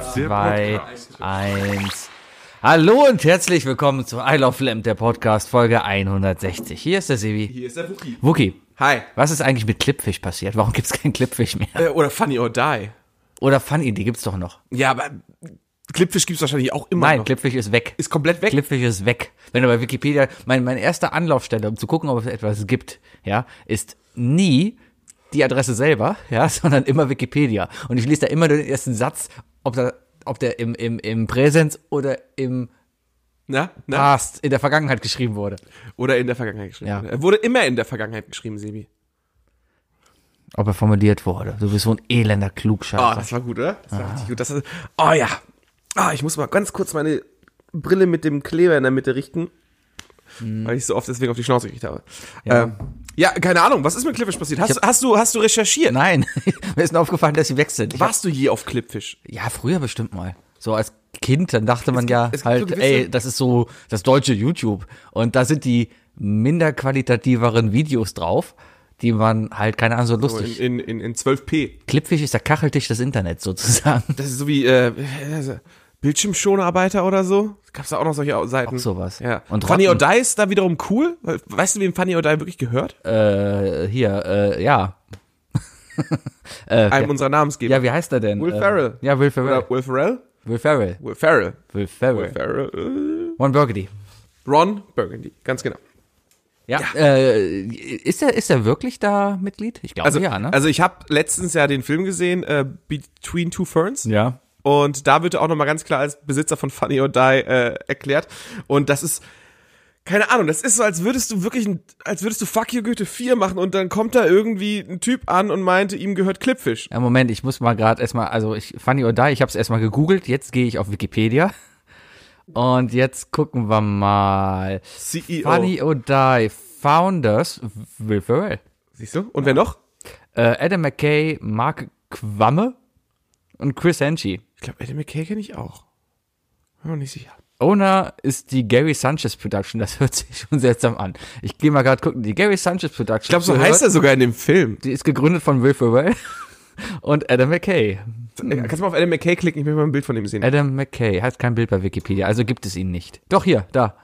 zwei, eins. Hallo und herzlich willkommen zu I Love Lamp, der Podcast, Folge 160. Hier ist der Sebi. Hier ist der Wookie. Wookie, Hi. was ist eigentlich mit Clipfish passiert? Warum gibt's keinen Clipfish mehr? Äh, oder Funny or Die. Oder Funny, die gibt's doch noch. Ja, aber Clipfish gibt's wahrscheinlich auch immer Nein, noch. Clipfish ist weg. ist komplett weg. Clipfish ist weg. Wenn du bei Wikipedia, mein, meine erste Anlaufstelle, um zu gucken, ob es etwas gibt, ja, ist nie die Adresse selber, ja, sondern immer Wikipedia. Und ich lese da immer den ersten Satz, ob da, ob der im, im, im Präsens oder im Na? Na? Past, in der Vergangenheit geschrieben wurde. Oder in der Vergangenheit geschrieben. Ja. Er wurde immer in der Vergangenheit geschrieben, Sebi. Ob er formuliert wurde. Du bist so ein elender Oh, Klugscheißer. das war gut, oder? Das war richtig gut. Das ist, oh ja. Ah, ich muss mal ganz kurz meine Brille mit dem Kleber in der Mitte richten. Weil ich so oft deswegen auf die Schnauze gekriegt habe. Ja, ähm, ja keine Ahnung. Was ist mit Clipfish passiert? Hast, hast, du, hast du recherchiert? Nein, mir ist nur aufgefallen, dass sie weg sind. Ich hab, Warst du je auf Clipfish? ja, früher bestimmt mal. So als Kind, dann dachte man gibt- ja es halt, so ey, das ist so das deutsche YouTube. Und da sind die minder qualitativeren Videos drauf, die man halt, keine Ahnung, so So lustig. in, in, in, in 12p. Clipfish ist der Kacheltisch des Internets sozusagen. Das ist so wie äh, Bildschirmschonerarbeiter oder so. Gab's da auch noch solche Seiten? Auch sowas. Ja. Und Funny or Rotten. Die ist da wiederum cool. Weißt du, wem Funny or Die wirklich gehört? Äh, hier, äh, ja. äh, Einem ja. unserer Namensgeber. ja, wie heißt er denn? Will äh, Ferrell. Ja, Will Ferrell. Oder Will Ferrell? Will Ferrell. Will Ferrell. Will Will Ferrell. Ferrell. One Burgundy. Äh, Ron Burgundy. Ganz genau. Ja. Äh, ist er ist er wirklich da Mitglied? Ich glaube Also, ja, ne? also ich habe letztens ja den Film gesehen, äh, Between Two Ferns. ja. Und da wird er auch nochmal ganz klar als Besitzer von Funny or Die äh, erklärt. Und das ist, keine Ahnung, das ist so, als würdest du wirklich, ein, als würdest du Fuck You Goethe 4 machen und dann kommt da irgendwie ein Typ an und meinte, ihm gehört Clipfish. Ja, Moment, ich muss mal gerade erstmal, also ich Funny or Die, ich habe es erstmal gegoogelt, jetzt gehe ich auf Wikipedia. Und jetzt gucken wir mal. CEO. Funny or Die Founders Will Ferrell. Siehst du? Und wer noch? Äh, Adam McKay, Mark Quamme und Chris Henchy. Ich glaube, Eddie McKay kenne ich auch. Bin mir nicht sicher. Owner ist die Gary Sanchez Production. Das hört sich schon seltsam an. Ich gehe mal gerade gucken. Die Gary Sanchez Production. Ich glaube, so heißt er sogar in dem Film. Die ist gegründet von Will Ferrell und Adam McKay. Äh, Kannst du mal auf Eddie McKay klicken? Ich will mal ein Bild von ihm sehen. Adam McKay hat kein Bild bei Wikipedia, also gibt es ihn nicht. Doch hier, da.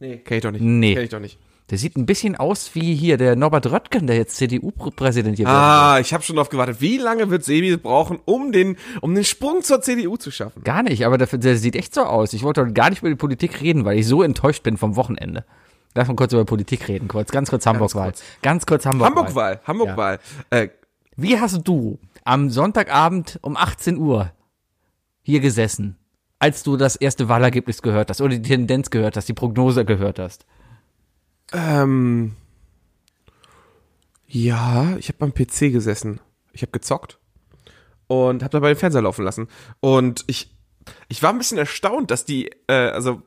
nee, kenn ich doch nicht. Nee. Kenn ich doch nicht. Der sieht ein bisschen aus wie hier der Norbert Röttgen, der jetzt CDU-Präsident hier wird. Ah, ich habe schon drauf gewartet. Wie lange wird Sebi brauchen, um den, um den Sprung zur CDU zu schaffen? Gar nicht, aber der, der sieht echt so aus. Ich wollte heute gar nicht über die Politik reden, weil ich so enttäuscht bin vom Wochenende. Lass mal kurz über Politik reden, kurz, ganz kurz Hamburg-Wahl. Ganz kurz Hamburg-Wahl. Hamburg-Wahl, Hamburg-Wahl. Äh, Wie hast du am Sonntagabend um 18 Uhr hier gesessen, als du das erste Wahlergebnis gehört hast oder die Tendenz gehört hast, die Prognose gehört hast? Ähm, ja, ich habe beim PC gesessen. Ich habe gezockt und habe dabei den Fernseher laufen lassen. Und ich, ich war ein bisschen erstaunt, dass die, äh, also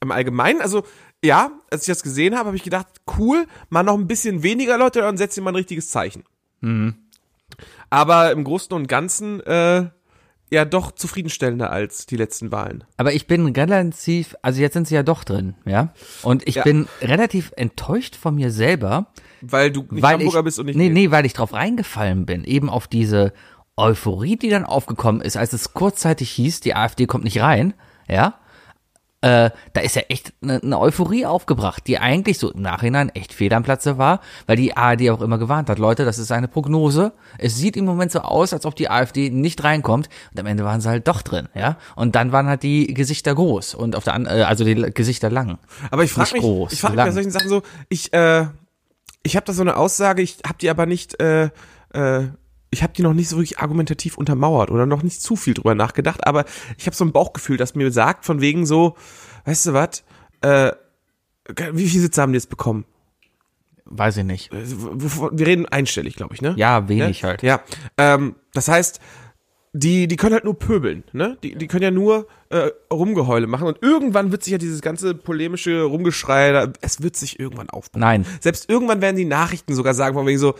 im Allgemeinen, also ja, als ich das gesehen habe, habe ich gedacht, cool, mal noch ein bisschen weniger Leute, dann setzt ihr mal ein richtiges Zeichen. Aber im Großen und Ganzen äh, ja doch zufriedenstellender als die letzten Wahlen. Aber ich bin relativ, also jetzt sind sie ja doch drin, ja. Und ich Ja. bin relativ enttäuscht von mir selber, Weil du nicht weil Hamburger ich, bist und nicht nee, nee, weil ich drauf reingefallen bin, eben auf diese Euphorie, die dann aufgekommen ist, als es kurzzeitig hieß, die AfD kommt nicht rein, ja. Äh, da ist ja echt eine, eine Euphorie aufgebracht, die eigentlich so im Nachhinein echt fehl am Platze war, weil die ARD auch immer gewarnt hat, Leute, das ist eine Prognose. Es sieht im Moment so aus, als ob die AfD nicht reinkommt. Und am Ende waren sie halt doch drin, ja. Und dann waren halt die Gesichter groß und auf der an, äh, also die Gesichter lang. Aber ich frage mich, groß, ich frage mich bei solchen Sachen so, ich, äh, ich habe da so eine Aussage, ich habe die aber nicht, äh, äh, ich habe die noch nicht so wirklich argumentativ untermauert oder noch nicht zu viel drüber nachgedacht, aber ich habe so ein Bauchgefühl, das mir sagt, von wegen so, weißt du was, äh, wie viele Sitze haben die jetzt bekommen? Weiß ich nicht. Äh, Wir reden einstellig, glaube ich, ne? Ja, wenig ne? halt. Ja, ähm, das heißt, die, die können halt nur pöbeln, ne? Die, die können ja nur äh, Rumgeheule machen und irgendwann wird sich ja dieses ganze polemische Rumgeschrei, es wird sich irgendwann aufbauen. Nein. Selbst irgendwann werden die Nachrichten sogar sagen, von wegen so,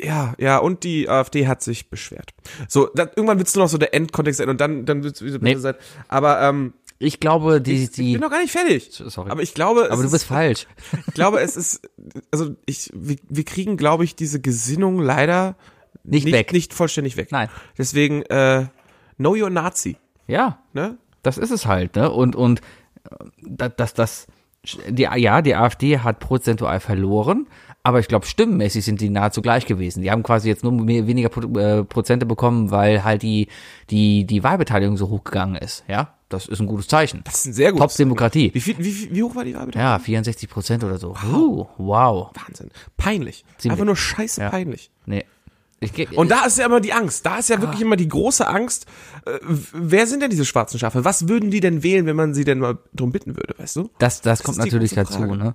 Ja, ja, und die AfD hat sich beschwert. So, dann, irgendwann wird's nur noch so der Endkontext sein und dann, dann wird's wieder Nee. besser sein. Aber ähm, Ich glaube, die, ich die, bin noch gar nicht fertig. Sorry. Aber ich glaube, es aber du ist- bist falsch. ich glaube, es ist, also ich, wir, wir kriegen, glaube ich, diese Gesinnung leider Nicht nicht, weg. nicht vollständig weg. Nein. Deswegen, äh, know your Nazi, Ja, ne? das ist es halt, ne? Und, und äh, das, das, die, ja, die AfD hat prozentual verloren, aber ich glaube, stimmenmäßig sind die nahezu gleich gewesen. Die haben quasi jetzt nur mehr, weniger Pro, äh, Prozente bekommen, weil halt die, die, die Wahlbeteiligung so hoch gegangen ist. Ja, das ist ein gutes Zeichen. Das ist ein sehr gutes. Top Demokratie. Wie, viel, wie, wie hoch war die Wahl bitte? Ja, 64 Prozent oder so. Wow. Uh, wow. Wahnsinn. Peinlich. Ziemlich. Einfach nur scheiße Ja. peinlich. Nee. Ich, Und da ist ja immer die Angst. Da ist ja Ah. wirklich immer die große Angst. Äh, wer sind denn diese schwarzen Schafe? Was würden die denn wählen, wenn man sie denn mal drum bitten würde, weißt du? das, das kommt ist die natürlich dazu, Frage. ne?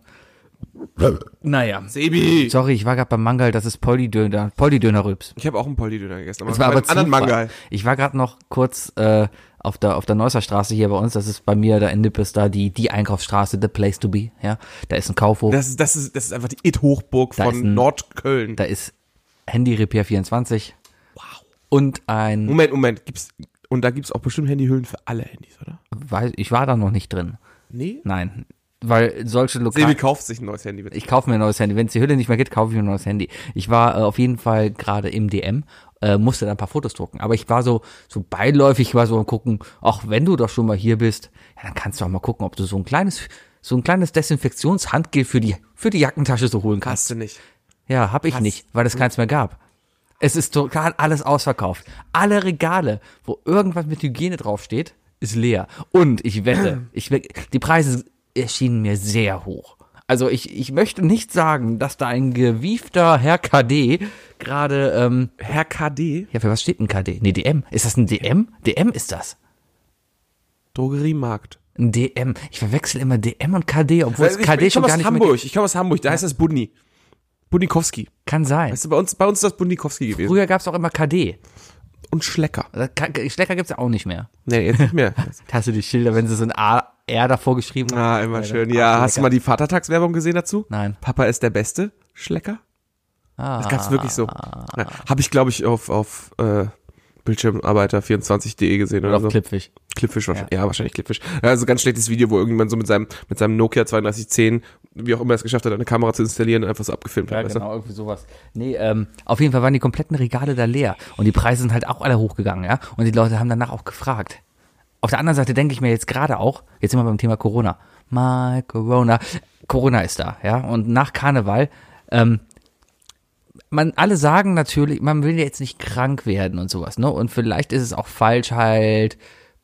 Naja. Sebi. Sorry, ich war gerade beim Mangal, das ist Polly-Döner, Polly-Döner-Rübs. Ich habe auch einen Polly-Döner gegessen. Das war aber anderen. Mangal. Ich war gerade noch kurz äh, auf der auf der Neusser Straße hier bei uns. Das ist bei mir da in Nippes da die die Einkaufsstraße, the place to be. Ja, da ist ein Kaufhof, Das ist, das ist, das ist einfach die It-Hochburg Da ist von ein- Nordköln. da ist Handy Repair 24. Wow. Und ein, Moment, Moment. Gibt's, und da gibt's auch bestimmt Handyhüllen für alle Handys, oder? weiß, ich war da noch nicht drin. Nee? Nein, weil solche Sebi lokalen kauft sich ein neues Handy. Bitte. ich kaufe mir ein neues Handy. Wenn es die Hülle nicht mehr gibt, kaufe ich mir ein neues Handy. Ich war äh, auf jeden Fall gerade im DM, äh, musste da ein paar Fotos drucken. Aber ich war so, so beiläufig, war so am gucken, ach, wenn du doch schon mal hier bist, ja, dann kannst du auch mal gucken, ob du so ein kleines, so ein kleines Desinfektionshandgel für die, für die Jackentasche so holen kannst. Hast du nicht. Ja, hab ich Hast nicht, weil es keins mehr gab. Es ist total alles ausverkauft. Alle Regale, wo irgendwas mit Hygiene draufsteht, ist leer. Und ich wette, ich die Preise erschienen mir sehr hoch. Also ich, ich möchte nicht sagen, dass da ein gewiefter Herr KD gerade, ähm, Herr KD, ja, für was steht ein KD? Nee, DM. Ist das ein DM? DM ist das. Drogeriemarkt. Ein DM. Ich verwechsel immer DM und KD, obwohl es ich, KD ich schon komme gar aus nicht mehr Hamburg. gibt. Ich komme aus Hamburg. Da heißt das Budni. Budnikowski. Kann sein. Weißt du, bei uns, bei uns ist das Budnikowski gewesen. Früher gab's auch immer KD. Und Schlecker. Also Schlecker gibt's ja auch nicht mehr. Nee, jetzt nicht mehr. Hast du die Schilder, wenn sie so ein A, R davor geschrieben haben? ah, immer Ja, schön. Ja, hast du mal die Vatertagswerbung gesehen dazu? Nein. Papa ist der Beste. Schlecker? Ah, Das gab's wirklich so. Ja, Habe ich, glaube ich, auf, auf äh, Bildschirmarbeiter24.de gesehen oder Oder so. auf Clipfish. Clipfish wahrscheinlich. Ja. wahrscheinlich Clipfish. Ja, also ganz schlechtes Video, wo irgendjemand so mit seinem, mit seinem Nokia 3210, wie auch immer er es geschafft hat, eine Kamera zu installieren und einfach so abgefilmt Ja, hat. weißt du? genau, irgendwie sowas. Nee, ähm, auf jeden Fall waren die kompletten Regale da leer. Und die Preise sind halt auch alle hochgegangen, ja. Und die Leute haben danach auch gefragt. Auf der anderen Seite denke ich mir jetzt gerade auch, jetzt sind wir beim Thema Corona. My Corona. Corona ist da, ja. Und nach Karneval, ähm, man, alle sagen natürlich, man will ja jetzt nicht krank werden und sowas, ne? Und vielleicht ist es auch falsch, halt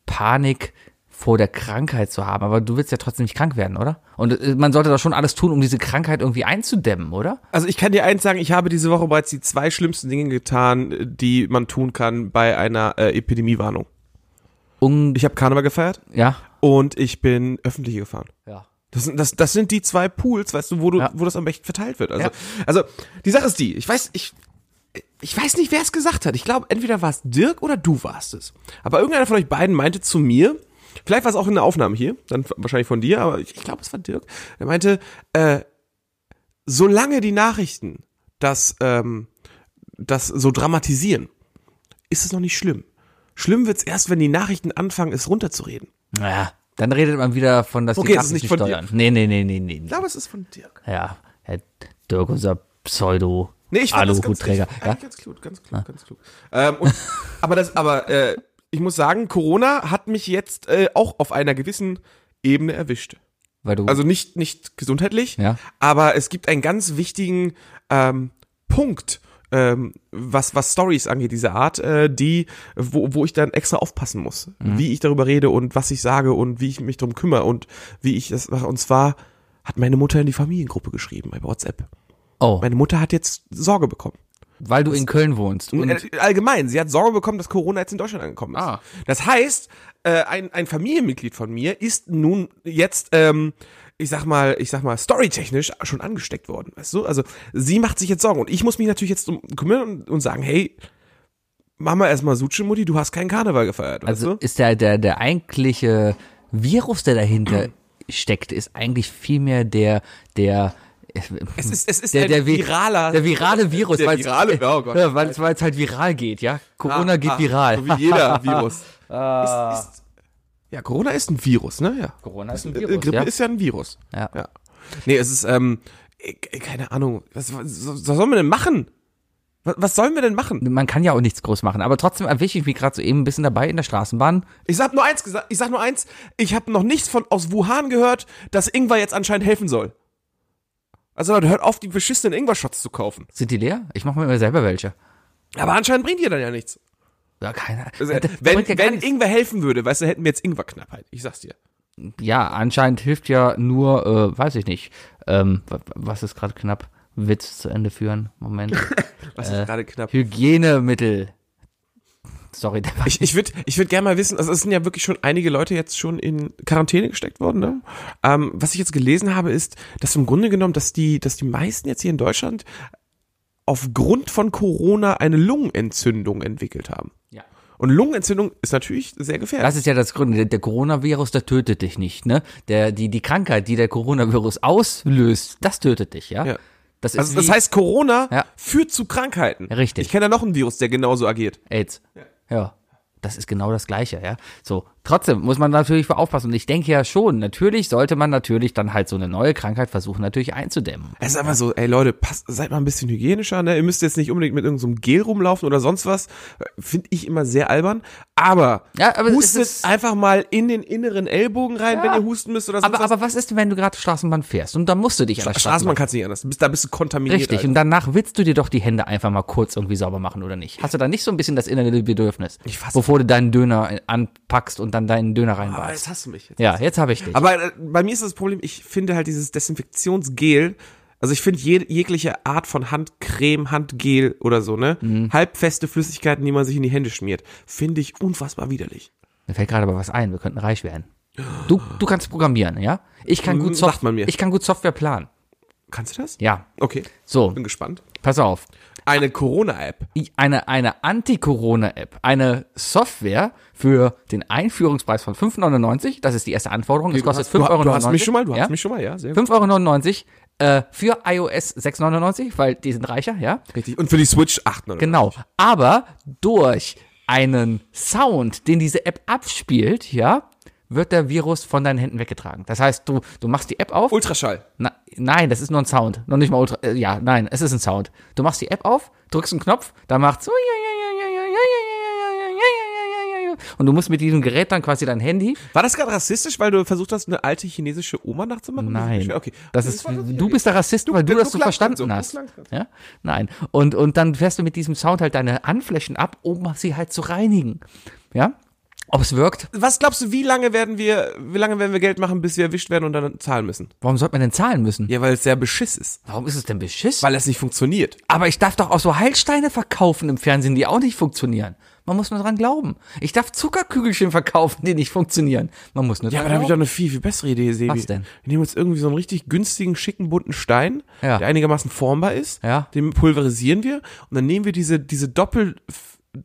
Panik vor der Krankheit zu haben, aber du willst ja trotzdem nicht krank werden, oder? Und äh, man sollte doch schon alles tun, um diese Krankheit irgendwie einzudämmen, oder? Also ich kann dir eins sagen, ich habe diese Woche bereits die zwei schlimmsten Dinge getan, die man tun kann bei einer äh, Epidemiewarnung. Un Ich habe Karneval gefeiert ja. und ich bin öffentlich gefahren. Ja. Das, sind- das, das sind die zwei Pools, weißt du, wo du, Ja. wo das am besten verteilt wird. Also, Ja. also die Sache ist die, ich weiß, ich, ich weiß nicht, wer es gesagt hat. Ich glaube, entweder war es Dirk oder du warst es. Aber irgendeiner von euch beiden meinte zu mir, vielleicht war es auch in der Aufnahme hier, dann wahrscheinlich von dir, aber ich, ich glaube, es war Dirk. Er meinte, äh, solange die Nachrichten das, ähm, das so dramatisieren, ist es noch nicht schlimm. Schlimm wird's erst, wenn die Nachrichten anfangen, es runterzureden. Naja, dann redet man wieder von, dass Okay, die es ist Nachrichten nicht von dir. steuern. Nee, nee, nee, nee, nee. Ich glaube, es ist von Dirk. Ja, Herr Dirk, unser Pseudo Nee, ich fand das ganz, ich- Ja? ganz klug, ganz klug, ganz klug. Ähm, und, aber das, aber äh, ich muss sagen, Corona hat mich jetzt äh, auch auf einer gewissen Ebene erwischt. Weil du, Also nicht nicht gesundheitlich, Ja. aber es gibt einen ganz wichtigen ähm, Punkt, ähm, was was Stories angeht, diese Art, äh, die wo wo ich dann extra aufpassen muss, Mhm. wie ich darüber rede und was ich sage und wie ich mich drum kümmere und wie ich das mache. Und zwar hat meine Mutter in die Familiengruppe geschrieben bei WhatsApp. oh, Meine Mutter hat jetzt Sorge bekommen. Weil du in Köln wohnst. Und, Äh, Allgemein, sie hat Sorge bekommen, dass Corona jetzt in Deutschland angekommen ist. Ah. Das heißt, äh, ein, ein Familienmitglied von mir ist nun jetzt, ähm, ich sag mal, ich sag mal, storytechnisch schon angesteckt worden, weißt du? Also sie macht sich jetzt Sorgen und ich muss mich natürlich jetzt um kümmern und, und sagen, hey, Mama erstmal Suche, Mutti, du hast keinen Karneval gefeiert, weißt also du? ist der, der, der eigentliche Virus, der dahinter steckt, ist eigentlich vielmehr der, der Es ist, es ist der, der, vi- viraler. der virale Virus, Der virale, oh Gott. ja, weil es weil es halt viral geht, ja. Corona Ah, geht ah, viral. So wie jeder Virus. ist, ist, ja, Corona ist ein Virus, ne? Ja. Corona ist ein Virus, Grippe ja. ist ja ein Virus. Ja. ja. Nee, es ist, ähm, äh, keine Ahnung. Was, was, was sollen wir denn machen? Was, was sollen wir denn machen? Man kann ja auch nichts groß machen, aber trotzdem erwische ich mich gerade so eben ein bisschen dabei in der Straßenbahn. Ich sag nur eins gesagt, ich sag nur eins, ich habe noch nichts von aus Wuhan gehört, dass Ingwer jetzt anscheinend helfen soll. Also Leute, hört auf, die beschissenen Ingwer-Shots zu kaufen. Sind die leer? Ich mache mir immer selber welche. Aber anscheinend bringt ihr dann ja nichts. Ja, keine Also, wenn ja wenn. Ingwer helfen würde, weißt du, hätten wir jetzt Ingwerknappheit. Ich sag's dir. Ja, anscheinend hilft ja nur, äh, weiß ich nicht, ähm, wa- was ist gerade knapp? Witz zu Ende führen. Moment. Was Äh, ist gerade knapp? Hygienemittel. Sorry, der war Ich, ich würde ich würd gerne mal wissen, also es sind ja wirklich schon einige Leute jetzt schon in Quarantäne gesteckt worden. Ne? Ähm, was ich jetzt gelesen habe, ist, dass im Grunde genommen, dass die, dass die meisten jetzt hier in Deutschland aufgrund von Corona eine Lungenentzündung entwickelt haben. Ja. Und Lungenentzündung ist natürlich sehr gefährlich. Das ist ja das Grund. Der, Coronavirus, der tötet dich nicht, ne? Der, die, die Krankheit, die der Coronavirus auslöst, das tötet dich, ja? Ja. Das ist also das heißt, Corona Ja. führt zu Krankheiten. Richtig. Ich kenne da noch einen Virus, der genauso agiert. AIDS. Ja. Das ist genau das Gleiche, ja. So. Trotzdem muss man natürlich aufpassen. Und ich denke ja schon, natürlich sollte man natürlich dann halt so eine neue Krankheit versuchen, natürlich einzudämmen. Es ist einfach so, ey Leute, passt, seid mal ein bisschen hygienischer, ne? Ihr müsst jetzt nicht unbedingt mit irgendeinem Gel rumlaufen oder sonst was. Finde ich immer sehr albern. Aber, Ja, aber hustet ist- einfach mal in den inneren Ellbogen rein, wenn ihr husten müsst oder sonst Aber, was. aber was ist denn, wenn du gerade Straßenbahn fährst? Und dann musst du dich an der Straßenbahn kannst du nicht anders. Da bist du kontaminiert. Richtig, Alter. und danach willst du dir doch die Hände einfach mal kurz irgendwie sauber machen, oder nicht? Hast du da nicht so ein bisschen das innere Bedürfnis, Ich fass- bevor du deinen Döner anpackst und dann deinen Döner Aber reinbeißt? jetzt hast du mich. Jetzt. Ja, jetzt habe ich dich. Aber äh, bei mir ist das Problem, ich finde halt dieses Desinfektionsgel, also ich finde je, jegliche Art von Handcreme, Handgel oder so, ne? Mhm. Halbfeste Flüssigkeiten, die man sich in die Hände schmiert, finde ich unfassbar widerlich. Mir fällt gerade aber was ein, wir könnten reich werden. Du, du kannst programmieren, ja? Ich kann gut, Hm, Soft man mir. ich kann gut Software planen. Kannst du das? Ja. Okay, So, bin gespannt. Pass auf. Eine Corona-App. Eine, eine Anti-Corona-App, eine Software für den Einführungspreis von 5,99, das ist die erste Anforderung, es kostet 5,99 du, Euro. du hast mich schon mal, du ja? hast mich schon mal, ja, sehr gut. 5,99 Euro äh, für iOS 6,99, weil die sind reicher, ja? Richtig. Und für die Switch 8 oder? Genau. Aber durch einen Sound, den diese App abspielt, ja, wird der Virus von deinen Händen weggetragen. Das heißt, du, du machst die App auf. Ultraschall. Na, nein, das ist nur ein Sound. Noch nicht mal ultra. Äh, ja, nein, es ist ein Sound. Du machst die App auf, drückst einen Knopf, da macht's. Und du musst mit diesem Gerät dann quasi dein Handy. War das gerade rassistisch, weil du versucht hast, eine alte chinesische Oma nachzumachen? Nein. Okay. Das ist, du bist der Rassist, weil du, du das so verstanden so, du hast. so. Ja? Nein. Und, und dann fährst du mit diesem Sound halt deine Handflächen ab, um sie halt zu reinigen. Ja? Ob es wirkt? Was glaubst du, wie lange werden wir, wie lange werden wir Geld machen, bis wir erwischt werden und dann zahlen müssen? Warum sollte man denn zahlen müssen? Ja, weil es sehr beschiss ist. Warum ist es denn Beschiss? Weil es nicht funktioniert. Aber ich darf doch auch so Heilsteine verkaufen im Fernsehen, die auch nicht funktionieren. Man muss nur dran glauben. Ich darf Zuckerkügelchen verkaufen, die nicht funktionieren. Man muss nur Ja, dran aber da habe ich doch eine viel, viel bessere Idee, Sebi. Was denn? Wir nehmen uns irgendwie so einen richtig günstigen, schicken, bunten Stein, Ja. der einigermaßen formbar ist. Ja. Den pulverisieren wir und dann nehmen wir diese, diese Doppel,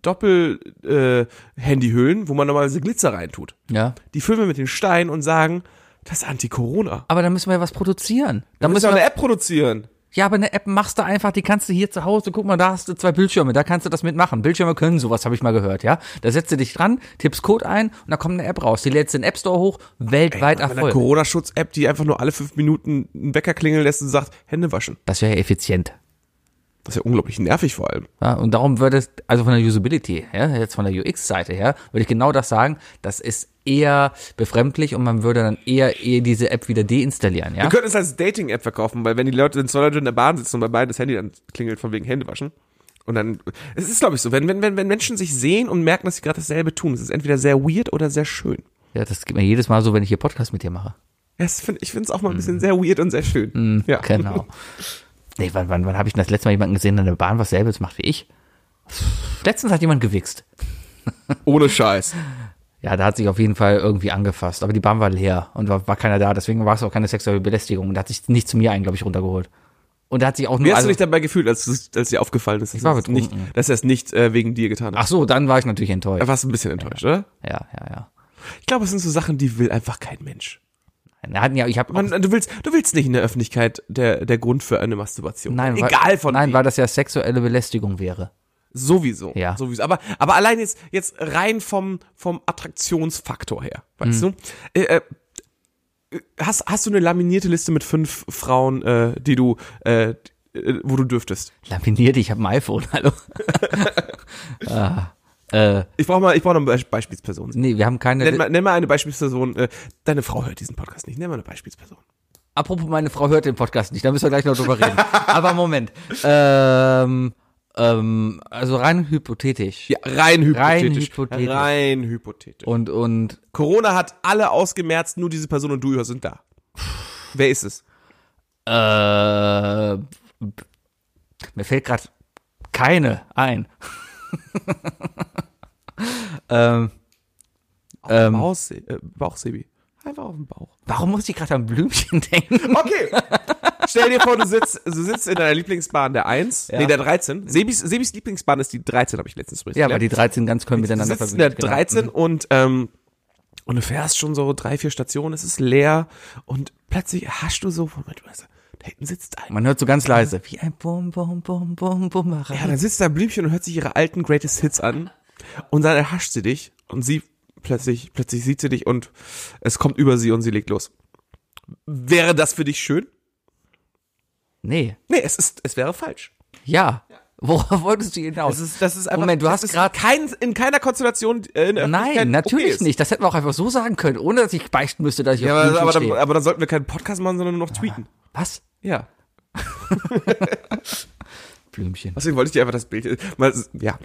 Doppel, äh, wo man normalerweise Glitzer reintut. Ja. Die füllen wir mit den Stein und sagen, das ist Anti-Corona. Aber da müssen wir ja was produzieren. Da Da müssen wir eine App produzieren. Ja, aber eine App machst du einfach, die kannst du hier zu Hause, guck mal, da hast du zwei Bildschirme, da kannst du das mitmachen. Bildschirme können sowas, habe ich mal gehört, ja. Da setzt du dich dran, tippst Code ein und dann kommt eine App raus. Die lädst du in den App Store hoch, weltweit einer Erfolg. Corona-Schutz-App, die einfach nur alle fünf Minuten einen Wecker klingeln lässt und sagt, Hände waschen. Das wäre ja effizient. Das ist ja unglaublich nervig vor allem. Ja, und darum würde es, also von der Usability, ja, jetzt von der UX-Seite her, würde ich genau das sagen, das ist eher befremdlich und man würde dann eher, eher diese App wieder deinstallieren, ja. Wir könnten es als Dating-App verkaufen, weil wenn die Leute, wenn zwei Leute in der Bahn sitzen und bei beiden das Handy dann klingelt von wegen Hände waschen. Und dann, es ist glaube ich so, wenn, wenn, wenn, wenn Menschen sich sehen und merken, dass sie gerade dasselbe tun, es ist entweder sehr weird oder sehr schön. Ja, das geht mir jedes Mal so, wenn ich hier Podcast mit dir mache. Ja, find, ich finde es auch mal ein bisschen sehr weird und sehr schön. ja. Genau. Nee, wann, wann, wann habe ich denn das letzte Mal jemanden gesehen, der in der Bahn was selbes macht wie ich? Letztens hat jemand gewichst. Ohne Scheiß. Ja, da hat sich auf jeden Fall irgendwie angefasst. Aber die Bahn war leer und war, war keiner da. Deswegen war es auch keine sexuelle Belästigung. Und da hat sich nicht zu mir einen, glaube ich, runtergeholt. Und da hat sich auch nur. Wie hast also, du dich dabei gefühlt, als, als dir aufgefallen ist, dass war er es nicht, dass er es nicht äh, wegen dir getan hat? ach so, dann war ich natürlich enttäuscht. Da warst du ein bisschen enttäuscht, oder? Ja, ja, ja. Ich glaube, es sind so Sachen, die will einfach kein Mensch. Hatten ja, ich habe Man, du willst, du willst nicht in der Öffentlichkeit der, der Grund für eine Masturbation. nein, Egal weil, von nein, wem. weil das ja sexuelle Belästigung wäre. Sowieso. Ja. Sowieso. Aber, aber allein jetzt, jetzt rein vom, vom Attraktionsfaktor her, weißt Mhm. du? Äh, äh, hast, hast du eine laminierte Liste mit fünf Frauen, äh, die du, äh, äh, wo du dürftest? Laminiert, ich habe ein iPhone, hallo. ah, äh, Ich brauche mal, ich brauche noch eine Be Beispielsperson. nee, wir haben keine. Nenn mal, nenn mal eine Beispielsperson. Äh, deine Frau hört diesen Podcast nicht. Nenn mal eine Beispielsperson. Apropos, meine Frau hört den Podcast nicht, da müssen wir gleich noch drüber reden. Aber Moment. Ähm, ähm, also rein hypothetisch. Ja, rein hypothetisch. hypothetisch. Rein hypothetisch. Und, und Corona hat alle ausgemerzt, nur diese Person und du sind da. Wer ist es? äh, mir fällt gerade keine ein. ähm, ähm, Bauch, äh, Bauchsebi. Einfach auf dem Bauch. warum muss ich gerade an Blümchen denken? Okay. Stell dir vor, du sitzt, du sitzt in deiner Lieblingsbahn der 1, Ja. nee, der 13. Sebis, Sebis Lieblingsbahn ist die 13, habe ich letztens übrigens Ja, weil gelernt. die 13 ganz können Du miteinander sitzt in der verbinden. Genau. 13 und, ähm, und du fährst schon so drei, vier Stationen, es ist leer und plötzlich hast du so, Moment, weißt du, da hinten sitzt ein. Man hört so ganz leise, wie ein Bum, Bum, Bum, Bum, Bum. Ja, dann sitzt da ein Blümchen und hört sich ihre alten Greatest Hits an und dann erhascht sie dich und sie plötzlich, plötzlich sieht sie dich und es kommt über sie und sie legt los. Wäre das für dich schön? Nee, Nee, es ist, es wäre falsch. ja. Worauf wolltest du hinaus? Das ist, das ist einfach, Moment, du das hast ist grad- kein, in keiner Konstellation äh, in Nein, natürlich okay nicht. Das hätten wir auch einfach so sagen können, ohne dass ich beichten müsste, dass ich Ja, auf aber, aber, dann, aber dann sollten wir keinen Podcast machen, sondern nur noch tweeten. Was? Ja. Blümchen. Deswegen wollte ich dir einfach das Bild, mal, ja,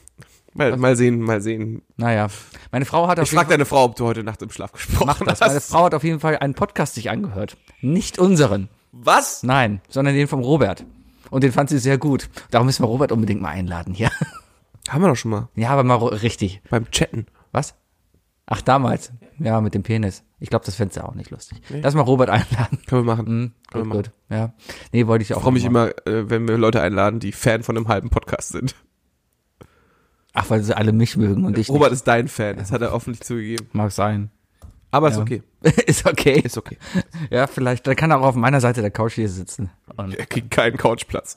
mal, mal sehen, mal sehen. Naja, meine Frau hat auf Ich jeden frag Fall, deine Frau, ob du heute Nacht im Schlaf gesprochen mach das. hast. Meine Frau hat auf jeden Fall einen Podcast sich angehört. Nicht unseren. Was? Nein, sondern den vom Robert. Und den fand sie sehr gut. Darum müssen wir Robert unbedingt mal einladen hier. Haben wir doch schon mal. Ja, aber mal richtig. Beim Chatten. Was? Ach, damals. Ja, mit dem Penis. Ich glaube, das fändest du auch nicht lustig. Lass mal Robert einladen. Können wir machen. Hm, Können gut, wir gut. Ja. Nee, wollte ich auch. Ich freue mich immer, äh, wenn wir Leute einladen, die Fan von einem halben Podcast sind. Ach, weil sie alle mich mögen und ich Robert ist dein Fan, das hat er offentlich zugegeben. nicht. Mag sein. Aber ist Ja. okay. Ist okay. Ist okay. Ja, vielleicht. Dann kann er auch auf meiner Seite der Couch hier sitzen. Er kriegt keinen Couchplatz.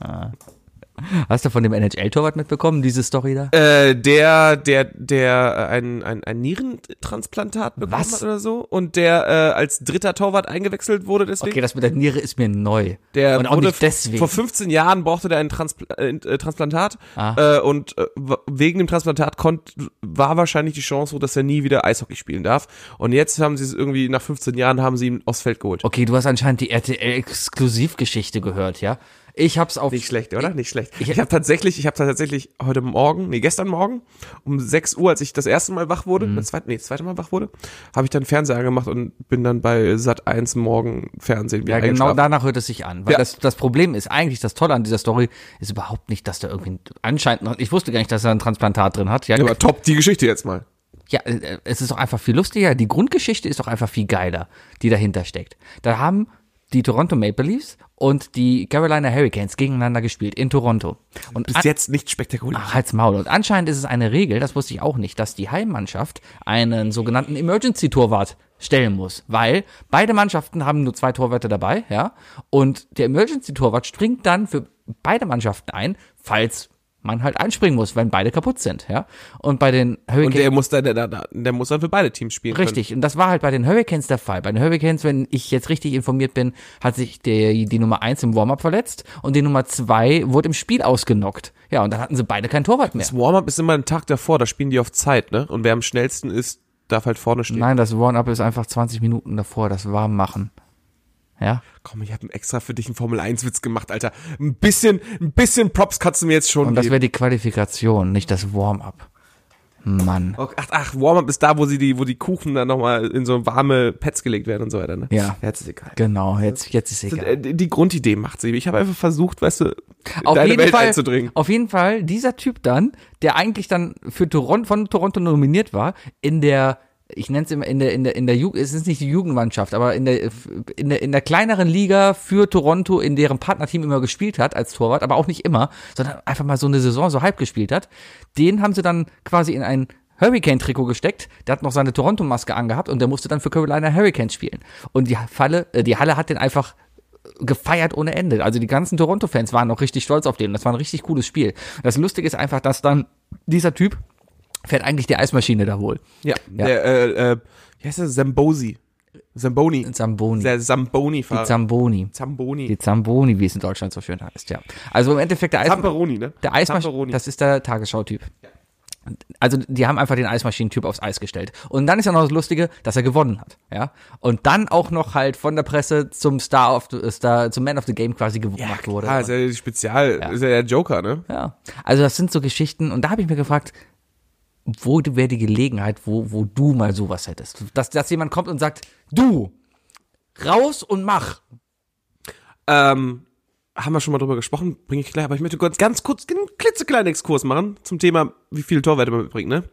Hast du von dem NHL-Torwart mitbekommen, diese Story da? Äh, der, der, der äh, ein, ein, ein Nierentransplantat bekommen Was? hat oder so und der äh, als dritter Torwart eingewechselt wurde deswegen. Okay, das mit der Niere ist mir neu. Der und auch wurde nicht deswegen. vor 15 Jahren brauchte der ein Transpl äh, äh, Transplantat Ah. äh, und äh, wegen dem Transplantat konnt, war wahrscheinlich die Chance so, dass er nie wieder Eishockey spielen darf. Und jetzt haben sie es irgendwie nach 15 Jahren haben sie ihn aufs Feld geholt. Okay, du hast anscheinend die RTL-Exklusivgeschichte gehört, ja? Ich hab's auf. Nicht schlecht, oder? Nicht schlecht. Ich- Ich, habe tatsächlich, ich habe tatsächlich heute Morgen, nee, gestern Morgen um 6 Uhr, als ich das erste Mal wach wurde, das zweite, nee, das zweite Mal wach wurde, habe ich dann Fernseher angemacht und bin dann bei Sat 1 morgen Fernsehen wieder Ja, genau danach hört es sich an. Weil Ja. das, das Problem ist eigentlich, das Tolle an dieser Story ist überhaupt nicht, dass da irgendwie anscheinend ich wusste gar nicht, dass er ein Transplantat drin hat. Ja, Ja, aber top, die Geschichte jetzt mal. Ja, äh, es ist doch einfach viel lustiger. Die Grundgeschichte ist doch einfach viel geiler, die dahinter steckt. Da haben die Toronto Maple Leafs und die Carolina Hurricanes gegeneinander gespielt in Toronto. Und Bis jetzt nicht spektakulär. Ach, halt's Maul. Und anscheinend ist es eine Regel, das wusste ich auch nicht, dass die Heimmannschaft einen sogenannten Emergency-Torwart stellen muss, weil beide Mannschaften haben nur zwei Torwärter dabei, ja, und der Emergency-Torwart springt dann für beide Mannschaften ein, falls man halt einspringen muss, wenn beide kaputt sind, ja. Und bei den Hurricanes Und der muss dann, der, der, der muss dann für beide Teams spielen. Richtig, und das war halt bei den Hurricanes der Fall. Bei den Hurricanes, wenn ich jetzt richtig informiert bin, hat sich der, die Nummer eins im Warm-up verletzt und die Nummer zwei wurde im Spiel ausgenockt. Ja, und dann hatten sie beide kein Torwart mehr. Das Warm-up ist immer ein Tag davor, da spielen die auf Zeit, ne? Und wer am schnellsten ist, darf halt vorne stehen. Nein, das Warm-up ist einfach 20 Minuten davor, das warm machen. Ja? Komm, ich habe extra für dich einen Formel-1-Witz gemacht, Alter. Ein bisschen, ein bisschen Props kannst du mir jetzt schon Und das wäre die Qualifikation, nicht das Warm-up. Mann. Ach, ach Warm-up ist da, wo sie die, wo die Kuchen dann nochmal in so warme Pads gelegt werden und so weiter, ne? Ja. Jetzt ist egal. Genau, jetzt, jetzt ist egal. Äh, Die Grundidee macht sie. Ich habe einfach versucht, weißt du, Auf deine jeden, Welt Fall, einzudringen. auf jeden Fall, dieser Typ dann, der eigentlich dann für Toronto, von Toronto nominiert war, in der, ich nenne es immer in der, in der, in der Jugend, es ist nicht die Jugendmannschaft, aber in der, in der, in der kleineren Liga für Toronto, in deren Partnerteam immer gespielt hat als Torwart, aber auch nicht immer, sondern einfach mal so eine Saison so halb gespielt hat, den haben sie dann quasi in ein Hurricane-Trikot gesteckt, der hat noch seine Toronto-Maske angehabt und der musste dann für Carolina Hurricanes spielen. Und die Falle, äh, die Halle hat den einfach gefeiert ohne Ende. Also die ganzen Toronto-Fans waren noch richtig stolz auf den. Das war ein richtig cooles Spiel. Das Lustige ist einfach, dass dann dieser Typ fährt eigentlich die Eismaschine da wohl. Ja, Ja. der, äh, äh, wie heißt der? Zambosi. Zamboni. Zamboni. Der Die Zamboni-Fahrer. Zamboni. Zamboni. Die Zamboni, wie es in Deutschland so schön heißt, ja. Also im Endeffekt der Eis Zamperoni, ne? der Eismaschine, das ist der Tagesschau-Typ. Also die haben einfach den Eismaschinentyp aufs Eis gestellt. Und dann ist ja noch das Lustige, dass er gewonnen hat, ja. Und dann auch noch halt von der Presse zum Star of the, Star, zum Man of the Game quasi gemacht wurde. Ah, ist ja die Spezial, ist ja der Joker, ne? Ja, also das sind so Geschichten und da habe ich mir gefragt, wo wäre die Gelegenheit, wo, wo du mal sowas hättest? Dass, dass jemand kommt und sagt, du, raus und mach. Ähm, haben wir schon mal drüber gesprochen, bringe ich gleich, aber ich möchte kurz, ganz kurz einen klitzekleinen Exkurs machen zum Thema, wie viele Torwarte man mitbringt, ne?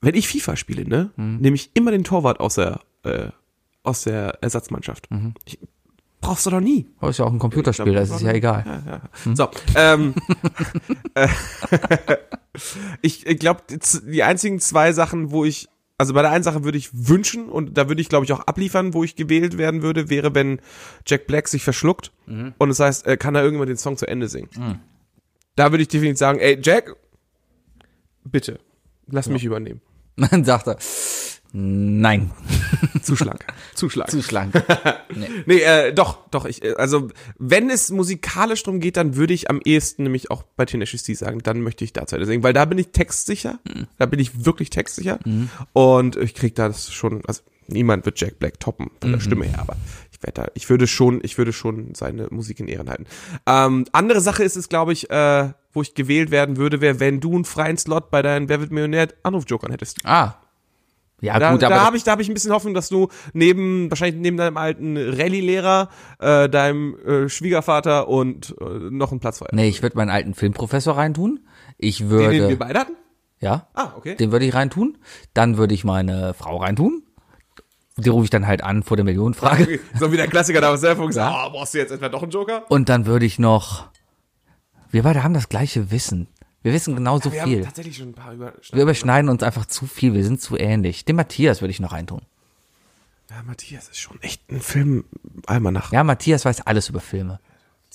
Wenn ich FIFA spiele, ne, nehme ich immer den Torwart aus der, äh, aus der Ersatzmannschaft. Ich, brauchst du doch nie. Oh, ist ja auch ein Computerspiel, das ist ja egal. So, ähm, äh, ich, glaube, die einzigen zwei Sachen, wo ich, also bei der einen Sache würde ich wünschen und da würde ich, glaube ich, auch abliefern, wo ich gewählt werden würde, wäre, wenn Jack Black sich verschluckt und das heißt, äh, kann er irgendwann den Song zu Ende singen. Da würde ich definitiv sagen, ey, Jack, bitte, lass mich übernehmen. Dann sagt er, nein, Zu schlank. Zu schlank. zu schlank. Nee, äh, doch, doch. Ich, äh, also, wenn es musikalisch drum geht, dann würde ich am ehesten nämlich auch bei Tenacious D sagen, dann möchte ich da zu Ende singen, weil da bin ich textsicher. Da bin ich wirklich textsicher. Und ich krieg da das schon, also niemand wird Jack Black toppen von der Stimme her, aber ich werde da, ich würde schon, ich würde schon seine Musik in Ehren halten. Ähm, andere Sache ist es, glaube ich, äh, wo ich gewählt werden würde, wäre, wenn du einen freien Slot bei deinen Wer wird Millionär Anrufjokern hättest. Ah. Ja, Da, gut, da aber habe ich, da habe ich ein bisschen Hoffnung, dass du neben, wahrscheinlich neben deinem alten Rallye-Lehrer, äh, deinem äh, Schwiegervater und äh, noch einen Platz frei. nee, ich würde meinen alten Filmprofessor reintun. Ich Den, würde, den wir beide hatten? ja, Ah, okay. den würde ich reintun. Dann würde ich meine Frau reintun. Die rufe ich dann halt an vor der Millionenfrage. So wie der Klassiker da der Folge gesagt, oh, brauchst du jetzt etwa doch einen Joker? Und dann würde ich noch, wir beide haben das gleiche Wissen. Wir wissen genauso Wir viel. haben tatsächlich schon ein paar über. Wir überschneiden uns einfach zu viel, wir sind zu ähnlich. Den Matthias würde ich noch reintun. Ja, Matthias ist schon echt ein Film Almanach. Ja, Matthias weiß alles über Filme.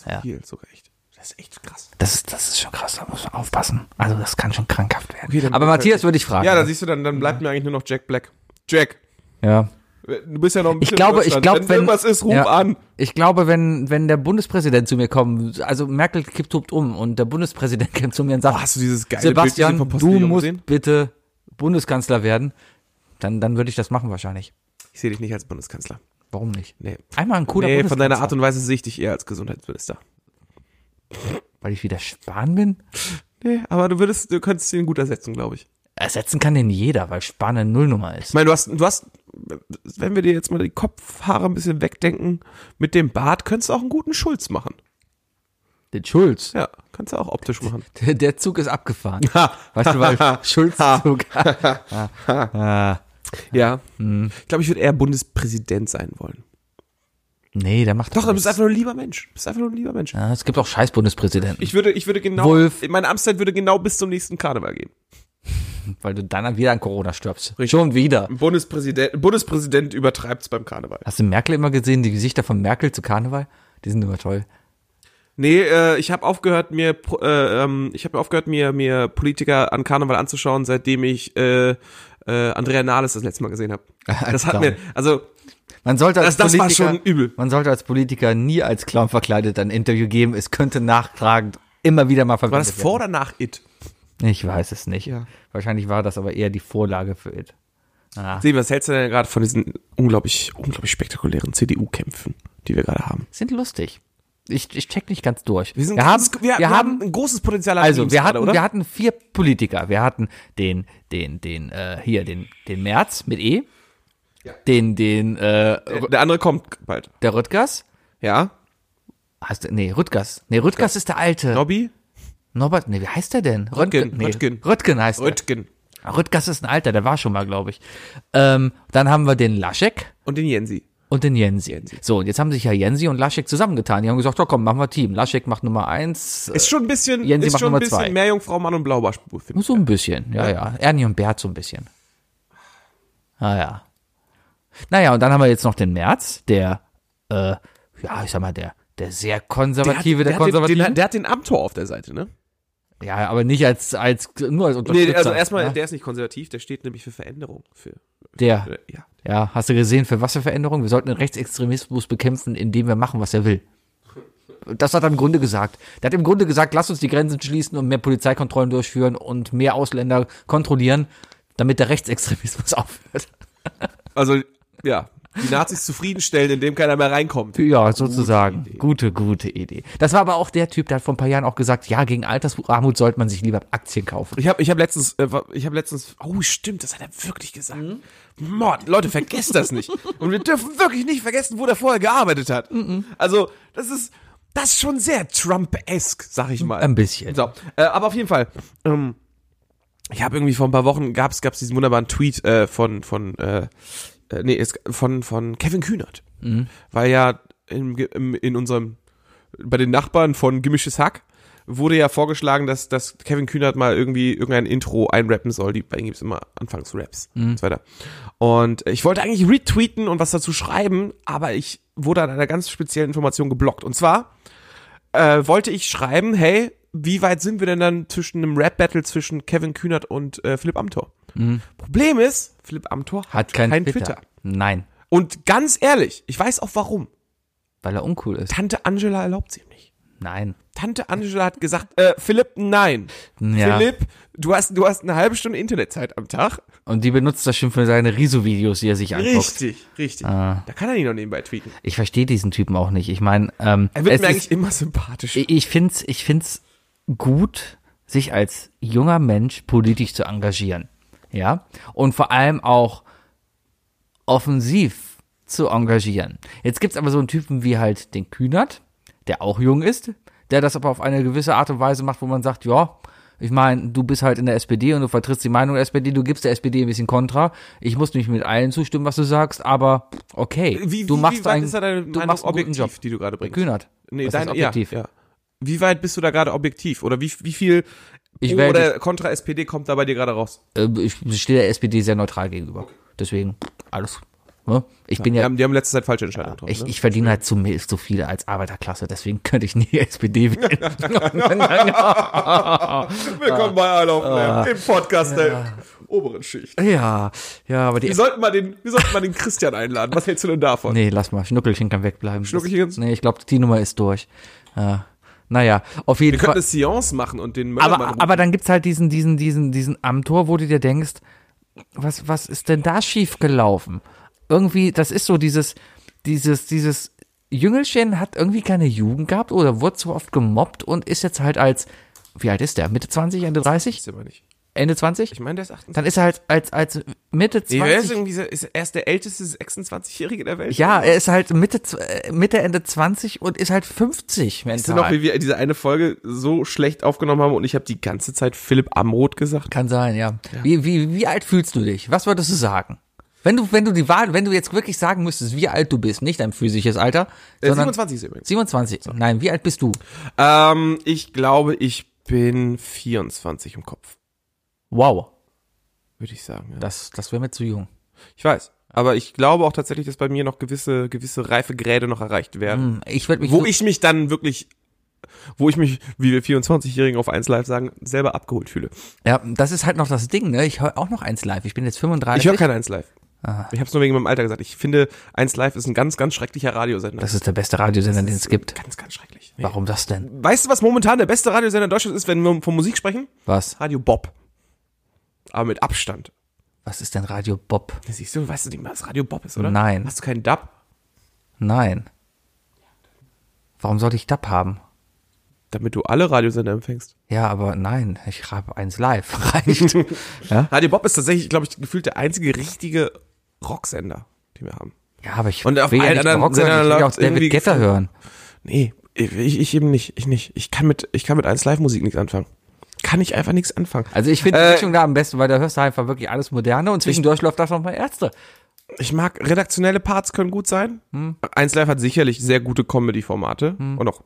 ja. Viel sogar echt. Das ist echt krass. Das ist, das ist schon krass, da muss man aufpassen. Also das kann schon krankhaft werden. Okay, Aber Matthias würde ich fragen. Ja, da siehst du dann, dann bleibt mir eigentlich nur noch Jack Black. Jack, ja. Du bist ja noch ein Ich bisschen glaube, in ich glaube, wenn, wenn irgendwas ist, ruf ja, an. Ich glaube, wenn wenn der Bundespräsident zu mir kommt, also Merkel kippt tobt um und der Bundespräsident kommt zu mir und sagt, Oh, hast du dieses geile Sebastian, Bild du musst gesehen? bitte Bundeskanzler werden, dann dann würde ich das machen wahrscheinlich. Ich sehe dich nicht als Bundeskanzler. Warum nicht? Nee. Einmal ein cooler Nee, von deiner Bundeskanzler. Art und Weise sehe ich dich eher als Gesundheitsminister. weil ich wieder Spahn bin. Nee, aber du würdest, du könntest ihn gut ersetzen, glaube ich. Ersetzen kann den jeder, weil Spahn eine Nullnummer ist. Ich meine, du hast, du hast, wenn wir dir jetzt mal die Kopfhaare ein bisschen wegdenken, mit dem Bart könntest du auch einen guten Schulz machen. Den Schulz. Ja, kannst du auch optisch machen. Der, der Zug ist abgefahren. weißt du, weil Schulz-Zug. ah, Ja. Hm. Ich glaube, ich würde eher Bundespräsident sein wollen. nee, der macht Doch, du bist einfach nur ein lieber Mensch. Du bist einfach nur ein lieber Mensch. Ja, es gibt auch scheiß Bundespräsidenten, Ich würde, ich würde genau, Wolf. meine Amtszeit würde genau bis zum nächsten Karneval gehen. Weil du dann wieder an Corona stirbst. Schon wieder. Bundespräsident, Bundespräsident übertreibt's beim Karneval. Hast du Merkel immer gesehen, die Gesichter von Merkel zu Karneval? Die sind immer toll. Nee, äh, ich habe aufgehört mir äh, ähm, ich habe aufgehört mir mir Politiker an Karneval anzuschauen, seitdem ich äh, äh, Andrea Nahles das letzte Mal gesehen habe. Das hat mir also Man sollte als das, das war Politiker, schon übel. man sollte als Politiker nie als Clown verkleidet ein Interview geben. Es könnte nachtragend immer wieder mal War verwendet das vor oder nach It? Ich weiß es nicht. Ja. Wahrscheinlich war das aber eher die Vorlage für It. Ah. Sehen, was hältst du denn gerade von diesen unglaublich unglaublich spektakulären CDU-Kämpfen, die wir gerade haben? Sind lustig. Ich, ich check nicht ganz durch. Wir, sind wir haben, großes- wir, wir haben ein großes Potenzial an Also Memes wir gerade, hatten, oder? wir hatten vier Politiker. Wir hatten den, den, den, äh, hier, den, den Merz mit E, den, den, äh, der andere kommt bald. der Rüttgers. Ja? Heißt der, nee, Rüttgers. Nee, Rüttgers ist der alte. Nobby? Norbert, nee, wie heißt der denn? Röttgen, nee, Röttgen. Röttgen heißt er. Röttgen. Rüttgers ist ein alter, der war schon mal, glaube ich. Ähm, dann haben wir den Laschek. Und den Jensi. und den Jensi. So, und jetzt haben sich ja Jensi und Laschek zusammengetan. Die haben gesagt, oh komm, machen wir Team. Laschek macht Nummer eins. Ist schon ein bisschen, Jensi ist macht schon ein Nummer bisschen zwei. mehr Jungfrau, Mann und Blaubarspur, finde ich. So ein bisschen, ja, ja. Ernie und Bert so ein bisschen. Ah ja. Naja, und dann haben wir jetzt noch den März, der, äh, ja, ich sag mal, der, der sehr konservative, der, der, hat den, konservative. den, der hat den Amtor auf der Seite, ne? Ja, aber nicht als, als, nur als Unterstützer. Nee, also erstmal, ja? der ist nicht konservativ, der steht nämlich für Veränderung. Für, Der, äh, ja. ja, hast du gesehen, für was für Veränderungen? Wir sollten den Rechtsextremismus bekämpfen, indem wir machen, was er will. Das hat er im Grunde gesagt. Der hat im Grunde gesagt, lass uns die Grenzen schließen und mehr Polizeikontrollen durchführen und mehr Ausländer kontrollieren, damit der Rechtsextremismus aufhört. Also, ja, die Nazis zufriedenstellen, indem keiner mehr reinkommt. Ja, sozusagen. Idee. Gute, gute Idee. Das war aber auch der Typ, der hat vor ein paar Jahren auch gesagt, ja, gegen Altersarmut sollte man sich lieber Aktien kaufen. Ich habe ich hab letztens, äh, ich habe letztens, oh stimmt, das hat er wirklich gesagt. Mord, Leute, vergesst das nicht. Und wir dürfen wirklich nicht vergessen, wo der vorher gearbeitet hat. Also, das ist, das ist schon sehr Trump-esque, sag ich mal. Ein bisschen. So, äh, aber auf jeden Fall. Ähm, ich habe irgendwie vor ein paar Wochen gab's gab's diesen wunderbaren Tweet äh, von von äh, äh, nee es, von von Kevin Kühnert, weil ja im, in unserem bei den Nachbarn von Gemisches Hack wurde ja vorgeschlagen, dass, dass Kevin Kühnert mal irgendwie irgendein Intro einrappen soll. Die, bei ihm gibt's immer Anfangsraps und so weiter. Und ich wollte eigentlich retweeten und was dazu schreiben, aber ich wurde an einer ganz speziellen Information geblockt. Und zwar äh, wollte ich schreiben, hey, wie weit sind wir denn dann zwischen einem Rap-Battle zwischen Kevin Kühnert und äh, Philipp Amthor? Problem ist, Philipp Amthor Mhm. Hat kein, Twitter. Twitter. Nein, Und ganz ehrlich, ich weiß auch warum. weil er uncool ist. Tante Angela erlaubt sie ihm nicht. Nein. Tante Angela hat gesagt, äh, Philipp, nein. Ja. Philipp, du hast, du hast eine halbe Stunde Internetzeit am Tag. Und die benutzt das schon für seine Riso-Videos, die er sich anguckt. Richtig, richtig. Ah. Da kann er nicht noch nebenbei tweeten. Ich verstehe diesen Typen auch nicht. Ich meine, ähm, Er wird mir eigentlich immer sympathisch. ich, ich find's, ich find's gut, sich als junger Mensch politisch zu engagieren. Ja. Und vor allem auch offensiv zu engagieren. Jetzt gibt's aber so einen Typen wie halt den Kühnert, der auch jung ist, der das aber auf eine gewisse Art und Weise macht, wo man sagt, ja, ich meine, du bist halt in der SPD und du vertrittst die Meinung der SPD, du gibst der SPD ein bisschen Kontra. Ich muss nicht mit allen zustimmen, was du sagst, aber okay, wie, du wie, machst wie weit einen, ist da deine du machst einen guten objektiv, Job. die du gerade bringst? Kühnert. Nee, Was dein, heißt objektiv? Ja, ja. Wie weit bist du da gerade objektiv? Oder wie, wie viel Ich Pro oder kontra SPD kommt da bei dir gerade raus? Äh, ich stehe der SPD sehr neutral gegenüber. Deswegen, alles. Ne? Ich bin Die ja, haben, die haben letzte Zeit falsche Entscheidungen getroffen. ich, ne? ich verdiene halt zu, zu viel als Arbeiterklasse, deswegen könnte ich nie SPD wählen. Willkommen bei I Love Lamb, dem Podcast der oberen Schicht. ja, ja, aber die. Wir sollten mal den, wir sollten mal den Christian einladen. Was hältst du denn davon? Nee, lass mal, Schnuckelchen kann wegbleiben. Schnuckelchen? Das- Nee, ich glaube, die Nummer ist durch. Ja. Naja, auf jeden Wir Fall. könnten eine Seance machen und den Möllermann aber, aber dann gibt's halt diesen, diesen, diesen, diesen Amtor, wo du dir denkst, was, was ist denn da schief gelaufen? Irgendwie, das ist so dieses, dieses, dieses Jüngelchen hat irgendwie keine Jugend gehabt oder wurde zu oft gemobbt und ist jetzt halt als, wie alt ist der? Mitte 20, Ende 30? Ist aber nicht. Ende 20? Ich meine, der ist 28. Dann ist er halt als, als Mitte Nee, wer ist 20. irgendwie, so- ist er ist der älteste 26-Jährige der Welt? Ja, er ist halt Mitte, äh, Mitte, Ende 20 und ist halt 50 Weißt du noch, mental. wie wir diese eine Folge so schlecht aufgenommen haben und ich habe die ganze Zeit Philipp Amroth gesagt? Kann sein, ja. Wie, wie, wie alt fühlst du dich? Was würdest du sagen? Wenn du, wenn du die Wahl, wenn du jetzt wirklich sagen müsstest, wie alt du bist, nicht dein physisches Alter, Äh, sondern 27 ist er übrigens. 27. Nein, wie alt bist du? Ähm, ich glaube, ich bin 24 im Kopf, Wow, würde ich sagen. Ja. das, das wäre mir zu jung. Ich weiß. Aber ich glaube auch tatsächlich, dass bei mir noch gewisse, gewisse reife Gräde noch erreicht werden. Hm, Ich würde mich Wo ich mich dann wirklich, wo ich mich, wie wir 24-Jährigen auf 1 Live sagen, selber abgeholt fühle. ja, das ist halt noch das Ding, ne? Ich höre auch noch eins live. Ich bin jetzt 35. Ich höre kein 1 Live. Ich habe es nur wegen meinem Alter gesagt. Ich finde, 1 Live ist ein ganz, ganz schrecklicher Radiosender. das ist der beste Radiosender, den es gibt. Ganz, ganz schrecklich. Nee. Warum das denn? Weißt du, was momentan der beste Radiosender in Deutschland ist, wenn wir von Musik sprechen? Was? Radio Bob. Aber mit Abstand. Was ist denn Radio Bob? Siehst du, weißt du nicht mal, was Radio Bob ist, oder? Nein. Hast du keinen Dub? Nein. Warum sollte ich DAB haben? Damit du alle Radiosender empfängst. Ja, aber nein, ich habe eins live. Reicht. ja? Radio Bob ist tatsächlich, glaube ich, gefühlt der einzige richtige Rocksender, den wir haben. ja, aber ich Und auf will ja nicht anderen Rock hören, ich will auch David gefühlt- hören. Nee, ich, ich eben nicht, ich nicht. Ich kann mit, ich kann mit 1 Live Musik nichts anfangen. Kann ich einfach nichts anfangen. Also ich finde die Äh, Mischung da am besten, weil da hörst du einfach wirklich alles Moderne und zwischendurch läuft das nochmal Ärzte. Ich mag redaktionelle Parts können gut sein. Hm. 1 Live hat sicherlich sehr gute Comedy-Formate und auch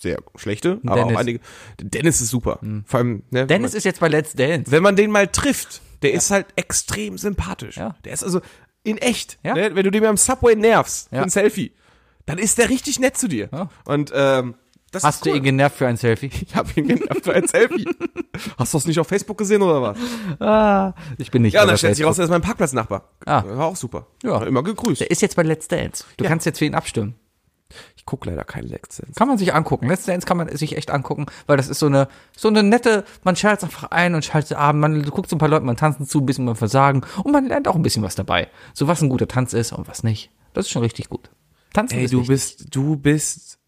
sehr schlechte, aber Dennis. Hm. auch einige. Dennis ist super. Vor allem, ne, Dennis ist jetzt bei Let's Dance. wenn man den mal trifft, der ist halt extrem sympathisch. Ja. Der ist also in echt. Ja. Ne? Wenn du den am Subway nervst Ja. ein Selfie, dann ist der richtig nett zu dir. Ja. Und ähm, das Hast ist du cool. ihn genervt für ein Selfie? Ich hab ihn genervt für ein Selfie. Hast du das nicht auf Facebook gesehen oder was? Ah, ich bin nicht Ja, dann stellt sich raus, er ist mein Parkplatznachbar. Ah. War auch super. Ja. Immer gegrüßt. Der ist jetzt bei Let's Dance. Du Ja. kannst jetzt für ihn abstimmen. Ich guck leider keinen Let's Dance. Kann man sich angucken. Let's Dance kann man sich echt angucken, weil das ist so eine, so eine nette, man schaltet einfach ein und schaltet ab, man guckt so ein paar Leuten, man tanzen zu, ein bisschen beim Versagen und man lernt auch ein bisschen was dabei. So was ein guter Tanz ist und was nicht. Das ist schon richtig gut. Tanzen Ey, du wichtig. bist, du bist,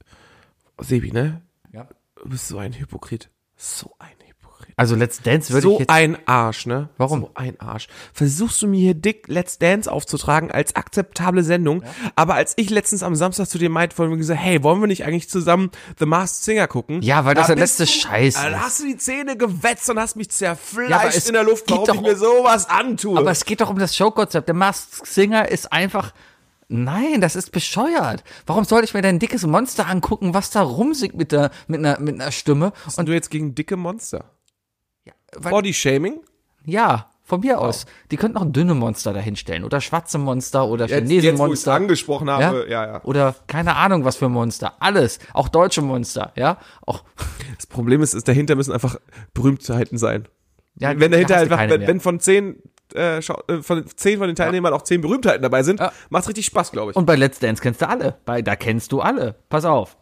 Sebi, ne? Ja. Du bist so ein Hypokrit. So ein Hypokrit. Also Let's Dance würde ich So jetzt, ein Arsch, ne? Warum? So ein Arsch. Versuchst du mir hier dick Let's Dance aufzutragen als akzeptable Sendung, aber als ich letztens am Samstag zu dir meinte, wollen wir gesagt, hey, wollen wir nicht eigentlich zusammen The Masked Singer gucken? ja, weil das Da der bist letzte du- Scheiß Dann ist. hast du die Zähne gewetzt und hast mich zerfleischt Ja, in der Luft, warum doch ich mir sowas antue. Aber es geht doch um das Showkonzept. Der Masked Singer ist einfach. Nein, das ist bescheuert. Warum sollte ich mir dein dickes Monster angucken, was da rumsingt mit der mit einer mit einer Stimme? und du jetzt gegen dicke Monster. Weil, Body Shaming? ja, von mir aus. Die könnten auch dünne Monster dahinstellen oder schwarze Monster oder Jetzt, jetzt Chinesenmonster. angesprochen habe, ja, ja. Oder keine Ahnung was für Monster. Alles. Auch deutsche Monster, ja. Auch, Das Problem ist, ist dahinter müssen einfach Berühmtheiten sein. ja wenn dahinter einfach, wenn, mehr. wenn von zehn, äh, äh, von zehn von den Teilnehmern auch zehn Berühmtheiten dabei sind, Ja. macht's richtig Spaß, glaube ich. Und bei Let's Dance kennst du alle. Bei, da kennst du alle. Pass auf.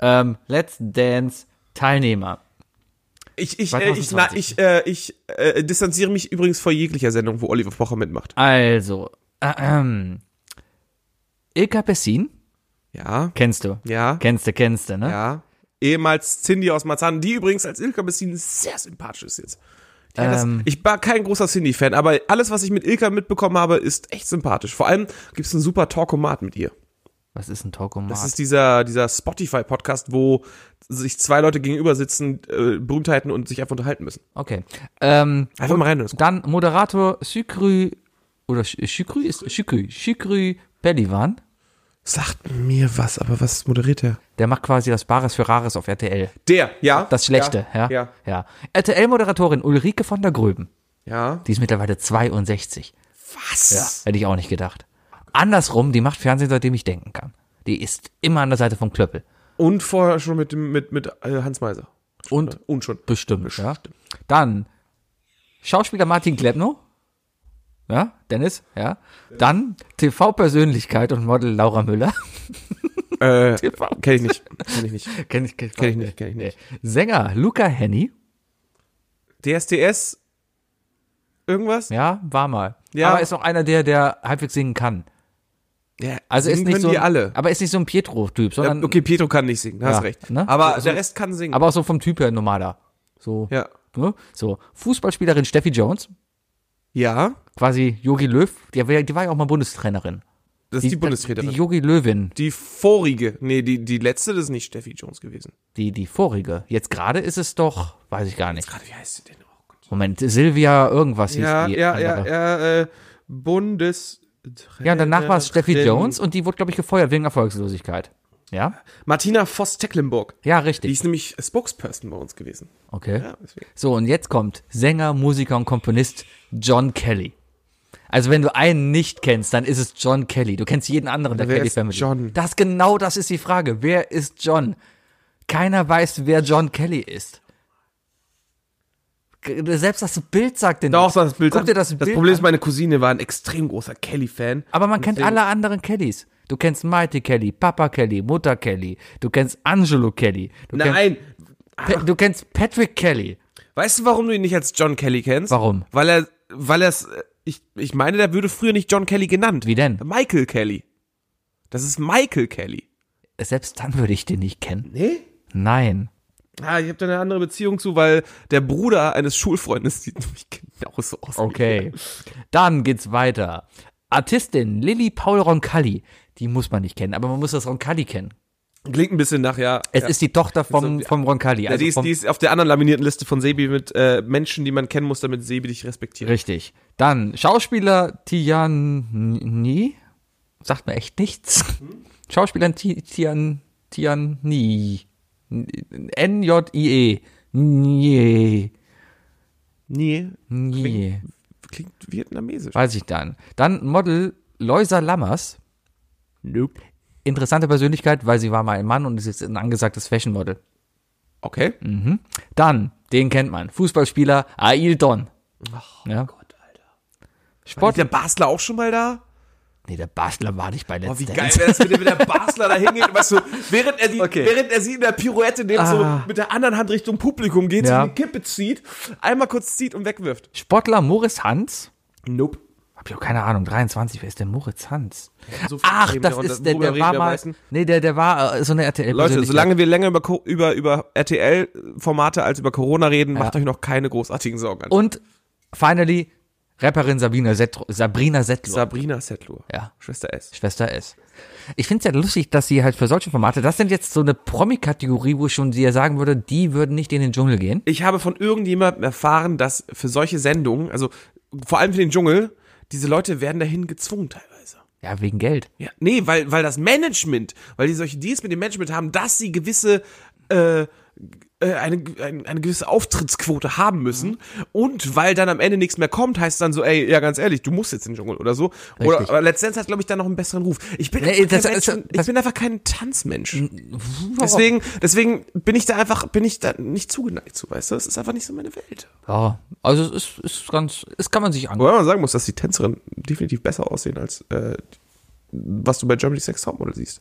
Ähm, Let's Dance Teilnehmer. Ich, ich, äh, ich, 2020. na, ich, äh, ich äh, distanziere mich übrigens vor jeglicher Sendung, wo Oliver Pocher mitmacht. Also, äh, ähm, Ilka Bessin, Ja, kennst du? ja, Kennst du, kennst du, ne? ja. Ehemals Cindy aus Marzahn, die übrigens als Ilka Bessin sehr sympathisch ist jetzt. Die hat Ähm. das, ich war kein großer Cindy-Fan, aber alles, was ich mit Ilka mitbekommen habe, ist echt sympathisch. Vor allem gibt's einen super Talkomat mit ihr. Was ist ein Talkomat? Das ist dieser, dieser Spotify-Podcast, wo sich zwei Leute gegenüber sitzen, äh, Berühmtheiten und sich einfach unterhalten müssen. okay. Ähm, Einfach mal rein. das dann Moderator Sükry, oder Sükry ist, Sükry, Sükry Bellivan. Sagt mir was, aber was moderiert der? Der macht quasi das Bares für Rares auf RTL. Der, ja. Das Schlechte, ja. Ja. ja. RTL-Moderatorin Ulrike von der Gröben. Ja. Die ist mittlerweile 62. Was? Ja, hätte ich auch nicht gedacht. Andersrum, die macht Fernsehen, seitdem ich denken kann. Die ist immer an der Seite vom Klöppel. Und vorher schon mit dem, mit, mit äh, Hans Meiser. Und Und schon. bestimmt, ja. Dann Schauspieler Martin Klebno. Ja, Dennis, ja. Dann TV-Persönlichkeit und Model Laura Müller. Äh, kenn ich nicht. Kenn ich nicht. Kenn ich, kenn ich, Kenn ich nicht, kenn ich nicht. Sänger Luca Henny. DSDS? Irgendwas? Ja, war mal. Ja. Aber ist auch einer, der, der halbwegs singen kann. Ja, Also ist singen nicht können so, ein, alle. aber ist nicht so ein Pietro-Typ, sondern, Ja, okay, Pietro kann nicht singen, hast Ja, recht. ne? Aber Also- der Rest kann singen. aber auch so vom Typ her normaler. So, ja. ne? so. Fußballspielerin Steffi Jones. Ja, Quasi Yogi Löw. Die, war- die war ja auch mal Bundestrainerin. das ist die, Bundestrainerin. Die Die, Yogi Löwin. vorige, nee, die, die letzte, das ist nicht Steffi Jones gewesen. Die, die vorige. Jetzt gerade ist es doch, weiß ich gar nicht. Gerade, wie heißt sie denn? Oh. Moment, Silvia irgendwas hieß Ja, die. ja, ja, andere. ja, äh, Bundes... Ja, und danach war es Steffi. Jones und die wurde, glaube ich, gefeuert wegen Erfolgslosigkeit. Ja? Martina Voss-Tecklenburg. Ja, Die richtig. ist nämlich Spokesperson bei uns gewesen. Okay. Ja. So, und jetzt kommt Sänger, Musiker und Komponist John Kelly. Also wenn du einen nicht kennst, dann ist es John Kelly. Du kennst jeden anderen der wer Kelly ist Family. John? Das genau das ist die Frage. Wer ist John? Keiner weiß, wer John Kelly ist. Selbst das Bild sagt den Doch, das Bild. Guck dir das, das Bild Problem an. ist, meine Cousine war ein extrem großer Kelly-Fan. Aber man kennt alle anderen Kellys. Du kennst Mighty Kelly, Papa Kelly, Mutter Kelly. Du kennst Angelo Kelly. Du, Nein. Kennst, du kennst Patrick Kelly. Weißt du, warum du ihn nicht als John Kelly kennst? Warum? Weil er, weil er es, ich, ich meine, der würde früher nicht John Kelly genannt. Wie denn? Michael Kelly. Das ist Michael Kelly. Selbst dann würde ich den nicht kennen. Nee? Nein. Ah, ich habe da eine andere Beziehung zu, weil der Bruder eines Schulfreundes sieht nämlich genauso aus. Okay. Dann geht's weiter. Artistin Lilly Paul Roncalli. Die muss man nicht kennen, aber man muss das Roncalli kennen. Klingt ein bisschen nach, ja. Es ja. ist die Tochter vom, So, vom Roncalli. ja, Also die, ist, die ist auf der anderen laminierten Liste von Sebi mit äh, Menschen, die man kennen muss, damit Sebi dich respektiert. richtig. Dann Schauspieler Tiani. Sagt mir echt nichts. Schauspieler Ti- Tian, Tiani. N-J-I-E. Nie. Nee, Nie. klingt vietnamesisch. Weiß ich dann. Dann Model Loisa Lammers. Nope. Interessante Persönlichkeit, weil sie war mal ein Mann und ist jetzt ein angesagtes Fashionmodel. Okay. Dann, den kennt man. Fußballspieler Ailton. ja. Gott, Alter. War Sport. der Basler auch schon mal da? Nee, der Basler war nicht bei Let's Oh, wie Dance. geil wäre das, wenn der- Basler da hingeht, weißt du, während er, die, Okay. während er sie in der Pirouette nimmt, Ah. so mit der anderen Hand Richtung Publikum geht, Ja. so die Kippe zieht, einmal kurz zieht und wegwirft. Sportler Moritz Hans. Nope. Hab ich auch keine Ahnung, 23, wer ist denn Moritz Hans? So Ach, das ist der, der war mal, meisten? nee, der, der war äh, so eine RTL Leute, solange wir länger über, über, über RTL-Formate als über Corona reden, macht euch noch keine großartigen Sorgen. Und finally, Rapperin Sabina Settl Sabrina Settler. Sabrina Settler. Ja. Schwester S. Schwester S. Ich finde es ja lustig, dass sie halt für solche Formate, das sind jetzt so eine Promi-Kategorie, wo schon sie ja sagen würde, die würden nicht in den Dschungel gehen. Ich habe von irgendjemandem erfahren, dass für solche Sendungen, also vor allem für den Dschungel, diese Leute werden dahin gezwungen teilweise. Ja, wegen Geld. Ja, nee, weil, weil das Management, weil die solche Deals mit dem Management haben, dass sie gewisse, äh, äh, eine, eine, eine gewisse Auftrittsquote haben müssen und weil dann am Ende nichts mehr kommt, heißt dann so, ey, ja ganz ehrlich, du musst jetzt in den Dschungel oder so. Oder Richtig. aber letztendlich hat glaube ich dann noch einen besseren Ruf. Ich bin, Nee, einfach das- kein das- Mensch, das- ich bin einfach kein Tanzmensch. Deswegen, deswegen bin ich da einfach, bin ich da nicht zugeneigt zu, weißt du? Es ist einfach nicht so meine Welt. Ja, also es ist, ist ganz, es kann man sich angucken. Wobei man sagen muss, dass die Tänzerinnen definitiv besser aussehen als äh, was du bei Germany's Next Topmodel siehst.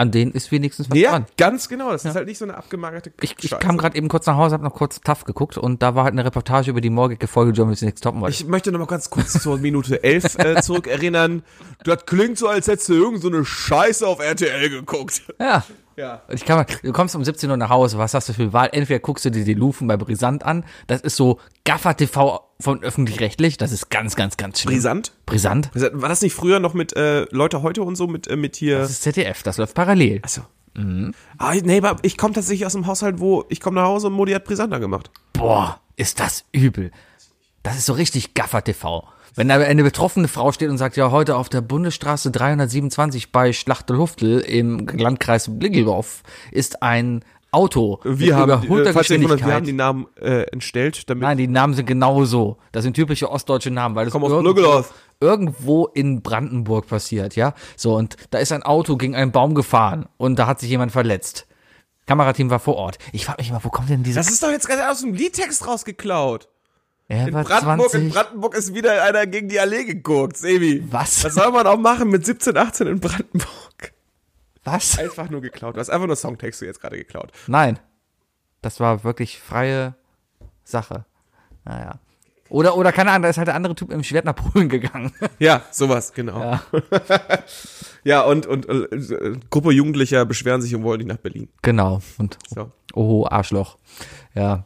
An denen ist wenigstens was Ja, dran. ganz genau. Das ist halt nicht so eine abgemagerte Ich, ich kam gerade eben kurz nach Hause, habe noch kurz TAF geguckt und da war halt eine Reportage über die morgige Folge Germany's Next Topmodel. Ich möchte noch mal ganz kurz zur Minute 11 äh, zurückerinnern. Das klingt so, als hättest du irgend so eine Scheiße auf RTL geguckt. ja. Ja. Ich kann mal, du kommst um 17 Uhr nach Hause, was hast du für Wahl? Entweder guckst du dir die Lufen bei Brisant an, das ist so Gaffer TV von öffentlich-rechtlich, das ist ganz, ganz, ganz schlimm. Brisant? Brisant? War das nicht früher noch mit äh, Leute heute und so mit, äh, mit hier. Das ist ZDF, das läuft parallel. Achso. Ah, nee, aber ich komme tatsächlich aus einem Haushalt, wo ich komme nach Hause und Modi hat Brisant angemacht. Boah, ist das übel. Das ist so richtig Gaffer TV. Wenn da eine betroffene Frau steht und sagt, ja, heute auf der Bundesstraße 327 bei Schlachtelhuftel im Landkreis Blingeldorf ist ein Auto Wir haben, äh, wundert, Geschwindigkeit. wir haben die Namen äh, entstellt, damit Nein, die Namen sind genau so. Das sind typische ostdeutsche Namen, weil das irgendwo, irgendwo in Brandenburg passiert, ja. So, und da ist ein Auto gegen einen Baum gefahren und da hat sich jemand verletzt. Kamerateam war vor Ort. Ich frage mich immer, wo kommt denn diese Das ist doch jetzt gerade aus dem Liedtext rausgeklaut. Er In Brandenburg, 20. in Brandenburg ist wieder einer gegen die Allee geguckt, Sebi. Was? Was soll man auch machen mit 17, 18 in Brandenburg? Was? Einfach nur geklaut. Du hast einfach nur Songtexte jetzt gerade geklaut. Nein. Das war wirklich freie Sache. Naja. Oder, oder keine Ahnung, da ist halt der andere Typ im Schwert nach Polen gegangen. Ja, sowas, genau. Ja, Ja. und, und äh, Gruppe Jugendlicher beschweren sich und wollen nicht nach Berlin. genau. Und So. oh, Arschloch. Ja.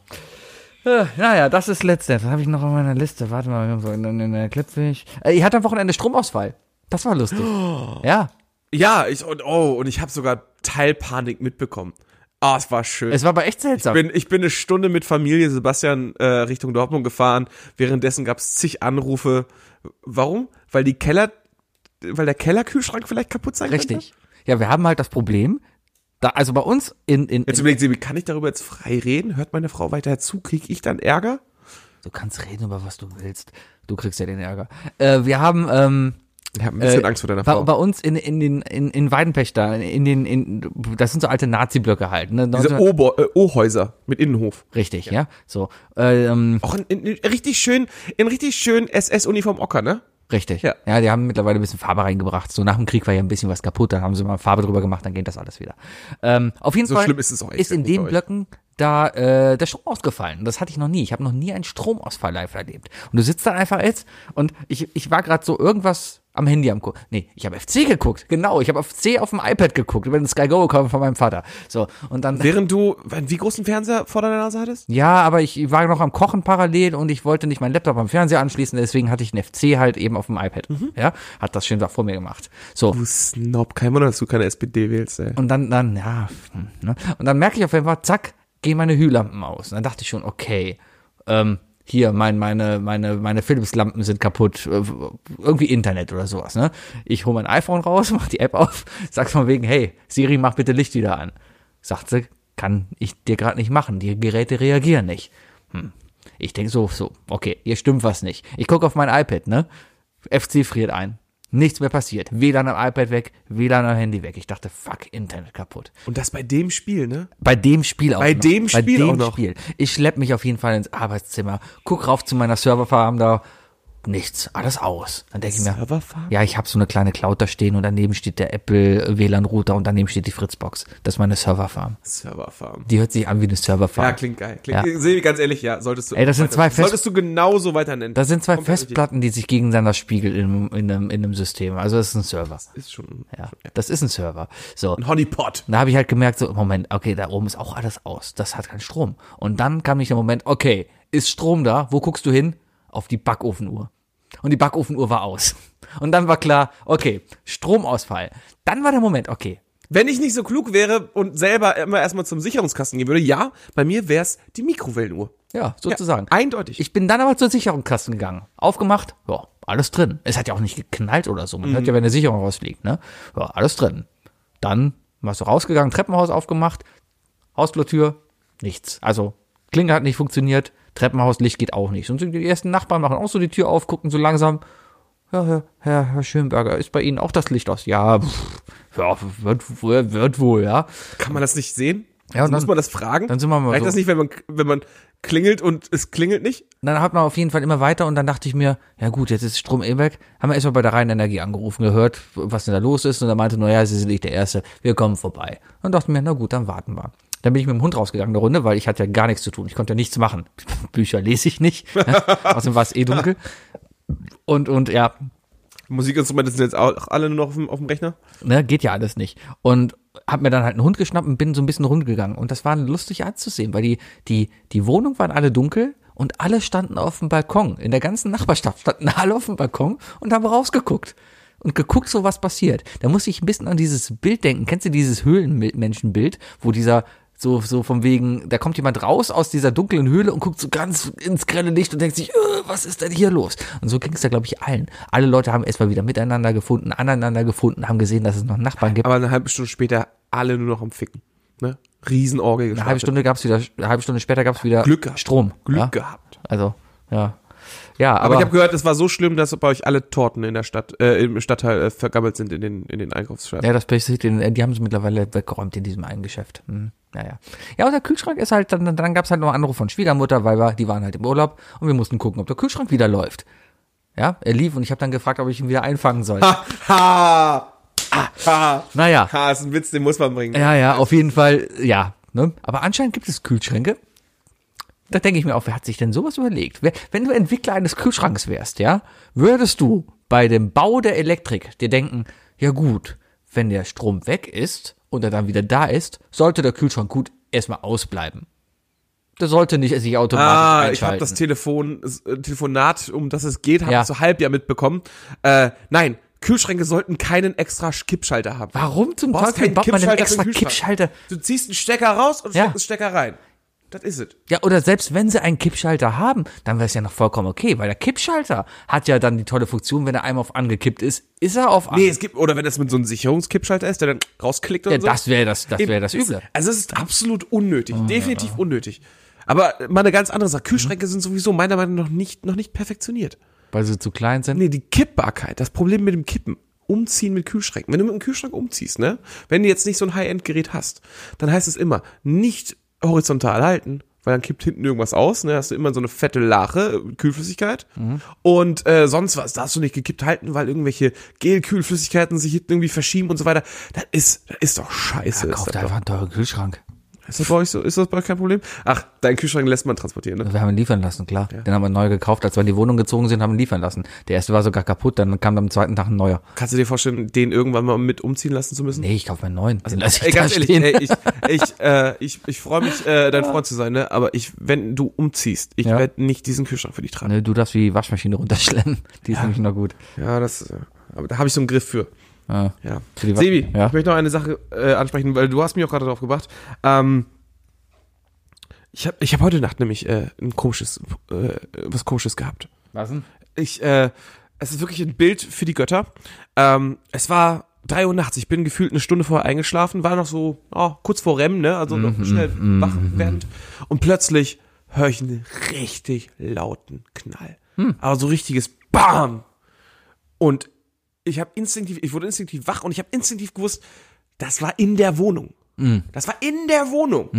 Äh, naja, das ist letztes. Was habe ich noch auf meiner Liste? Warte mal, wir haben so in, der Clipfish. Äh, ich hatte am Wochenende Stromausfall. Das war lustig. Ja. Ja, ich, und, oh, und ich habe sogar Teilpanik mitbekommen. Ah, es war schön. Es war aber echt seltsam. bin, ich bin eine Stunde mit Familie Sebastian äh, Richtung Dortmund gefahren. Währenddessen gab es zig Anrufe. Warum? Weil die Keller, weil der Kellerkühlschrank vielleicht kaputt sein könnte? Richtig. Ja, wir haben halt das Problem, da, also bei uns in, in, Jetzt überlegt sie, kann ich darüber jetzt frei reden? Hört meine Frau weiter zu? Kriege ich dann Ärger? du kannst reden über was du willst. Du kriegst ja den Ärger. Äh, wir haben, ähm, Ich habe ein bisschen Äh, Angst vor deiner bei, Frau. bei uns in, in den in, in Weidenpech da, in den in das sind so alte Nazi-Blöcke halt, ne? Diese 19 O-Bo- äh, O-Häuser mit Innenhof. richtig, ja. So, ähm, Auch in, in, in richtig schön, in richtig schön SS-Uniform Ocker, ne? Richtig. Ja. Ja. die haben mittlerweile ein bisschen Farbe reingebracht. So nach dem Krieg war ja ein bisschen was kaputt, dann haben sie mal Farbe drüber gemacht, dann geht das alles wieder. Ähm, auf jeden So Fall schlimm ist es auch echt ist in den. Blöcken da äh, der Strom ausgefallen. Und das hatte ich noch nie. Ich habe noch nie einen Stromausfall live erlebt. Und du sitzt dann einfach jetzt und ich, ich war gerade so irgendwas am Handy am gucken. Nee, ich habe FC geguckt. Genau, ich habe FC auf dem iPad geguckt, über den Sky Go gekommen von meinem Vater. So, und dann Während du wie großen Fernseher vor deiner Nase hattest? ja, aber ich war noch am Kochen parallel und ich wollte nicht meinen Laptop am Fernseher anschließen, deswegen hatte ich einen FC halt eben auf dem iPad. Ja, hat das schön da vor mir gemacht. So, Du Snob, kein Wunder, dass du keine SPD wählst, ey. und dann, dann, ja, hm, ne? und dann merke ich auf einmal, zack, gehen meine Hühlampen aus. Und dann dachte ich schon, okay, ähm, hier, mein, meine, meine, meine Philips-Lampen sind kaputt, äh, irgendwie Internet oder sowas, ne? Ich hole mein iPhone raus, mach die App auf, sag's von wegen, hey, Siri, mach bitte Licht wieder an. Sagt sie, kann ich dir gerade nicht machen, die Geräte reagieren nicht. Hm. Ich denke so, so, okay, hier stimmt was nicht. Ich gucke auf mein iPad, ne? FC friert ein. Nichts mehr passiert. WLAN am iPad weg, WLAN am Handy weg. Ich dachte, fuck, Internet kaputt. Und das bei dem Spiel, ne? Bei dem Spiel auch Bei noch. dem Spiel Bei dem auch noch. Spiel. Ich schlepp mich auf jeden Fall ins Arbeitszimmer, guck rauf zu meiner Serverfarm da, nichts, alles aus. Dann denke ich mir, ja, ich habe so eine kleine Cloud da stehen und daneben steht der Apple WLAN Router und daneben steht die Fritzbox. Das ist meine Serverfarm. Serverfarm. Die hört sich an wie eine Serverfarm. Ja, klingt geil. Klingt, Ja. Sehe ganz ehrlich, ja, solltest du. Ey, das sind zwei Fest- Solltest du genauso weiter nennen. Das sind zwei richtig. Festplatten, die sich gegeneinander spiegeln in, in, einem, in einem System. Also das ist ein Server. Ist schon Ja, das ist ein Server. So. ein Honeypot. Da habe ich halt gemerkt, so, Moment, okay, da oben ist auch alles aus. Das hat keinen Strom. Und dann kam nicht der Moment, okay, ist Strom da? Wo guckst du hin? Auf die Backofenuhr. Und die Backofenuhr war aus. Und dann war klar, okay, Stromausfall. Dann war der Moment, okay, Wenn ich nicht so klug wäre und selber immer erstmal zum Sicherungskasten gehen würde, ja, bei mir wär's die Mikrowellenuhr. ja, sozusagen. Ja, eindeutig. Ich bin dann aber zur Sicherungskasten gegangen. Aufgemacht, ja, alles drin. Es hat ja auch nicht geknallt oder so. Man hört ja, wenn eine Sicherung rausfliegt, ne? Ja, alles drin. Dann warst du rausgegangen, Treppenhaus aufgemacht, Hausflurtür, nichts. Also, Klinge hat nicht funktioniert, Treppenhaus, Licht geht auch nicht. Und die ersten Nachbarn machen auch so die Tür auf, gucken so langsam. Ja, Herr, Herr, Herr Schönberger, ist bei Ihnen auch das Licht aus? Ja, pff, ja wird, wird, wird wohl, ja. Kann man das nicht sehen? Ja, also dann- muss man das fragen? dann sind wir mal Reicht so- das nicht, wenn man, wenn man klingelt und es klingelt nicht? dann hat man auf jeden Fall immer weiter und dann dachte ich mir, ja gut, jetzt ist Strom eh weg. Haben wir erstmal bei der Rheinenergie angerufen, gehört, was denn da los ist und er meinte, naja, Sie sind nicht der Erste, wir kommen vorbei. Und dachte mir, na gut, dann warten wir. Dann bin ich mit dem Hund rausgegangen eine Runde, weil ich hatte ja gar nichts zu tun. Ich konnte ja nichts machen. Bücher lese ich nicht. Außerdem war es eh dunkel. Und, und ja, Musikinstrumente sind jetzt auch alle nur noch auf dem, auf dem Rechner? ne, geht ja alles nicht. Und hab mir dann halt einen Hund geschnappt und bin so ein bisschen rumgegangen. Und das war lustig anzusehen, weil die, die, die Wohnung waren alle dunkel und alle standen auf dem Balkon. In der ganzen Nachbarschaft standen alle auf dem Balkon und haben rausgeguckt. Und geguckt, so was passiert. Da muss ich ein bisschen an dieses Bild denken. Kennst du dieses Höhlenmenschenbild, wo dieser so, so vom wegen, da kommt jemand raus aus dieser dunklen Höhle und guckt so ganz ins grelle Licht und denkt sich, äh, was ist denn hier los? Und so ging es da, glaube ich, allen. Alle Leute haben erstmal wieder miteinander gefunden, aneinander gefunden, haben gesehen, dass es noch Nachbarn gibt. Aber eine halbe Stunde später alle nur noch am Ficken. Ne? Riesenorgel Eine halbe Stunde gab's wieder, eine halbe Stunde später gab's wieder Glück gehabt. Strom. Glück ja? gehabt. Also, ja. Ja, Aber, aber, ich habe gehört, es war so schlimm, dass bei euch alle Torten in der Stadt, äh, im Stadtteil äh, vergammelt sind in den, in den Einkaufsschreiben. ja, das passiert, in- die haben sie mittlerweile weggeräumt in diesem einen Geschäft. Hm, naja. Ja, und der Kühlschrank ist halt, dann, dann gab's halt noch einen Anruf von Schwiegermutter, weil wir, die waren halt im Urlaub und wir mussten gucken, ob der Kühlschrank wieder läuft. Ja, er lief und ich habe dann gefragt, ob ich ihn wieder einfangen soll. Ha! Ha! Ha! Naja. Ha, ist ein Witz, den muss man bringen. Ja, ja, auf jeden Fall, ja. Ne? Aber anscheinend gibt es Kühlschränke. Da denke ich mir auch, wer hat sich denn sowas überlegt? Wer, wenn du Entwickler eines Kühlschranks wärst, ja, würdest du bei dem Bau der Elektrik dir denken, ja gut, wenn der Strom weg ist und er dann wieder da ist, sollte der Kühlschrank gut erstmal ausbleiben. Der sollte nicht sich automatisch Ah, ich einschalten. habe das Telefon, äh, Telefonat, um das es geht, habe Ja. ich so halb ja mitbekommen. Äh, nein, Kühlschränke sollten keinen extra Kippschalter haben. Warum zum Teufel baut man für extra. Kippschalter? Du ziehst einen Stecker raus und Ja. steckst einen Stecker rein. Das ist es. Ja, oder selbst wenn sie einen Kippschalter haben, dann wäre es ja noch vollkommen okay, weil der Kippschalter hat ja dann die tolle Funktion, wenn er einmal auf angekippt ist, ist er auf an. Nee, es gibt, oder wenn es mit so einem Sicherungskippschalter ist, der dann rausklickt und ja, so. das wäre das, das wäre das Üble. Also es ist absolut unnötig, definitiv unnötig. Aber mal eine ganz andere Sache. Kühlschränke sind sowieso meiner Meinung nach noch nicht, noch nicht perfektioniert. Weil sie zu klein sind. Nee, die Kippbarkeit, das Problem mit dem Kippen. Umziehen mit Kühlschränken. Wenn du mit dem Kühlschrank umziehst, ne? Wenn du jetzt nicht so ein High-End-Gerät hast, dann heißt es immer, nicht horizontal halten, weil dann kippt hinten irgendwas aus, ne? Hast du immer so eine fette Lache, Kühlflüssigkeit. Und äh, sonst was, darfst du nicht gekippt halten, weil irgendwelche Gel-Kühlflüssigkeiten sich hinten irgendwie verschieben und so weiter. Das ist, das ist doch scheiße. Ja, kauft einfach einen teuren Kühlschrank. Ist das bei euch so? Ist das bei euch kein Problem? Ach, deinen Kühlschrank lässt man transportieren, ne? Wir haben ihn liefern lassen, klar. Den haben wir neu gekauft, als wir in die Wohnung gezogen sind, haben ihn liefern lassen. Der erste war sogar kaputt, dann kam am zweiten Tag ein neuer. Kannst du dir vorstellen, den irgendwann mal mit umziehen lassen zu müssen? Nee, ich kaufe mir einen neuen. Den lass Ey, ich da ganz ehrlich, ey, ich, ich, äh, ich, ich freue mich, äh, dein Freund zu sein, ne? Aber ich, wenn du umziehst, ich Ja. werde nicht diesen Kühlschrank für dich tragen. Ne, du darfst die Waschmaschine runterschleppen. Die ist nämlich noch gut. Ja, das, äh, aber da habe ich so einen Griff für. Ja. Ja. Sebi, Ja. ich möchte noch eine Sache äh, ansprechen, weil du hast mich auch gerade drauf gebracht. Ähm, ich habe ich hab heute Nacht nämlich äh, ein komisches, äh, was komisches gehabt. Was denn? Ich, äh, es ist wirklich ein Bild für die Götter. Ähm, es war drei Uhr nachts. Ich bin gefühlt eine Stunde vorher eingeschlafen, war noch so oh, kurz vor REM, ne? Also noch schnell wach werdend. Und plötzlich höre ich einen richtig lauten Knall. Aber so richtiges BAM! Und ich habe instinktiv, ich wurde instinktiv wach und ich habe instinktiv gewusst, das war in der Wohnung. Das war in der Wohnung.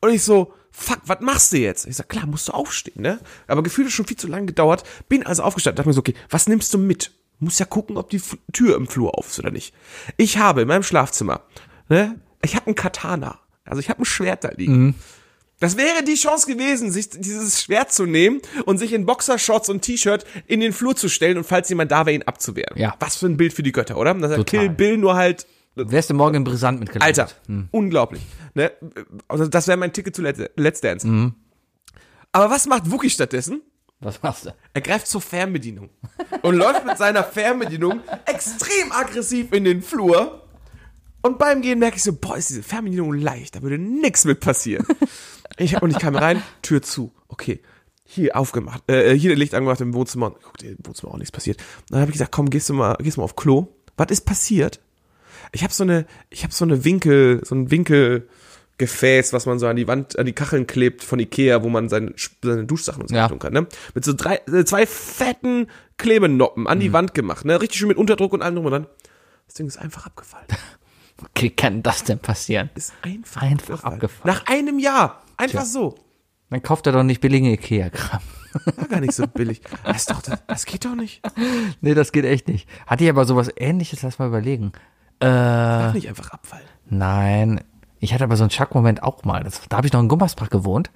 Und ich so, fuck, was machst du jetzt? Ich sag, klar, musst du aufstehen, ne? Aber gefühlt schon viel zu lange gedauert. Bin also aufgestanden, dachte mir so, okay, was nimmst du mit? Muss ja gucken, ob die F Tür im Flur auf ist oder nicht. Ich habe in meinem Schlafzimmer, ne? Ich habe einen Katana. Also ich habe ein Schwert da liegen. Das wäre die Chance gewesen, sich dieses Schwert zu nehmen und sich in Boxershorts und T-Shirt in den Flur zu stellen und falls jemand da wäre, ihn abzuwehren. Ja. Was für ein Bild für die Götter, oder? Das Total. Kill Bill nur halt Wärst du morgen in Brisant mitgelandet? Alter, unglaublich. Ne? Also das wäre mein Ticket zu Let's, Dance. Aber was macht Wookie stattdessen? Was machst du? Er greift zur Fernbedienung und läuft mit seiner Fernbedienung extrem aggressiv in den Flur. Und beim Gehen merke ich so, boah, ist diese Fernbedienung leicht, da würde nix mit passieren. Ich, und ich kam rein, Tür zu. Okay, hier aufgemacht, äh, hier Licht angemacht im Wohnzimmer. Und Guck dir, im Wohnzimmer auch nichts passiert. Dann habe ich gesagt, komm, gehst du mal, gehst mal auf Klo. Was ist passiert? Ich habe so eine, ich habe so eine Winkel, so ein Winkelgefäß, was man so an die Wand, an die Kacheln klebt von Ikea, wo man seine, seine Duschsachen und so Ja. tun kann, ne? Mit so drei, äh, zwei fetten Klebenoppen an die Wand gemacht, ne? Richtig schön mit Unterdruck und allem drum und dran. Das Ding ist einfach abgefallen. Wie kann das denn passieren? Ist einfach, Einfach abgefallen. Nach einem Jahr. Einfach Tja. so. Dann kauft er doch nicht billige Ikea-Kram. War gar nicht so billig. Das, doch, das, das geht doch nicht. Nee, das geht echt nicht. Hatte ich aber sowas ähnliches, lass mal überlegen. Äh, Darf nicht einfach abfallen. nein. Ich hatte aber so einen Schockmoment auch mal. Das, da habe ich noch in Gummersbach gewohnt.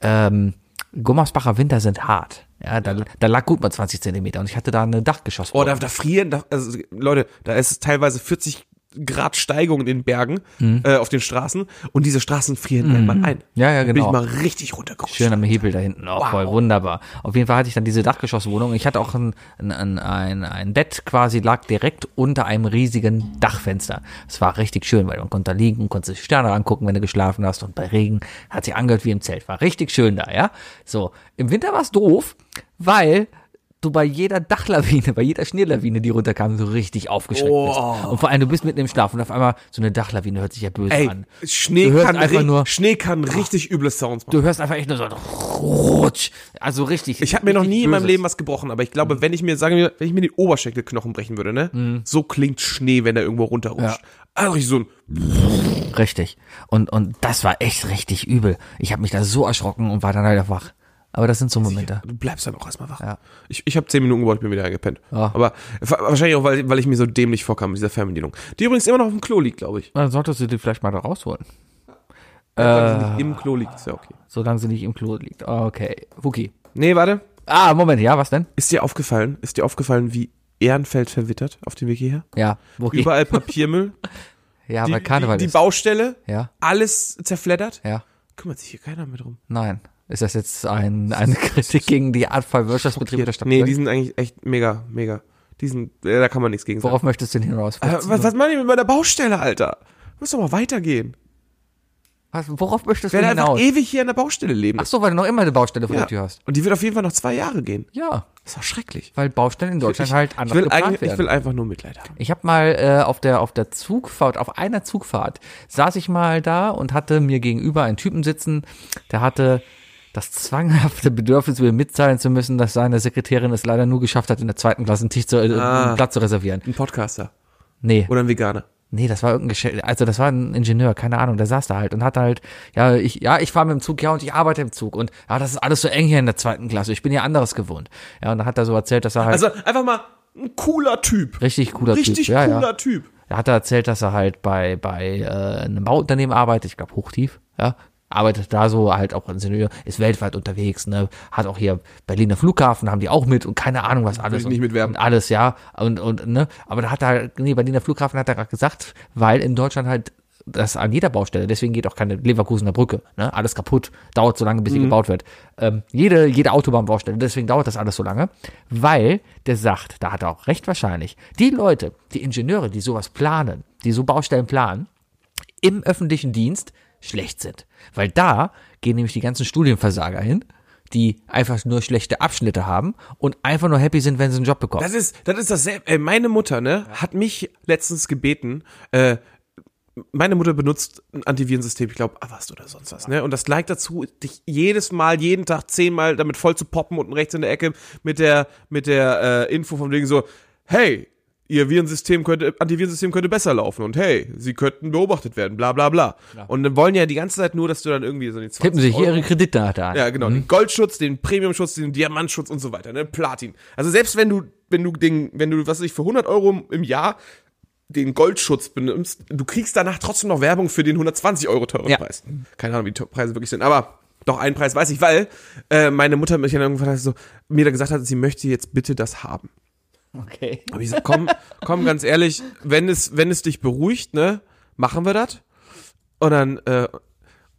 Ähm, Gummersbacher Winter sind hart. Ja, da, da lag gut mal 20 Zentimeter und ich hatte da eine Dachgeschoss. Oh, da, da frieren, da, also Leute, da ist es teilweise 40 Grad Steigung in den Bergen, äh, auf den Straßen und diese Straßen frieren einmal ein. Mhm. Ja, ja, genau. Bin ich mal richtig runtergerutscht. Schön am Hebel da hinten, auch voll wunderbar. Auf jeden Fall hatte ich dann diese Dachgeschosswohnung. Ich hatte auch ein, ein, ein, ein, ein Bett quasi, lag direkt unter einem riesigen Dachfenster. Es war richtig schön, weil man konnte da liegen, konnte sich Sterne angucken, wenn du geschlafen hast und bei Regen hat sich angehört wie im Zelt. War richtig schön da, ja. So, im Winter war es doof, weil du bei jeder Dachlawine, bei jeder Schneelawine, die runterkam, so richtig aufgeschreckt Oh. bist. Und vor allem, du bist mitten im Schlaf und auf einmal so eine Dachlawine hört sich ja böse Ey, an. Schnee kann, einfach nur- Schnee kann richtig üble Sounds machen. Du hörst einfach echt nur so rutsch. Also richtig. Ich habe mir noch nie in meinem Böses. Leben was gebrochen, aber ich glaube, wenn ich mir, sagen wir, wenn ich mir den Oberschenkelknochen brechen würde, ne, so klingt Schnee, wenn er irgendwo runterrutscht. Ja. Also richtig so ein, Richtig. Und, und das war echt richtig übel. Ich habe mich da so erschrocken und war dann halt wach. Aber das sind so Momente. du bleibst dann auch erstmal wach. Ja. Ich, ich habe zehn Minuten gebraucht, ich bin wieder eingepennt. Ja. Aber wa- wahrscheinlich auch, weil, weil ich mir so dämlich vorkam mit dieser Fernbedienung. Die übrigens immer noch auf dem Klo liegt, glaube ich. Dann solltest du die vielleicht mal da rausholen. Weil sie nicht Im Klo liegt, ist ja okay. Solange sie nicht im Klo liegt. Okay. Wookie. Nee, warte. Ah, Moment, ja, was denn? Ist dir aufgefallen, ist dir aufgefallen, wie Ehrenfeld verwittert auf dem Weg hierher? Ja, Wookie. Überall Papiermüll. ja, die, weil Karneval die, die. Baustelle. Ja, Alles zerfleddert. ja. Kümmert sich hier keiner mehr drum. Nein. Ist das jetzt ein, eine Kritik gegen die Art von Wirtschaftsbetriebe der Stadt? Nee, die sind eigentlich echt mega, mega. Die sind, äh, da kann man nichts gegen sagen. Worauf möchtest du denn hinaus? Äh, was, was meine ich mit meiner Baustelle, Alter? Muss doch mal weitergehen. was, worauf möchtest Ich du werde einfach hinaus? ewig hier an der Baustelle leben. Ach so, weil du noch immer eine Baustelle vor ja. der Tür hast. Und die wird auf jeden Fall noch zwei Jahre gehen. Ja, Das ist doch schrecklich. weil Baustellen in Deutschland ich, halt ich anders will, geplant werden. ich will einfach nur Mitleid haben. Ich habe mal äh, auf der auf der Zugfahrt, auf einer Zugfahrt, saß ich mal da und hatte mir gegenüber einen Typen sitzen, der hatte das zwanghafte Bedürfnis, mir mitteilen zu müssen, dass seine Sekretärin es leider nur geschafft hat, in der zweiten Klasse einen Tisch zu, äh, Ah. einen Platz zu reservieren. Ein Podcaster. Nee, Oder ein Veganer. nee, das war irgendein Geschäft, also das war ein Ingenieur, keine Ahnung, der saß da halt und hat halt, ja, ich, ja, ich fahre mit dem Zug, ja, und ich arbeite im Zug und ja, das ist alles so eng hier in der zweiten Klasse, ich bin ja anderes gewohnt. Ja, und dann hat er so erzählt, dass er halt Also einfach mal ein cooler Typ. richtig cooler Richtig Typ, ja, cooler ja. Typ. Er hat erzählt, dass er halt bei, bei äh, einem Bauunternehmen arbeitet, ich glaube Hochtief, ja, arbeitet da so halt auch Ingenieur, ist weltweit unterwegs, ne, hat auch hier Berliner Flughafen, haben die auch mit und keine Ahnung was alles. ich nicht mitwerben. Und alles, ja, und, und, ne, aber da hat er, nee, Berliner Flughafen hat er gerade gesagt, weil in Deutschland halt das an jeder Baustelle, deswegen geht auch keine Leverkusener Brücke, ne, alles kaputt, dauert so lange, bis sie gebaut wird. Ähm, jede, jede Autobahnbaustelle, deswegen dauert das alles so lange, weil der sagt, da hat er auch recht wahrscheinlich, die Leute, die Ingenieure, die sowas planen, die so Baustellen planen, im öffentlichen Dienst schlecht sind. Weil da gehen nämlich die ganzen Studienversager hin, die einfach nur schlechte Abschnitte haben und einfach nur happy sind, wenn sie einen Job bekommen. Das ist, das ist dasselbe. Äh, meine Mutter, ne, hat mich letztens gebeten, äh, meine Mutter benutzt ein Antivirensystem, ich glaube, Avast oder sonst was, ne? Und das neigt dazu, dich jedes Mal, jeden Tag zehnmal damit voll zu poppen unten rechts in der Ecke mit der, mit der äh, Info von wegen so, hey, ihr Virensystem könnte, Antivirensystem könnte besser laufen und hey, sie könnten beobachtet werden, bla bla bla. Und dann wollen ja die ganze Zeit nur, dass du dann irgendwie so die 20 Tippen Sie hier Ihre Kreditdaten an. ja, genau. Den Goldschutz, den Premiumschutz, den Diamantschutz und so weiter, ne? Platin. Also selbst wenn du, wenn du den, wenn du, was weiß ich, für 100 Euro im Jahr den Goldschutz benimmst, du kriegst danach trotzdem noch Werbung für den 120 Euro teuren Ja. Preis. Keine Ahnung, wie die Preise wirklich sind, aber doch einen Preis weiß ich, weil äh, meine Mutter mich dann irgendwann so, mir da gesagt hat, sie möchte jetzt bitte das haben. Okay. Aber ich sag, komm, komm, ganz ehrlich, wenn es, wenn es dich beruhigt, ne, machen wir das. Und dann, äh,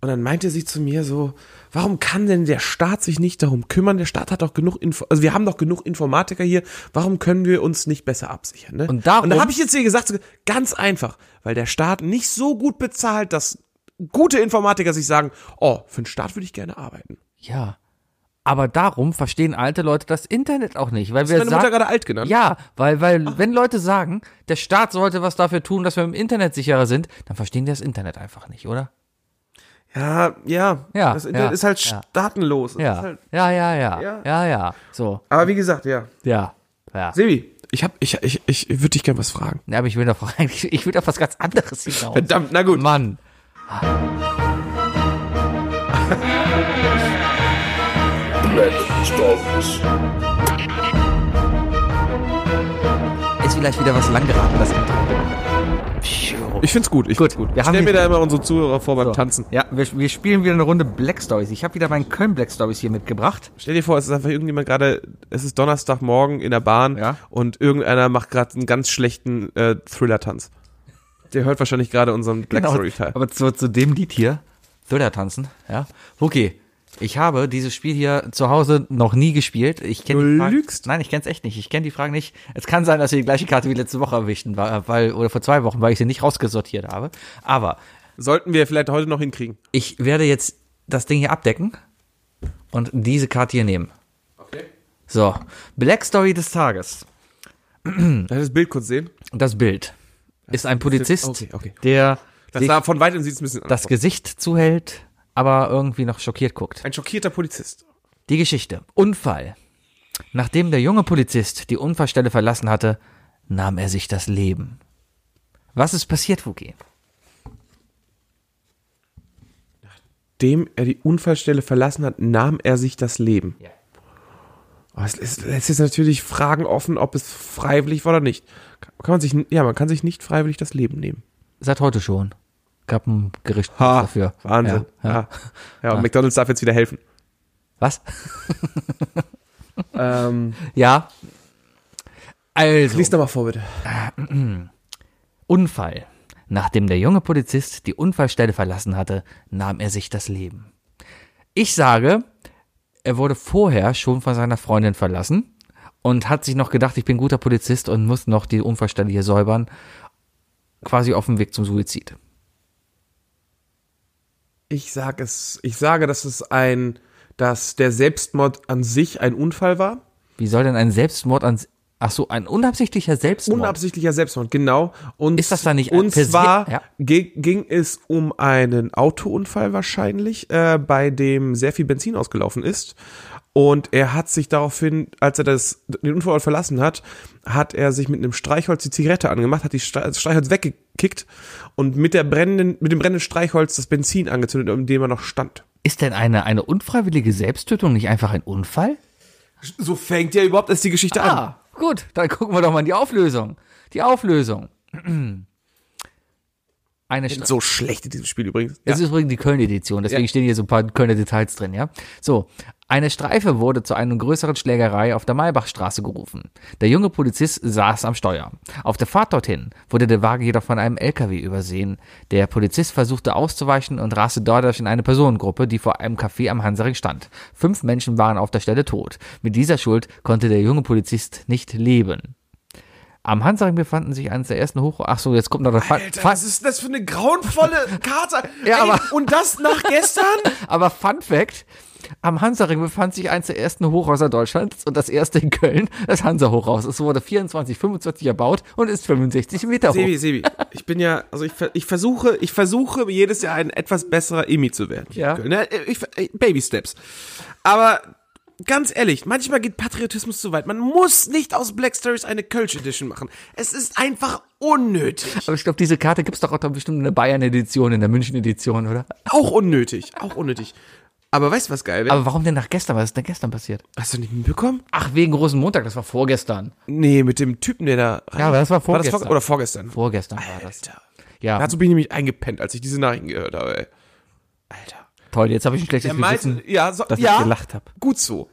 und dann meinte sie zu mir so, warum kann denn der Staat sich nicht darum kümmern? Der Staat hat doch genug Info, also wir haben doch genug Informatiker hier, warum können wir uns nicht besser absichern, ne? Und darum- und da habe ich jetzt ihr gesagt, ganz einfach, weil der Staat nicht so gut bezahlt, dass gute Informatiker sich sagen, oh, für den Staat würde ich gerne arbeiten. Ja. Aber darum verstehen alte Leute das Internet auch nicht, weil Hast wir deine Mutter gerade alt genannt? ja, weil, weil, wenn Leute sagen, der Staat sollte was dafür tun, dass wir im Internet sicherer sind, dann verstehen die das Internet einfach nicht, oder? Ja, ja. Ja, Das Internet ja, ist halt ja. staatenlos. Ja, halt, ja, ja, ja, Ja. ja, ja, so, aber wie gesagt, ja. ja, ja. Sebi, ich hab, ich, ich, ich würde dich gerne was fragen. Ja, aber ich will doch eigentlich, ich will auf was ganz anderes hinaus. Verdammt, na gut. Mann. Ist vielleicht wieder was lang geraten, das Intro. Ich find's gut, ich Gut, find's gut. wir haben Stell mir da immer unsere Zuhörer vor beim Tanzen. Ja, wir, wir spielen wieder eine Runde Black Stories. Ich habe wieder meinen Köln Black Stories hier mitgebracht. Stell dir vor, es ist einfach irgendjemand gerade, es ist Donnerstagmorgen in der Bahn Ja. und irgendeiner macht gerade einen ganz schlechten äh, Thriller-Tanz. Der hört wahrscheinlich gerade unseren Black Genau, Story-Teil. Aber zu, zu dem Lied hier, Thriller tanzen, ja. Okay. Ich habe dieses Spiel hier zu Hause noch nie gespielt. Ich kenne Du die Fragen, lügst. Nein, ich kenne es echt nicht. Ich kenne die Fragen nicht. Es kann sein, dass wir die gleiche Karte wie letzte Woche erwischten, weil, oder vor zwei Wochen, weil ich sie nicht rausgesortiert habe. Aber Sollten wir vielleicht heute noch hinkriegen. ich werde jetzt das Ding hier abdecken und diese Karte hier nehmen. Okay. So, Black Story des Tages. Das Bild kurz sehen? Das Bild ist ein Polizist, okay, okay. der Das sah, von weitem sieht es ein bisschen das anders aus. Gesicht zuhält, aber irgendwie noch schockiert guckt. Ein schockierter Polizist. Die Geschichte. Unfall. Nachdem der junge Polizist die Unfallstelle verlassen hatte, nahm er sich das Leben. Was ist passiert, Wookie? Dem er die Unfallstelle verlassen hat, nahm er sich das Leben. Ja. Oh, Es ist, ist natürlich Fragen offen, ob es freiwillig war oder nicht. Kann man sich, ja, man kann sich nicht freiwillig das Leben nehmen. Seit heute schon. Gab ein Gericht Ha, dafür. Wahnsinn. Ja, ja. Ja, ja. und McDonalds darf jetzt wieder helfen. Was? Ähm, Ja. Also, lies nochmal vor, bitte. Unfall. Nachdem der junge Polizist die Unfallstelle verlassen hatte, nahm er sich das Leben. Ich sage, er wurde vorher schon von seiner Freundin verlassen und hat sich noch gedacht, ich bin guter Polizist und muss noch die Unfallstelle hier säubern. Quasi auf dem Weg zum Suizid. Ich sag es, ich sage, dass es ein, dass der Selbstmord an sich ein Unfall war. Wie soll denn ein Selbstmord an. Ach so, ein unabsichtlicher Selbstmord. Unabsichtlicher Selbstmord, genau. Und, Ist das da nicht Und zwar ja. ging es um einen Autounfall wahrscheinlich, äh, bei dem sehr viel Benzin ausgelaufen ist. Und er hat sich daraufhin, als er das, den Unfallort verlassen hat, hat er sich mit einem Streichholz die Zigarette angemacht, hat die Streichholz weggekickt und mit der brennenden, mit dem brennenden Streichholz das Benzin angezündet, um dem er noch stand. Ist denn eine, eine unfreiwillige Selbsttötung nicht einfach ein Unfall? So fängt ja überhaupt erst die Geschichte an. Ah, gut, dann gucken wir doch mal in die Auflösung. Die Auflösung. Eine Stra So schlecht in diesem Spiel übrigens. Es ist übrigens die Köln-Edition, deswegen Ja. stehen hier so ein paar Kölner Details drin, ja. So, eine Streife wurde zu einer größeren Schlägerei auf der Maybachstraße gerufen. Der junge Polizist saß am Steuer. Auf der Fahrt dorthin wurde der Wagen jedoch von einem LKW übersehen. Der Polizist versuchte auszuweichen und raste dadurch in eine Personengruppe, die vor einem Café am Hansaring stand. Fünf Menschen waren auf der Stelle tot. Mit dieser Schuld konnte der junge Polizist nicht leben. Am Hansaring befanden sich eines der ersten Hoch... Ach so, jetzt kommt noch Alter, Fa- was ist das für eine grauenvolle Karte? Ja, aber- und das nach gestern? Aber Fun Fact, am Hansaring befand sich eins der ersten Hochhäuser Deutschlands und das erste in Köln, das Hansa-Hochhaus. Es wurde 24, 25 erbaut und ist 65 Meter hoch. Sebi, Sebi, ich bin ja, also ich, ich versuche, ich versuche jedes Jahr ein etwas besserer Emi zu werden. Ja. Ne, Ich, ich, Baby Steps. Aber ganz ehrlich, manchmal geht Patriotismus zu weit. Man muss nicht aus Black Stories eine Kölsch Edition machen. Es ist einfach unnötig. Aber ich glaube, diese Karte gibt's doch auch bestimmt in der Bayern-Edition, in der München-Edition, oder? Auch unnötig, auch unnötig. Aber weißt du, was geil wäre? Aber warum denn nach gestern? Was ist denn gestern passiert? Hast du nicht mitbekommen? Ach, wegen Rosenmontag, das war vorgestern. Nee, mit dem Typen, der da. Ja, aber das war War das vorgestern. vor, oder vorgestern? Vorgestern war das. Alter. Ja, Dazu bin ich nämlich eingepennt, als ich diese Nachrichten gehört habe. Ey. Alter. toll, jetzt habe ich ein schlechtes Er meinte, Gewissen, ja, so, dass ja, ich gelacht habe. gut so.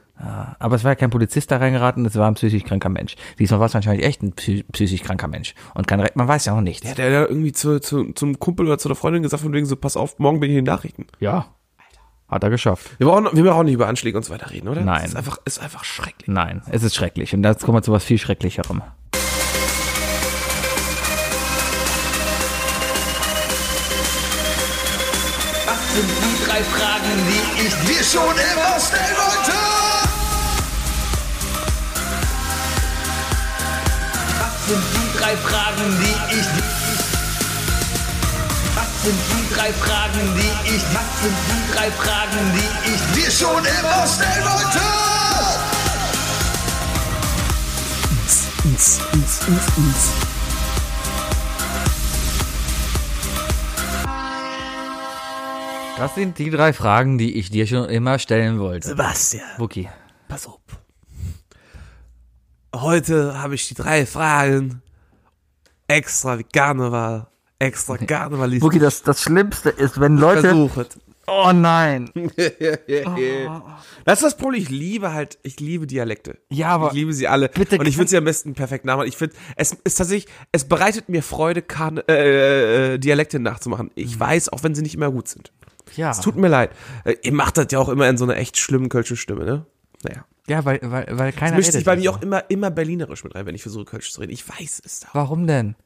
Aber es war ja kein Polizist da reingeraten, es war ein psychisch kranker Mensch. Diesmal war es wahrscheinlich echt ein psy psychisch kranker Mensch. Und kein man weiß ja noch nichts. Ja, der hat irgendwie zu, zu, zum Kumpel oder zu der Freundin gesagt, von wegen so, pass auf, morgen bin ich in den Nachrichten. Ja. Hat er geschafft. Wir brauchen, wir brauchen auch nicht über Anschläge und so weiter reden, oder? Nein. Das ist einfach, ist einfach schrecklich. Nein, es ist schrecklich. Und jetzt kommen wir zu was viel Schrecklicherem. Was sind die drei Fragen, die ich dir schon immer stellen wollte? Was sind die drei Fragen, die ich Was sind die drei Fragen, die ich Was sind die drei Fragen, die ich dir schon immer stellen wollte? Das sind die drei Fragen, die ich dir schon immer stellen wollte. Sebastian, Wookie. pass auf. Heute habe ich die drei Fragen extra wie Karneval, extra Karnevalist Wookie, das, das Schlimmste ist, wenn Leute... versucht. Oh nein. Das ist das Problem. Ich liebe halt, ich liebe Dialekte. Ja, aber ich liebe sie alle. bitte und ich würde sie am besten perfekt nachmachen. Ich finde, es ist tatsächlich, es bereitet mir Freude, Karne, äh, äh, Dialekte nachzumachen. Ich Mhm. weiß, auch wenn sie nicht immer gut sind. Ja, Es tut mir leid. Äh, ihr macht das ja auch immer in so einer echt schlimmen kölschen Stimme, ne? Naja. ja weil, weil, weil keiner Mischt sich bei mir auch immer, immer berlinerisch mit rein, wenn ich versuche, Kölsch zu reden. Ich weiß es doch. Warum denn?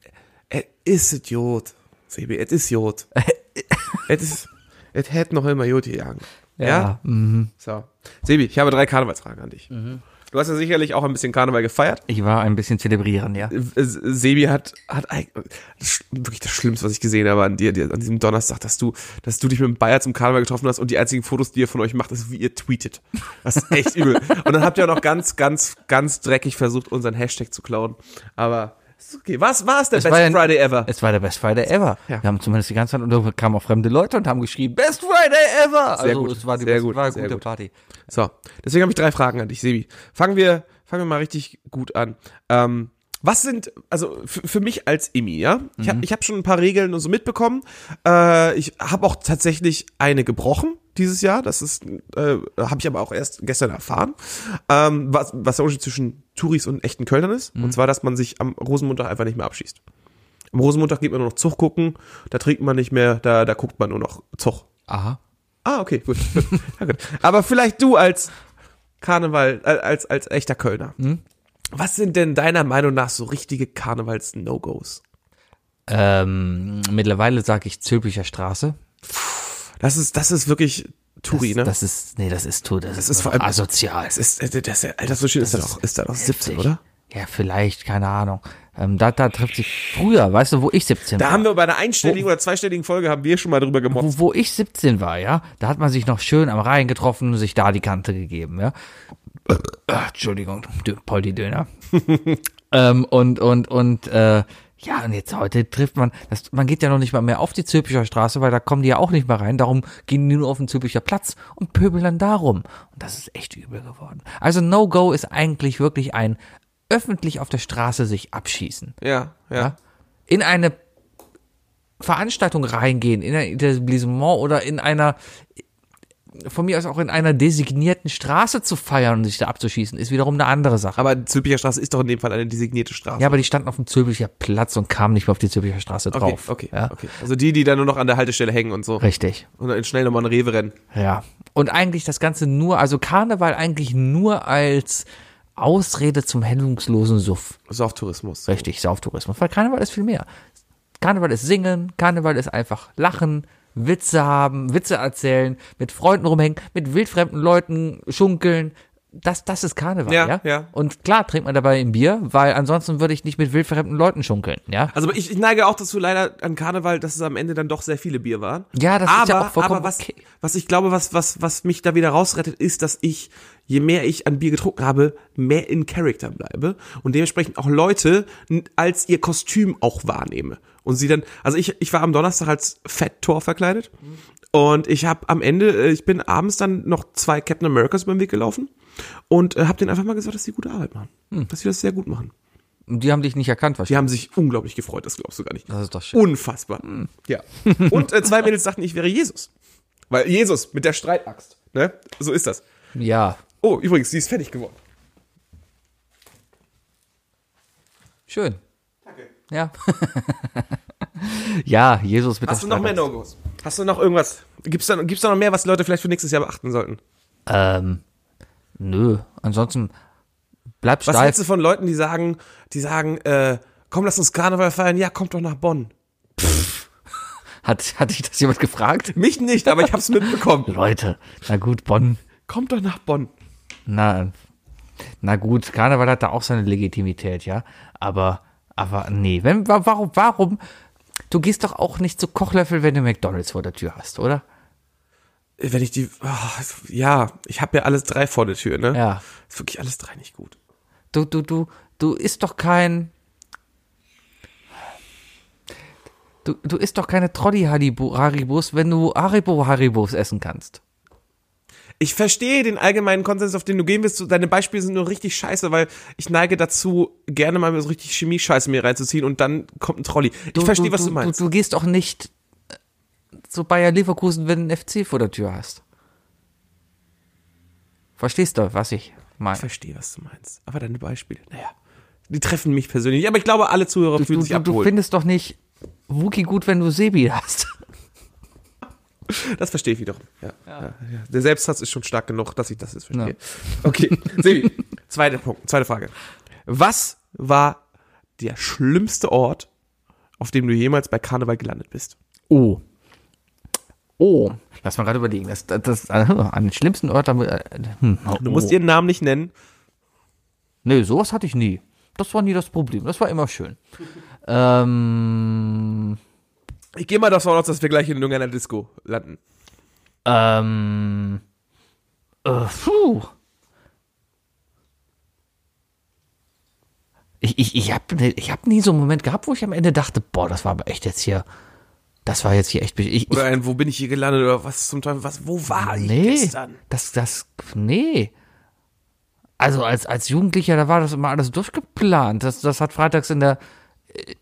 Es ist Idiot. Sebi, es ist Jod. es ist, es hätte noch immer Jod gejagen. Ja? Mhm. So. Sebi, ich habe drei Karnevalsfragen an dich. Du hast ja sicherlich auch ein bisschen Karneval gefeiert. Ich war ein bisschen zelebrieren, ja. Sebi hat, hat wirklich das Schlimmste, was ich gesehen habe an dir, dir an diesem Donnerstag, dass du, dass du dich mit dem Bayer zum Karneval getroffen hast und die einzigen Fotos, die ihr von euch macht, ist, wie ihr tweetet. Das ist echt übel. Und dann habt ihr auch noch ganz, ganz, ganz dreckig versucht, unseren Hashtag zu klauen. Aber ist okay. Was war es der Es Best Friday ever? Es war der Best Friday ever. Ja. Wir haben zumindest die ganze Zeit, und da kamen auch fremde Leute und haben geschrieben, Best Friday ever! Sehr also gut, es war die sehr best, gut, war eine gute gut. Party. So, deswegen habe ich drei Fragen an dich, Sebi. Fangen wir, fangen wir mal richtig gut an. Ähm, was sind, also für, mich als Imi, ja? Ich habe ich hab schon ein paar Regeln und so mitbekommen. Äh, ich habe auch tatsächlich eine gebrochen dieses Jahr. Das ist, äh, habe ich aber auch erst gestern erfahren. Ähm, was, was der Unterschied zwischen Touris und echten Kölnern ist. Und zwar, dass man sich am Rosenmontag einfach nicht mehr abschießt. Am Rosenmontag geht man nur noch Zug gucken, da trinkt man nicht mehr, da, da guckt man nur noch Zug. Aha. Ah, okay, gut. ja, gut. Aber vielleicht du als Karneval, äh, als, als echter Kölner. Was sind denn deiner Meinung nach so richtige Karnevals-No-Gos? Ähm, mittlerweile sage ich Zülpicher Straße. Das ist, das ist wirklich Touri, das, ne? Das ist, nee, das ist, tu- das, ist ist vor allem- asozial. das ist, äh, das, ist- Alter, so schön ist das doch, ist das doch 17, Heftig. oder? Ja, vielleicht, keine Ahnung. Ähm, da, da trifft sich früher, weißt du, wo ich 17 Da war. haben wir bei einer einstelligen oder zweistelligen Folge haben wir schon mal drüber gemotzt. wo, wo ich 17 war, ja, da hat man sich noch schön am Rhein getroffen und sich da die Kante gegeben, ja. Ah, Entschuldigung, Dö- Poldi Döner. ähm, und, und, und, äh, ja, und jetzt heute trifft man, das, man geht ja noch nicht mal mehr auf die Zülpicher Straße, weil da kommen die ja auch nicht mehr rein. Darum gehen die nur auf den Zülpicher Platz und pöbeln dann darum. Und das ist echt übel geworden. Also No-Go ist eigentlich wirklich ein öffentlich auf der Straße sich abschießen. Ja, ja. Ja? In eine Veranstaltung reingehen, in ein Etablissement oder in einer, von mir aus auch in einer designierten Straße zu feiern und sich da abzuschießen, ist wiederum eine andere Sache. Aber Zülpicher Straße ist doch in dem Fall eine designierte Straße. Ja, aber die standen auf dem Zülpicher Platz und kamen nicht mehr auf die Zülpicher Straße okay, drauf. okay, ja? okay. Also die, die dann nur noch an der Haltestelle hängen und so. Richtig. Und dann schnell nochmal ein Rewe rennen. Ja. Und eigentlich das Ganze nur, also Karneval eigentlich nur als Ausrede zum hemmungslosen Suff. Sauftourismus. Richtig, Sauftourismus. Weil Karneval ist viel mehr. Karneval ist singen, Karneval ist einfach lachen, Witze haben, Witze erzählen, mit Freunden rumhängen, mit wildfremden Leuten schunkeln. Das, das ist Karneval, ja, Ja, ja. Und klar trinkt man dabei ein Bier, weil ansonsten würde ich nicht mit wildfremden Leuten schunkeln, ja. Also ich, ich neige auch dazu leider an Karneval, dass es am Ende dann doch sehr viele Bier waren. Ja, das aber, ist ja auch vollkommen aber was, okay. was ich glaube, was, was, was mich da wieder rausrettet, ist, dass ich, je mehr ich an Bier getrunken habe, mehr in Character bleibe und dementsprechend auch Leute als ihr Kostüm auch wahrnehme. Und sie dann, also ich, ich war am Donnerstag als Fat Tor verkleidet und ich habe am Ende, äh, ich bin abends dann noch zwei Captain Americas über den Weg gelaufen und äh, habe denen einfach mal gesagt, dass sie gute Arbeit machen. Hm. Dass sie das sehr gut machen. Und die haben dich nicht erkannt, Die wahrscheinlich. haben sich unglaublich gefreut, das glaubst du gar nicht. Das ist doch schön. Unfassbar. Ja. Und äh, zwei Mädels sagten, ich wäre Jesus. Weil Jesus mit der Streitaxt. Ne? So ist das. Ja, Oh, übrigens, sie ist fertig geworden. schön. Ja. ja, Jesus mit Hast du noch mehr. No-Gos? Hast du noch irgendwas? Gibt's da, gibt's da noch mehr, was Leute vielleicht für nächstes Jahr beachten sollten? Ähm, nö. Ansonsten bleib Was steif. hältst du von Leuten, die sagen, die sagen, äh, komm, lass uns Karneval feiern, ja, kommt doch nach Bonn. Hat, hat dich das jemand gefragt? Mich nicht, aber ich hab's mitbekommen. Leute, na gut, Bonn. Kommt doch nach Bonn. Na, na gut, Karneval hat da auch seine Legitimität, ja. Aber, aber nee. Wenn, wa- warum, warum? Du gehst doch auch nicht zu Kochlöffel, wenn du McDonalds vor der Tür hast, oder? Wenn ich die, ah, ja, ich habe ja alles drei vor der Tür, ne? Ja. Ist wirklich alles drei nicht gut. Du, du, du, du isst doch kein. Du, du isst doch keine Trolli-Haribos, wenn du Haribo-Haribos essen kannst. Ich verstehe den allgemeinen Konsens, auf den du gehen willst. Deine Beispiele sind nur richtig scheiße, weil ich neige dazu, gerne mal so richtig Chemie-Scheiße mir reinzuziehen und dann kommt ein Trolley. Ich verstehe, was du meinst. Du, du gehst doch nicht äh, zu Bayer Leverkusen, wenn du einen FC vor der Tür hast. Verstehst du, was ich meine? Ich verstehe, was du meinst. Aber deine Beispiele, naja, die treffen mich persönlich. Aber ich glaube, alle Zuhörer Du, fühlen du, sich du, du abgeholt. findest doch nicht Wookie gut, wenn du Sebi hast. Das verstehe ich wiederum. Ja, ja. Ja, Der Selbsthass ist schon stark genug, dass ich das jetzt verstehe. Okay, Sebi, zweiter Punkt, zweite Frage. Was war der schlimmste Ort, auf dem du jemals bei Karneval gelandet bist? Oh. Oh. Lass mal gerade überlegen. Das, das, das, äh, an den schlimmsten Ort. Äh, hm, Du musst oh. ihren Namen nicht nennen. Nee, sowas hatte ich nie. Das war nie das Problem. Das war immer schön. ähm, Ich gehe mal davon aus, dass wir gleich in irgendeiner Disco landen. ähm, äh, puh. Ich, ich, ich habe ich hab nie so einen Moment gehabt, wo ich am Ende dachte, boah, das war aber echt jetzt hier, das war jetzt hier echt, ich, ich, Oder ein, wo bin ich hier gelandet oder was zum Teufel, was, wo war ich nee, gestern? das, das, nee. Also als, als Jugendlicher, da war das immer alles durchgeplant. Das, das hat freitags in der,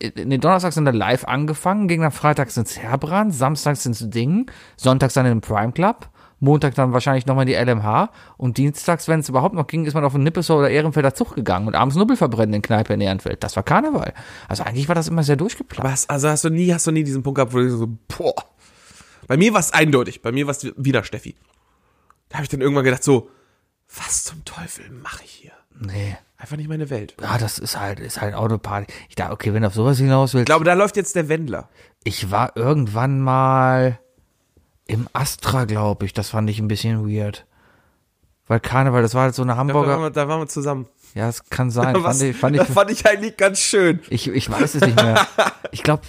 den Donnerstags in der Live angefangen, ging dann freitags ins Herbrand, samstags ins Ding, sonntags dann in den Prime Club, Montag dann wahrscheinlich nochmal in die LMH und dienstags, wenn es überhaupt noch ging, ist man auf den Nippesau oder Ehrenfelder Zug gegangen und abends Nubbel verbrennen in Kneipe in Ehrenfeld. Das war Karneval. Also eigentlich war das immer sehr durchgeplant. Was, also hast du nie, hast du nie diesen Punkt gehabt, wo du so, boah. Bei mir war es eindeutig, bei mir war es Wiener Steffi. Da habe ich dann irgendwann gedacht so, was zum Teufel mache ich hier? Nee. Einfach nicht meine Welt. Ja, das ist halt, ist halt Autoparty. Ich dachte, okay, wenn du auf sowas hinaus willst. Ich glaube, da läuft jetzt der Wendler. Ich war irgendwann mal im Astra, glaube ich. Das fand ich ein bisschen weird. Weil Karneval, das war halt so eine Da waren Hamburger. wir, da waren wir zusammen. Ja, es kann sein. Was, Fand ich, fand ich, das fand ich eigentlich ganz schön. ich, ich weiß es nicht mehr. Ich glaube,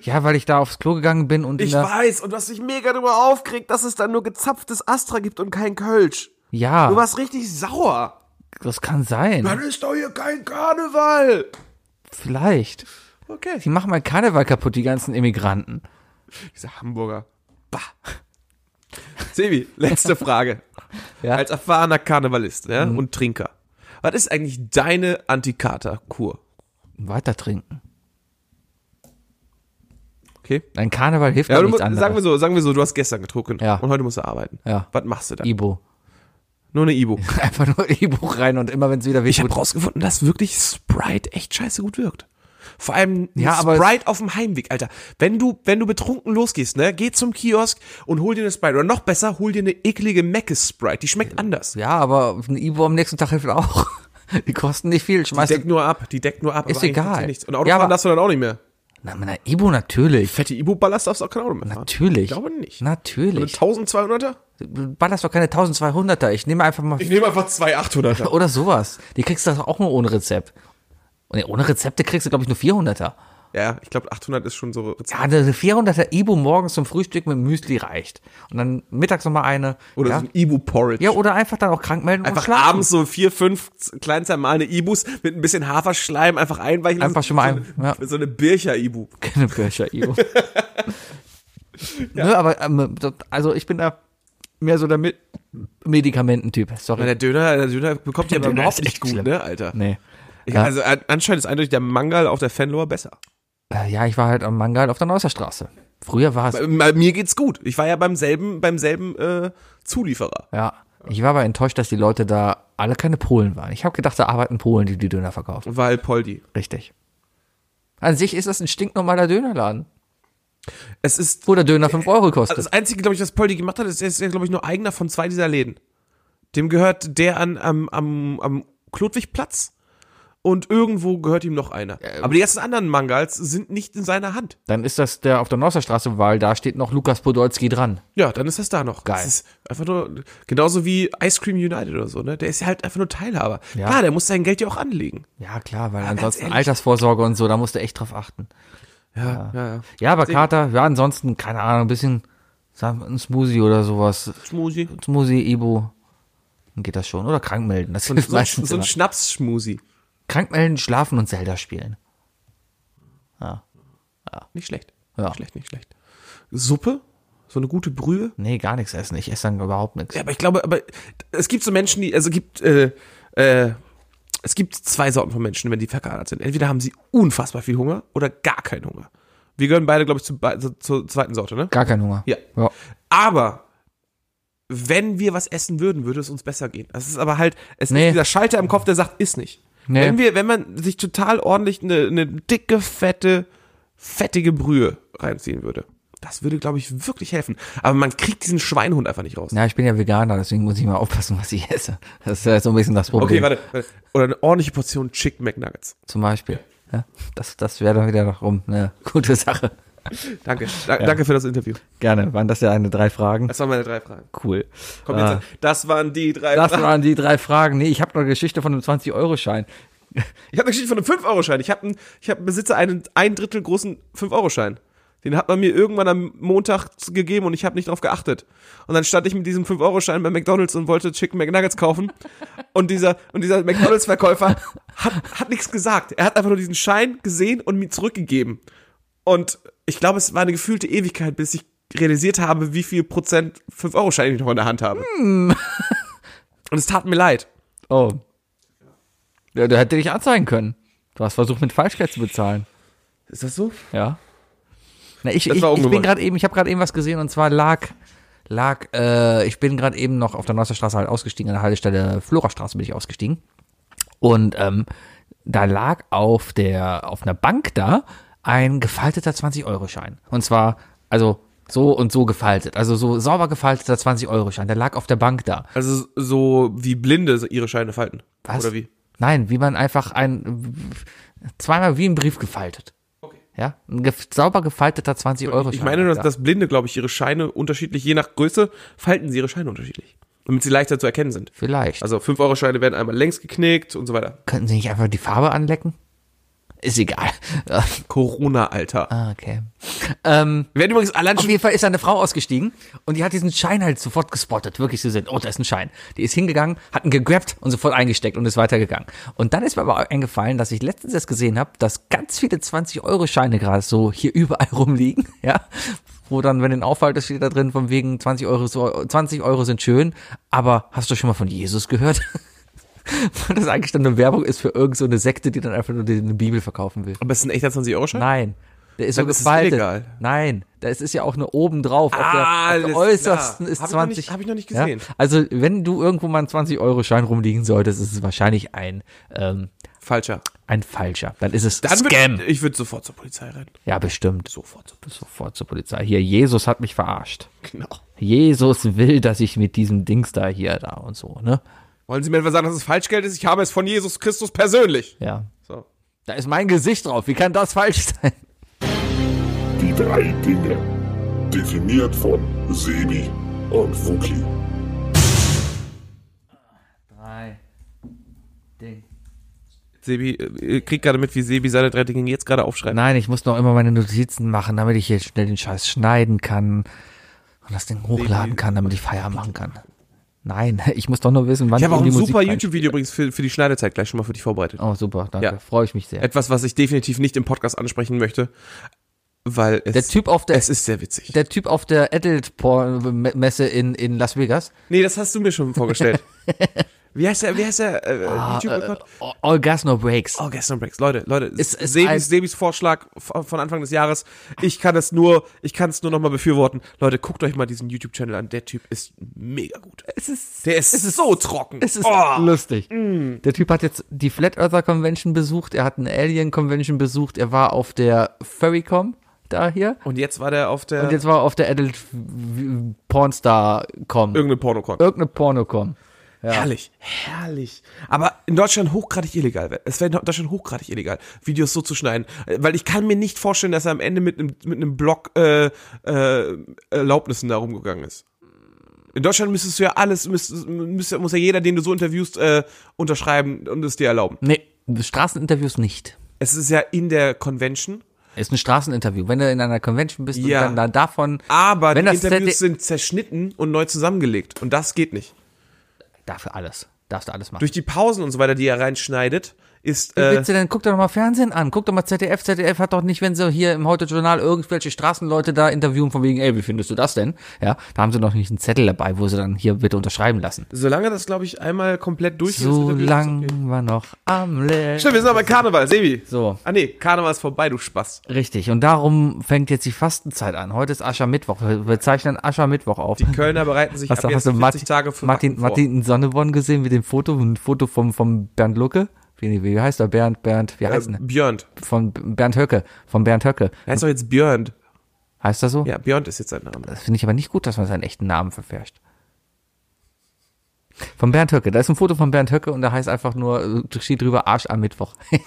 ja, weil ich da aufs Klo gegangen bin und Ich weiß, und du hast dich mega darüber aufgeregt, dass es dann nur gezapftes Astra gibt und kein Kölsch. ja, Du warst richtig sauer. Das kann sein. Dann ist doch hier kein Karneval. Vielleicht. Okay. Die machen mal Karneval kaputt, die ganzen Immigranten. Diese Hamburger. Bah. Sebi, letzte Frage. Ja. Als erfahrener Karnevalist ja, und Trinker. Was ist eigentlich deine Antikater-Kur? Weiter trinken. Okay. Ein Karneval hilft Ja, nichts musst, anderes. sagen wir so, sagen wir so, du hast gestern getrunken Ja. und heute musst du arbeiten. Ja. Was machst du da? Ibo. Nur eine Ibu. Einfach nur Ibo rein und immer wenn es wieder Ich wehtut. habe rausgefunden, dass wirklich Sprite echt scheiße gut wirkt. Vor allem Ja, Sprite auf dem Heimweg, Alter. Wenn du, wenn du betrunken losgehst, ne, geh zum Kiosk und hol dir eine Sprite. Oder noch besser, hol dir eine eklige Meckes Sprite. Die schmeckt anders. Ja, aber ein Ibo am nächsten Tag hilft auch. Die kosten nicht viel. Die Schmeißt deckt nur ab, die deckt nur ab. Ist egal. Und Ja, Autofahren aber- darfst du dann auch nicht mehr. Na, na, Ibo natürlich. Fette Ibu-Ballast darfst du auch kein Auto mehr fahren. Natürlich. Ich glaube nicht. Natürlich. Eine 1200er? Du ballerst doch keine 1200er. Ich nehme einfach mal. Ich nehme einfach zwei 800er. Oder sowas. Die kriegst du auch nur ohne Rezept. Und ohne Rezepte kriegst du, glaube ich, nur 400er. Ja, ich glaube 800 ist schon so. Ja, eine 400er Ibo morgens zum Frühstück mit Müsli reicht. Und dann mittags nochmal eine. Oder ja. so ein Ibu-Porridge. ja, oder einfach dann auch krank melden Einfach und schlafen. abends so vier, fünf klein zermahlene Ibus mit ein bisschen Haferschleim einfach einweichen. Einfach schon mal so, ein- ja. so eine Bircher-Ibu. Keine Bircher Ibo. Nö, aber ähm, also ich bin da mehr so der Me Medikamententyp. Sorry. Der Döner, der Döner bekommt ja überhaupt nicht echt gut, schlimm. ne, Alter? Nee. Ja, also an- anscheinend ist eindeutig der Mangal auf der Fenloer besser. Äh, Ja, ich war halt am Mangal auf der Neusser Straße. Früher war es. Bei, mir geht's gut. Ich war ja beim selben, beim selben äh, Zulieferer. Ja. Ich war aber enttäuscht, dass die Leute da alle keine Polen waren. Ich habe gedacht, da arbeiten Polen, die die Döner verkaufen. Weil Poldi. Richtig. An sich ist das ein stinknormaler Dönerladen, Es ist wo der Döner 5 Euro kostet. das Einzige, glaube ich, was Poldi gemacht hat, ist, er ist glaube ich, nur eigener von zwei dieser Läden. Dem gehört der an, am, am, am Klodwigplatz und irgendwo gehört ihm noch einer. Aber die ganzen anderen Mangals sind nicht in seiner Hand. Dann ist das der auf der Neusser Straße, weil da steht noch Lukas Podolski dran. Ja, dann ist das da noch. Geil. Das ist einfach nur, genauso wie Ice Cream United oder so, ne? Der ist ja halt einfach nur Teilhaber. Ja. Klar, der muss sein Geld ja auch anlegen. Ja, klar, weil ganz ansonsten. Altersvorsorge und so, da musst du echt drauf achten. Ja, ja, ja. Ja, aber Kater, ja, ansonsten, keine Ahnung, ein bisschen ein Smoothie oder sowas. Schmusi. Smoothie, Ibo. Dann geht das schon. Oder krank melden. Das So, hilft so, meistens so ein immer. Krank melden, schlafen und Zelda spielen. Nicht schlecht. Ja. Nicht schlecht, nicht schlecht. Suppe? So eine gute Brühe? Nee, gar nichts essen. Ich esse dann überhaupt nichts. Ja, aber ich glaube, aber es gibt so Menschen, die, also gibt, äh, äh, es gibt zwei Sorten von Menschen, wenn die verkadert sind. Entweder haben sie unfassbar viel Hunger oder gar keinen Hunger. Wir gehören beide, glaube ich, zu, zu, zur zweiten Sorte, ne? Gar keinen Hunger. Ja. ja. Aber wenn wir was essen würden, würde es uns besser gehen. Das ist aber halt, es Nee. ist dieser Schalter im Kopf, der sagt, ist nicht. Nee. Wenn wir, wenn man sich total ordentlich eine, eine dicke, fette, fettige Brühe reinziehen würde, das würde, glaube ich, wirklich helfen. Aber man kriegt diesen Schweinhund einfach nicht raus. Ja, ich bin ja Veganer, deswegen muss ich mal aufpassen, was ich esse. Das ist ja so ein bisschen das Problem. Okay, warte, warte. Oder eine ordentliche Portion Chicken McNuggets. Zum Beispiel. Ja, das, das wäre dann wieder noch rum. Eine gute Sache. Danke. Da, Danke für das Interview. Gerne. Waren das ja eine drei Fragen? Das waren meine drei Fragen. Cool. Komm, Ah. jetzt, das waren die drei Das Fragen. waren die drei Fragen. Nee, ich habe noch eine Geschichte von einem 20-Euro-Schein. Ich habe eine Geschichte von einem 5-Euro-Schein. Ich, hab ein, ich hab, besitze einen ein Drittel großen 5-Euro-Schein. Den hat man mir irgendwann am Montag gegeben und ich habe nicht drauf geachtet. Und dann stand ich mit diesem 5-Euro-Schein bei McDonalds und wollte Chicken McNuggets kaufen. Und dieser, und dieser McDonalds-Verkäufer hat, hat nichts gesagt. Er hat einfach nur diesen Schein gesehen und mir zurückgegeben. Und ich glaube, es war eine gefühlte Ewigkeit, bis ich realisiert habe, wie viel Prozent 5-Euro-Scheine ich noch in der Hand habe. Und es tat mir leid. Oh. Ja, der hätte dich anzeigen können. Du hast versucht, mit Falschgeld zu bezahlen. Ist das so? Ja. Na, ich, Das ich, ich bin gerade eben, ich habe gerade eben was gesehen und zwar lag, lag, äh, ich bin gerade eben noch auf der Neusser Straße halt ausgestiegen, an der Haltestelle Florastraße bin ich ausgestiegen. Und ähm, da lag auf der, auf einer Bank da ein gefalteter 20-Euro-Schein. Und zwar, also so und so gefaltet. Also so sauber gefalteter 20-Euro-Schein. Der lag auf der Bank da. Also so wie Blinde ihre Scheine falten. Was? Oder wie? Nein, wie man einfach ein, zweimal wie ein Brief gefaltet. Okay. Ja, ein gef sauber gefalteter 20-Euro-Schein. Ich meine nur, dass, da. dass Blinde, glaube ich, ihre Scheine unterschiedlich, je nach Größe, falten sie ihre Scheine unterschiedlich. Damit sie leichter zu erkennen sind. Vielleicht. Also 5-Euro-Scheine werden einmal längs geknickt und so weiter. Könnten Sie nicht einfach die Farbe anlecken? Ist egal. Corona-Alter. ah, okay. Ähm, Wir werden übrigens allein auf jeden Fall ist eine Frau ausgestiegen und die hat diesen Schein halt sofort gespottet. Wirklich so sind, oh, da ist ein Schein. Die ist hingegangen, hat ihn gegrabt und sofort eingesteckt und ist weitergegangen. Und dann ist mir aber eingefallen, dass ich letztens erst gesehen habe, dass ganz viele 20-Euro-Scheine gerade so hier überall rumliegen, ja. Wo dann, wenn den aufhaltest, steht da drin, von wegen 20 Euro, so, 20 Euro sind schön, aber hast du schon mal von Jesus gehört? Weil das eigentlich dann eine Werbung ist für irgendeine so eine Sekte, die dann einfach nur die- eine Bibel verkaufen will. Aber es ist ein echter 20-Euro-Schein? Nein. Der ist so Dann ist es gefaltet. illegal. Nein, da ist ja auch nur oben drauf. Auf der, auf der äußersten klar. ist Hab ich noch 20. nicht- hab ich noch nicht Ja? gesehen. Also, wenn du irgendwo mal einen 20-Euro-Schein rumliegen solltest, ist es wahrscheinlich ein, ähm, Falscher. ein falscher. Dann ist es Dann Scam. Würd, ich würde sofort zur Polizei rennen. ja, bestimmt. Sofort zur Sofort zur Polizei. Hier, Jesus hat mich verarscht. Genau. Jesus will, dass ich mit diesem Dings da hier da und so, ne? Wollen Sie mir etwa sagen, dass es Falschgeld ist? Ich habe es von Jesus Christus persönlich. Ja. So. Da ist mein Gesicht drauf. Wie kann das falsch sein? Die drei Dinge. Definiert von Sebi und Wookie. Drei. Ding. Sebi, äh, kriegt gerade mit, wie Sebi seine drei Dinge jetzt gerade aufschreibt. Nein, ich muss noch immer meine Notizen machen, damit ich jetzt schnell den Scheiß schneiden kann und das Ding hochladen kann, damit ich Feier machen kann. Nein, ich muss doch nur wissen, wann Ich habe auch in ein super YouTube-Video übrigens für, für die Schneidezeit gleich schon mal für dich vorbereitet. Oh, super, danke. Ja. Freue ich mich sehr. Etwas, was ich definitiv nicht im Podcast ansprechen möchte, weil es, Der Typ auf der, es ist sehr witzig. der Typ auf der Adult-Messe in, in Las Vegas. nee, das hast du mir schon vorgestellt. wie heißt der, wie heißt der, äh, Ah, YouTube, oh Gott? All- All Gas No Breaks. Oh, Gaston Breaks. Leute, Leute, Ist- ist Sebis, Sebis Vorschlag von Anfang des Jahres. Ich kann es nur, ich kann es nur noch mal befürworten. Leute, guckt euch mal diesen YouTube-Channel an. Der Typ ist mega gut. Es ist, Der ist, so trocken. es ist oh. lustig. Der Typ hat jetzt die Flat Earther Convention besucht, er hat eine Alien Convention besucht, er war auf der Furrycom da hier Und jetzt war der auf der, und jetzt war er auf der Adult Pornstar Com. irgendeine Pornocon. Irgendeine Pornocom. Herrlich, herrlich. Aber in Deutschland hochgradig illegal. Es wäre in Deutschland hochgradig illegal, Videos so zu schneiden. Weil ich kann mir nicht vorstellen, dass er am Ende mit einem, mit einem Block äh, äh, Erlaubnissen da rumgegangen ist. In Deutschland müsstest du ja alles, müsst, müsst, muss ja jeder, den du so interviewst, äh, unterschreiben und es dir erlauben. Nee, Straßeninterviews nicht. Es ist ja in der Convention, Ist ein Straßeninterview. Wenn du in einer Convention bist Ja. und dann da davon, aber die Interviews ZD sind zerschnitten und neu zusammengelegt. Und das geht nicht. Dafür alles. Darfst du alles machen. Durch die Pausen und so weiter, die er reinschneidet, ist Wie äh, willst du denn, guck doch mal Fernsehen an, guck doch mal ZDF. ZDF hat doch nicht, wenn sie hier im Heute-Journal irgendwelche Straßenleute da interviewen von wegen, ey, wie findest du das denn? Ja, da haben sie noch nicht einen Zettel dabei, wo sie dann hier bitte unterschreiben lassen. solange das, glaube ich, einmal komplett durch ist. So ist lang okay. war noch am Leben. Stimmt, wir sind aber bei Karneval, Sebi. So. Ah nee, Karneval ist vorbei, du Spaß. Richtig. Und darum fängt jetzt die Fastenzeit an. Heute ist Aschermittwoch. Wir zeichnen Aschermittwoch auf. Die Kölner bereiten sich ab hast jetzt du 40 Martin, Tage für Martin. Martin Sonneborn gesehen mit dem Foto, ein Foto vom, vom Bernd Lucke? Wie, wie heißt er? Bernd, Bernd, wie heißt äh, er? Björn. Von Bernd Höcke. Von Bernd Höcke. Er heißt doch jetzt Björn. Heißt er so? Ja, Björn ist jetzt sein Name. Das finde ich aber nicht gut, dass man seinen echten Namen verfärscht. Von Bernd Höcke. Da ist ein Foto von Bernd Höcke und da heißt einfach nur, äh, steht drüber Arsch am Mittwoch.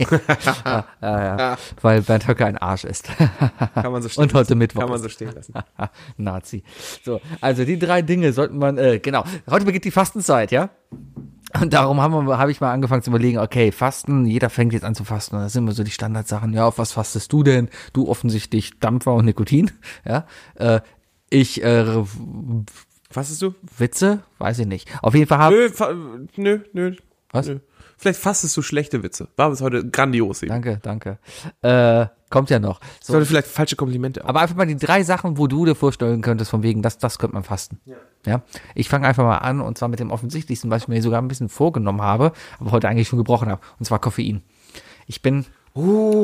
ja, ja, ja. Weil Bernd Höcke ein Arsch ist. Kann man so stehen Und heute lassen. Mittwoch Kann man so stehen lassen. Nazi. So, also die drei Dinge sollten man, äh, genau. Heute beginnt die Fastenzeit, ja? Und darum habe ich mal angefangen zu überlegen, okay, Fasten, jeder fängt jetzt an zu fasten. Und das sind immer so die Standardsachen. Ja, auf was fastest du denn? Du offensichtlich Dampfer und Nikotin, ja? Äh, ich, äh, Fastest du? Witze? Weiß ich nicht. Auf jeden Fall habe Nö, nö, nö. Was? Nö. Vielleicht fastest du schlechte Witze. War es heute grandios, Sebi. Danke, danke. Äh, kommt ja noch. So, sollte vielleicht falsche Komplimente aber einfach mal die drei Sachen, wo du dir vorstellen könntest, von wegen, das, das könnte man fasten. Ja. Ich fange einfach mal an und zwar mit dem offensichtlichsten, was ich mir sogar ein bisschen vorgenommen habe, aber heute eigentlich schon gebrochen habe, und zwar Koffein. Ich bin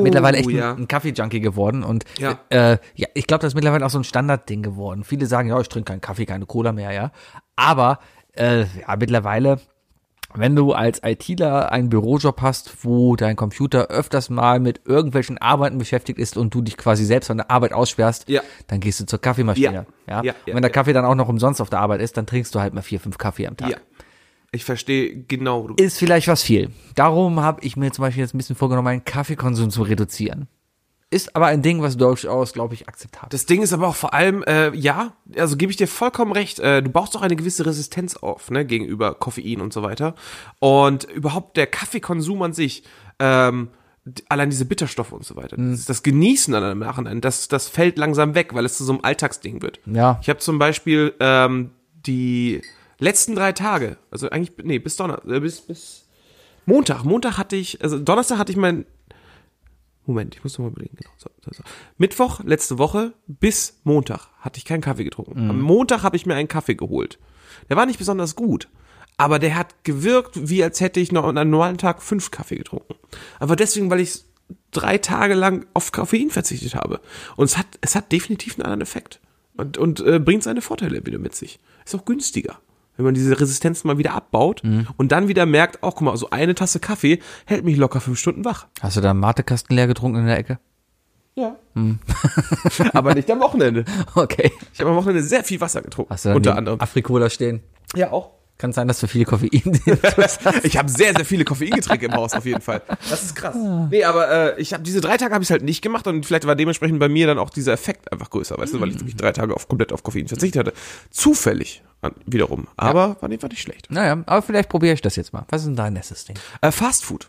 mittlerweile echt Oh, ja. ein, ein Kaffee-Junkie geworden und Ja. äh, ja, ich glaube, das ist mittlerweile auch so ein Standardding geworden. Viele sagen, ja, ich trinke keinen Kaffee, keine Cola mehr, ja. Aber äh, ja, mittlerweile wenn du als ITler einen Bürojob hast, wo dein Computer öfters mal mit irgendwelchen Arbeiten beschäftigt ist und du dich quasi selbst von der Arbeit aussperrst, Ja. dann gehst du zur Kaffeemaschine. Ja. Ja. Ja, und wenn der. Kaffee dann auch noch umsonst auf der Arbeit ist, dann trinkst du halt mal vier, fünf Kaffee am Tag. Ja. Ich verstehe genau. wo Du Ist vielleicht was viel. Darum habe ich mir zum Beispiel jetzt ein bisschen vorgenommen, meinen Kaffeekonsum zu reduzieren. Ist aber ein Ding, was durchaus, glaube ich, akzeptabel ist. Das Ding ist aber auch vor allem, äh, ja, also gebe ich dir vollkommen recht, äh, du baust doch eine gewisse Resistenz auf, ne, gegenüber Koffein und so weiter. Und überhaupt der Kaffeekonsum an sich, ähm, allein diese Bitterstoffe und so weiter, das, das Genießen dann im Nachhinein, das, das fällt langsam weg, weil es zu so einem Alltagsding wird. Ja. Ich habe zum Beispiel ähm, die letzten drei Tage, also eigentlich, nee, bis Donner, äh, bis, bis Montag, Montag hatte ich, also Donnerstag hatte ich mein Moment, ich muss noch mal überlegen. Genau. So, so, so. Mittwoch, letzte Woche, bis Montag hatte ich keinen Kaffee getrunken. Am Montag habe ich mir einen Kaffee geholt. Der war nicht besonders gut, aber der hat gewirkt, wie als hätte ich noch an einem normalen Tag fünf Kaffee getrunken. Aber deswegen, weil ich drei Tage lang auf Koffein verzichtet habe. Und es hat, es hat definitiv einen anderen Effekt. Und, und äh, bringt seine Vorteile wieder mit sich. Ist auch günstiger. Wenn man diese Resistenz mal wieder abbaut und dann wieder merkt, auch guck mal, so eine Tasse Kaffee hält mich locker fünf Stunden wach. Hast du da einen Matekasten leer getrunken in der Ecke? Ja. Aber nicht am Wochenende. Okay. Ich habe am Wochenende sehr viel Wasser getrunken. Hast du da unter anderem. Afrikola stehen? Ja, auch. Kann sein, dass du viel Koffein Ich habe sehr, sehr viele Koffeingetränke im Haus auf jeden Fall. Das ist krass. Nee, aber äh, ich habe diese drei Tage habe ich halt nicht gemacht und vielleicht war dementsprechend bei mir dann auch dieser Effekt einfach größer, weißt du, weil ich wirklich drei Tage auf komplett auf Koffein verzichtet hatte. Zufällig an, wiederum. Aber war, nicht, war nicht schlecht. Naja, aber vielleicht probiere ich das jetzt mal. Was ist denn dein nächstes Ding? Äh, Fast Food.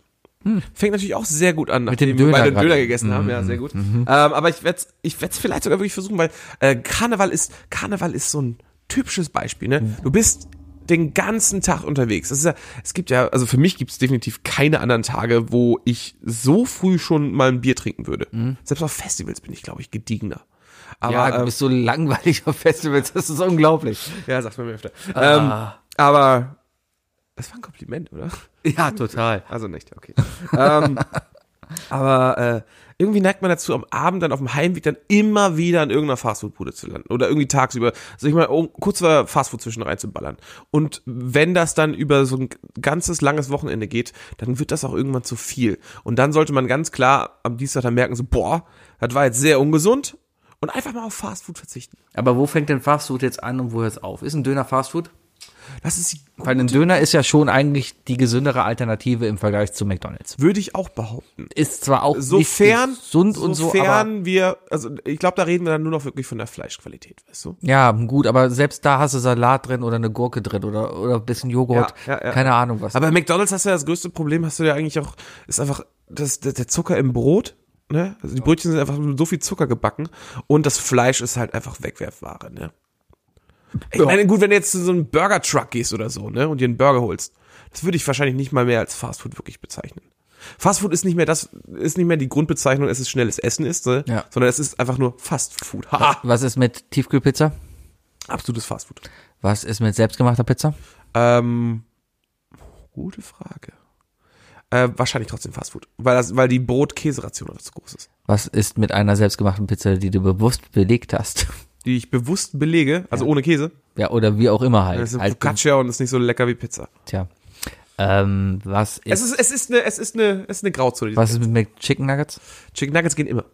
Fängt natürlich auch sehr gut an, nachdem dem wir Döner beide. Döner gegessen haben. Ja, sehr gut. Ähm, aber ich werde es ich werd's vielleicht sogar wirklich versuchen, weil äh, Karneval ist Karneval ist so ein typisches Beispiel. Ne? Du bist den ganzen Tag unterwegs. Ja, es gibt ja, also für mich gibt es definitiv keine anderen Tage, wo ich so früh schon mal ein Bier trinken würde. Selbst auf Festivals bin ich, glaube ich, gediegener. Aber, ja, du ähm, bist so langweilig auf Festivals, das ist unglaublich. ja, sag's mir öfter. Ähm, aber das war ein Kompliment, oder? Ja, total. Also nicht, okay. ähm, aber äh, irgendwie neigt man dazu, am Abend dann auf dem Heimweg dann immer wieder an irgendeiner Fastfood-Bude zu landen. Oder irgendwie tagsüber, sag ich mal, um kurz vor Fastfood zwischen reinzuballern. Und wenn das dann über so ein ganzes langes Wochenende geht, dann wird das auch irgendwann zu viel. Und dann sollte man ganz klar am Dienstag dann merken, so, boah, das war jetzt sehr ungesund. Und einfach mal auf Fastfood verzichten. Aber wo fängt denn Fastfood jetzt an und wo hört es auf? Ist ein Döner Fastfood? Das ist, Weil ein Döner ist ja schon eigentlich die gesündere Alternative im Vergleich zu McDonalds. würde ich auch behaupten. Ist zwar auch Sofern, nicht gesund und so, sofern wir, also ich glaube, da reden wir dann nur noch wirklich von der Fleischqualität, weißt du? ja, gut, aber selbst da hast du Salat drin oder eine Gurke drin oder, oder ein bisschen Joghurt, Ja, ja, ja. keine Ahnung was. Aber bei McDonalds hast du ja das größte Problem, hast du ja eigentlich auch, ist einfach das, der, der Zucker im Brot. Ne? Also die Brötchen sind einfach mit so viel Zucker gebacken und das Fleisch ist halt einfach Wegwerfware. Ne? Ich meine, gut, wenn du jetzt zu so einem Burger-Truck gehst oder so, ne, und dir einen Burger holst, das würde ich wahrscheinlich nicht mal mehr als Fastfood wirklich bezeichnen. Fastfood ist nicht mehr das, ist nicht mehr die Grundbezeichnung, es ist schnelles Essen ist, ne? Ja. sondern es ist einfach nur Fastfood. Haha, was ist mit Tiefkühlpizza? absolutes Fastfood. Was ist mit selbstgemachter Pizza? Ähm, gute Frage. Äh, wahrscheinlich trotzdem Fastfood, weil das, weil die Brot-Käseration zu groß ist. Was ist mit einer selbstgemachten Pizza, die du bewusst belegt hast? Die ich bewusst belege, also ohne Käse. Ja, oder wie auch immer halt. Das ist halt Focaccia und ist nicht so lecker wie Pizza. Tja. Ähm, was Es ist, ist, es ist eine, es ist eine, es ist eine Grauzone. was ist mit McChicken Nuggets? Chicken Nuggets gehen immer.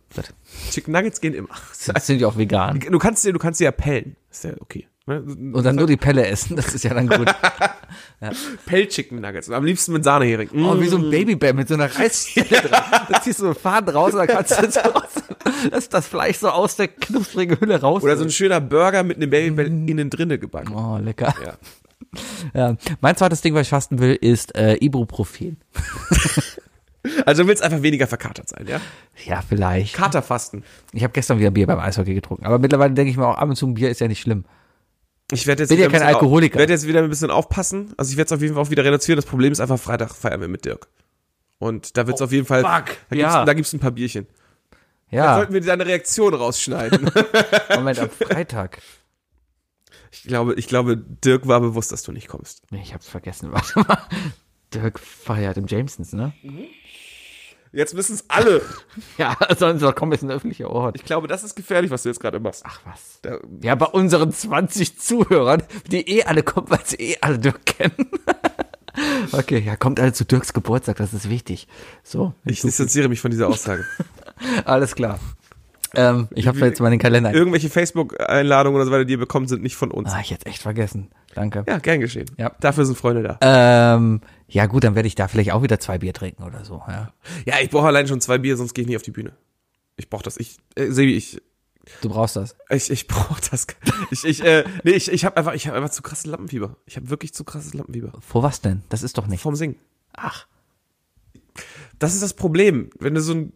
Chicken Nuggets gehen immer. Das sind die auch vegan. Du kannst du kannst dir ja pellen. Ist ja okay. Ne? Und dann nur die Pelle essen, das ist ja dann gut. Pell-Chicken Nuggets. Am liebsten mit Sahnehering. Mm. Oh, wie so ein Babybär mit so einer Reißstelle dran. Da ziehst du so einen Faden raus und dann kannst du so dass das Fleisch so aus der knusprigen Hülle raus. Oder so ein schöner Burger mit einem Babybell innen drinne gebacken. Oh, lecker. Ja. Ja. Mein zweites Ding, was ich fasten will, ist äh, Ibuprofen. Also du willst einfach weniger verkatert sein, ja? Ja, vielleicht. Katerfasten. Ich habe gestern wieder Bier beim Eishockey getrunken. Aber mittlerweile denke ich mir auch, ab und zu ein Bier ist ja nicht schlimm. Ich werde jetzt Bin wieder ja ein kein Alkoholiker. werde jetzt wieder ein bisschen aufpassen. Also ich werde es auf jeden Fall auch wieder reduzieren. Das Problem ist einfach, Freitag feiern wir mit Dirk. Und da wird es auf jeden Fall, fuck. da gibt's, Ja. da gibt's ein paar Bierchen. Da Ja, sollten wir deine Reaktion rausschneiden. Moment, am Freitag. ich glaube, ich glaube, Dirk war bewusst, dass du nicht kommst. Nee, ich hab's vergessen. Warte mal. Dirk feiert im Jamesons, ne? Jetzt wissen es alle. Ja, sonst kommt jetzt ein öffentlicher Ort. Ich glaube, das ist gefährlich, was du jetzt gerade machst. Ach was. Da, Ja, bei unseren 20 Zuhörern, die eh alle kommen, weil sie eh alle Dirk kennen. Okay, ja, kommt alle zu Dirks Geburtstag, das ist wichtig. So, ich distanziere mich von dieser Aussage. alles klar. Ähm, ich habe jetzt mal den Kalender. Irgendwelche Facebook-Einladungen oder so weiter, die ihr bekommt, sind nicht von uns. Ah, ich jetzt echt vergessen. Danke. Ja, gern geschehen. Ja. Dafür sind Freunde da. Ähm, ja gut, dann werde ich da vielleicht auch wieder zwei Bier trinken oder so. Ja. Ja, ich brauche allein schon zwei Bier, sonst gehe ich nie auf die Bühne. Ich brauche das. Ich, äh, Sebi, ich, Du brauchst das. ich, ich brauche das. Ich, ich, äh, nee, ich, ich habe einfach, ich habe einfach zu krasses Lampenfieber. Ich habe wirklich zu krasses Lampenfieber. Vor was denn? Das ist doch nicht. Vom Singen. Ach. Das ist das Problem. Wenn du so ein,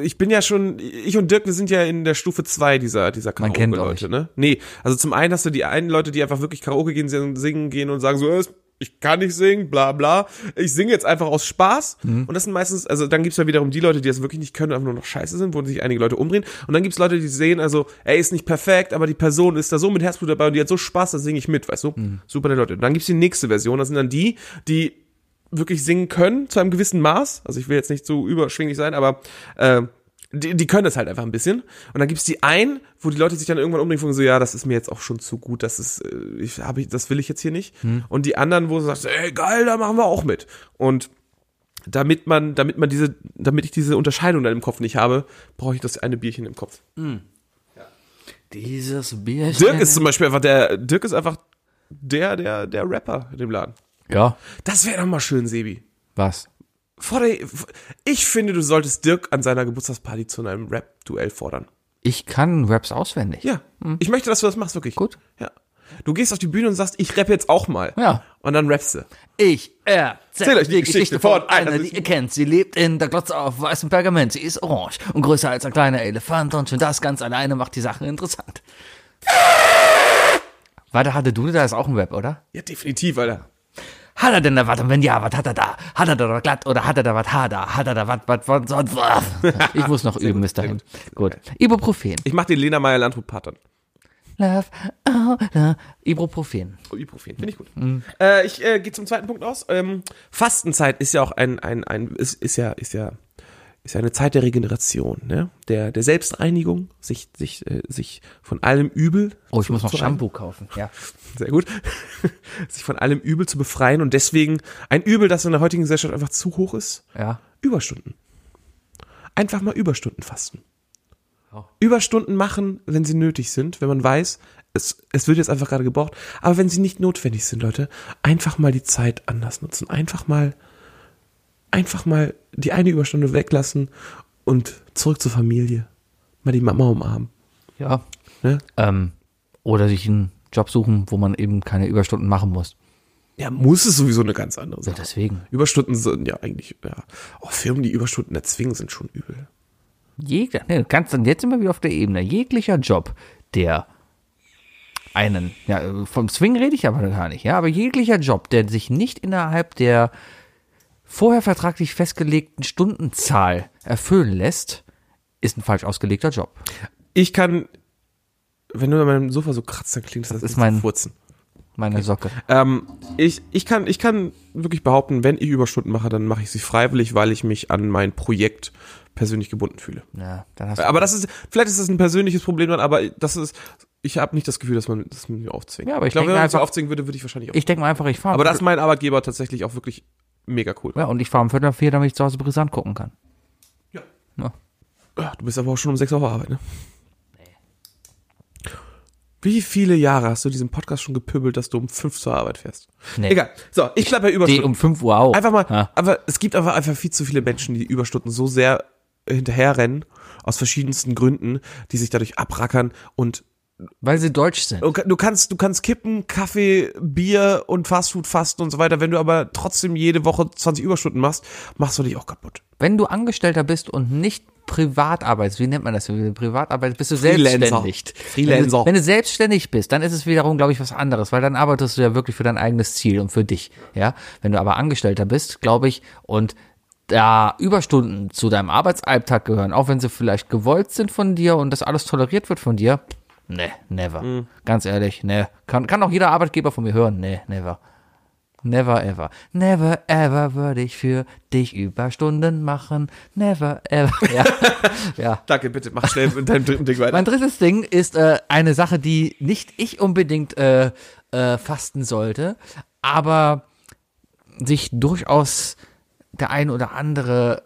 ich bin ja schon, ich und Dirk, wir sind ja in der Stufe zwei dieser, dieser Karaoke-Leute, ne? Nee, also zum einen hast du die einen Leute, die einfach wirklich Karaoke gehen, singen gehen und sagen so, äh, ich kann nicht singen, bla bla. Ich singe jetzt einfach aus Spaß. Mhm. Und das sind meistens, also dann gibt's ja wiederum die Leute, die das wirklich nicht können, einfach nur noch scheiße sind, wo sich einige Leute umdrehen. Und dann gibt's Leute, die sehen, also, er ist nicht perfekt, aber die Person ist da so mit Herzblut dabei und die hat so Spaß, da singe ich mit, weißt du? Mhm. Super nette Leute. Und dann gibt's die nächste Version, das sind dann die, die wirklich singen können, zu einem gewissen Maß. Also ich will jetzt nicht so überschwinglich sein, aber äh, die, die können das halt einfach ein bisschen. Und dann gibt's die einen, wo die Leute sich dann irgendwann umdrehen und so, ja, das ist mir jetzt auch schon zu gut, das ist, äh, ich, hab ich, das will ich jetzt hier nicht. Und die anderen, wo du sagst, ey, geil, da machen wir auch mit. Und damit man, damit man diese, damit ich diese Unterscheidung dann im Kopf nicht habe, brauche ich das eine Bierchen im Kopf. Dieses Bierchen. Dirk ist zum Beispiel einfach der, Dirk ist einfach der, der, der Rapper in dem Laden. Ja. Das wäre doch mal schön, Sebi. Was? Vor der, ich finde, du solltest Dirk an seiner Geburtstagsparty zu einem Rap-Duell fordern. Ich kann Raps auswendig. Ja. Ich möchte, dass du das machst, wirklich. Gut. Ja. Du gehst auf die Bühne und sagst, ich rappe jetzt auch mal. Ja. Und dann rappst du. Ich erzähl euch die Geschichte von einer, einer, die ihr kennt. Sie lebt in der Glotze auf weißem Pergament. Sie ist orange und größer als ein kleiner Elefant und schon das ganz alleine macht die Sache interessant. Warte, hatte du da ist auch ein Rap, oder? Ja, definitiv, Alter. Hat er denn da was? Und wenn ja, was hat er da? Hat er da was glatt oder hat er da was hader? Hat er da was, was, was, sonst was? Ich muss noch üben bis dahin. Gut. Ibuprofen. Ich mach den Lena Meyer Landrut Part dann. Love, oh, love. Ibuprofen. Oh, Ibuprofen, finde ich gut. Äh, ich äh, gehe zum zweiten Punkt aus. Ähm, Fastenzeit ist ja auch ein, ein, ein ist, ist ja, ist ja, ist ja eine Zeit der Regeneration, ne? Der, der Selbstreinigung, sich, sich, äh, sich von allem Übel. Oh, ich zu- muss noch. Shampoo kaufen. Ja. Sehr gut. sich von allem Übel zu befreien und deswegen ein Übel, das in der heutigen Gesellschaft einfach zu hoch ist. Ja. Überstunden. Einfach mal Überstunden fasten. Oh. Überstunden machen, wenn sie nötig sind, wenn man weiß, es, es wird jetzt einfach gerade gebraucht. Aber wenn sie nicht notwendig sind, Leute, einfach mal die Zeit anders nutzen. Einfach mal, einfach mal die eine Überstunde weglassen und zurück zur Familie. Mal die Mama umarmen. Ja. Ne? Ähm, oder sich einen Job suchen, wo man eben keine Überstunden machen muss. Ja, muss es sowieso eine ganz andere Ja, Sache. deswegen. Überstunden sind ja eigentlich, ja. Auch Firmen, die Überstunden erzwingen, sind schon übel. Jeglicher, ne, du kannst dann jetzt immer wieder auf der Ebene. Jeglicher Job, der einen, ja, vom Swing rede ich aber gar nicht, ja, aber jeglicher Job, der sich nicht innerhalb der vorher vertraglich festgelegten Stundenzahl erfüllen lässt, ist ein falsch ausgelegter Job. Ich kann, wenn du an meinem Sofa so kratzt, dann klingt das, Das als ist mein- Furzen. Meine Socke. Ähm, ich, ich, kann, ich kann wirklich behaupten, wenn ich Überstunden mache, dann mache ich sie freiwillig, weil ich mich an mein Projekt persönlich gebunden fühle. Ja, dann hast du. Aber das ist, vielleicht ist das ein persönliches Problem dann, aber das ist, ich habe nicht das Gefühl, dass man das mir aufzwingt. Ja, aber ich glaube, denke wenn man es aufzwingen würde, würde ich wahrscheinlich auch. ich denke mal einfach, ich fahre. aber da ist mein Arbeitgeber tatsächlich auch wirklich mega cool. Ja, und ich fahre um Viertel nach vier, damit ich zu Hause brisant gucken kann. Ja. Ja. Ja, du bist aber auch schon um sechs Uhr auf Arbeit, ne? Wie viele Jahre hast du diesen Podcast schon gepöbelt, dass du um fünf zur Arbeit fährst? Nee. Egal. So, ich bleib bei Überstunden. um 5 Uhr auf. Einfach mal, Ja. aber es gibt aber einfach viel zu viele Menschen, die Überstunden so sehr hinterherrennen, aus verschiedensten Gründen, die sich dadurch abrackern und Weil sie deutsch sind. du kannst, du kannst kippen, Kaffee, Bier und Fastfood fasten und so weiter. Wenn du aber trotzdem jede Woche 20 Überstunden machst, machst du dich auch kaputt. Wenn du Angestellter bist und nicht privat arbeitest, wie nennt man das? Privat arbeitest, bist du Freelancer. selbstständig. Freelancer. Wenn du, wenn du selbstständig bist, dann ist es wiederum, glaube ich, was anderes, weil dann arbeitest du ja wirklich für dein eigenes Ziel und für dich. Ja, wenn du aber Angestellter bist, glaube ich, und da Überstunden zu deinem Arbeitsalltag gehören, auch wenn sie vielleicht gewollt sind von dir und das alles toleriert wird von dir, ne, never. Ganz ehrlich, ne. Kann, kann auch jeder Arbeitgeber von mir hören, ne, never. Never ever. Never ever würde ich für dich Überstunden machen. Never ever. Ja. ja. Danke, bitte, mach schnell mit deinem dritten Ding weiter. Mein drittes Ding ist äh, eine Sache, die nicht ich unbedingt äh, äh, fasten sollte, aber sich durchaus der ein oder andere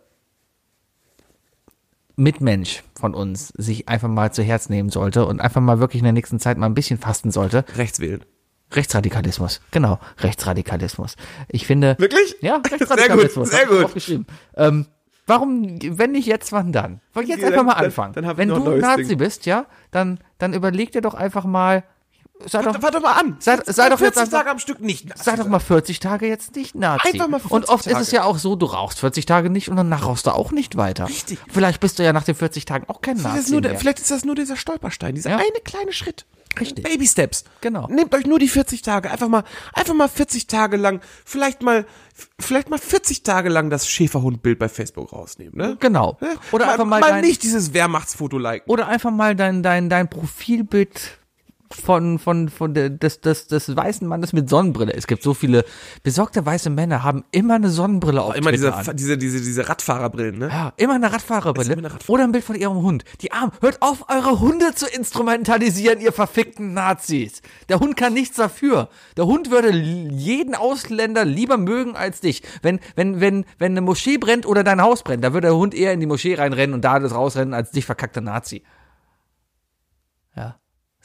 Mitmensch von uns sich einfach mal zu Herz nehmen sollte und einfach mal wirklich in der nächsten Zeit mal ein bisschen fasten sollte. Rechts wählen. Rechtsradikalismus. Genau, Rechtsradikalismus. Ich finde. Wirklich? Ja, Sehr Rechtsradikalismus. gut, sehr hab ich gut. Aufgeschrieben. Ähm, warum, wenn nicht jetzt, wann dann? Weil jetzt Okay, einfach dann- mal dann- anfangen. dann ich wenn du Nazi Ding. bist, ja, dann, dann überleg dir doch einfach mal, sei doch, Warte mal an. Sei- sei doch jetzt 40 einfach- Tage am Stück nicht. sei doch mal 40 Tage jetzt nicht Nazi. Einfach mal 40 Und oft ist es Tage. ja auch so, du rauchst 40 Tage nicht und danach rauchst du auch nicht weiter. Richtig. Vielleicht bist du ja nach den 40 Tagen auch kein Vielleicht ist, Nazi nur der, mehr. vielleicht ist das nur dieser Stolperstein, dieser Ja. eine kleine Schritt. Richtig. Baby Steps. Genau. Nehmt euch nur die 40 Tage, einfach mal, einfach mal 40 Tage lang, vielleicht mal, vielleicht mal 40 Tage lang das Schäferhundbild bei Facebook rausnehmen, ne? Genau. Ne? Oder mal, einfach mal, mal dein, nicht dieses Wehrmachtsfoto liken. oder einfach mal dein, dein, dein Profilbild von, von, von der, des, des, des weißen Mannes mit Sonnenbrille. Es gibt so viele besorgte weiße Männer, haben immer eine Sonnenbrille auf Immer Twitter diese, diese, diese, diese Radfahrerbrillen, ne? Ja, immer eine Radfahrerbrille. Immer eine Radfahrer- Oder ein Bild von ihrem Hund. Die Armen, hört auf, eure Hunde zu instrumentalisieren, ihr verfickten Nazis. Der Hund kann nichts dafür. Der Hund würde jeden Ausländer lieber mögen als dich. Wenn, wenn, wenn, wenn eine Moschee brennt oder dein Haus brennt, da würde der Hund eher in die Moschee reinrennen und da das rausrennen als dich verkackter Nazi.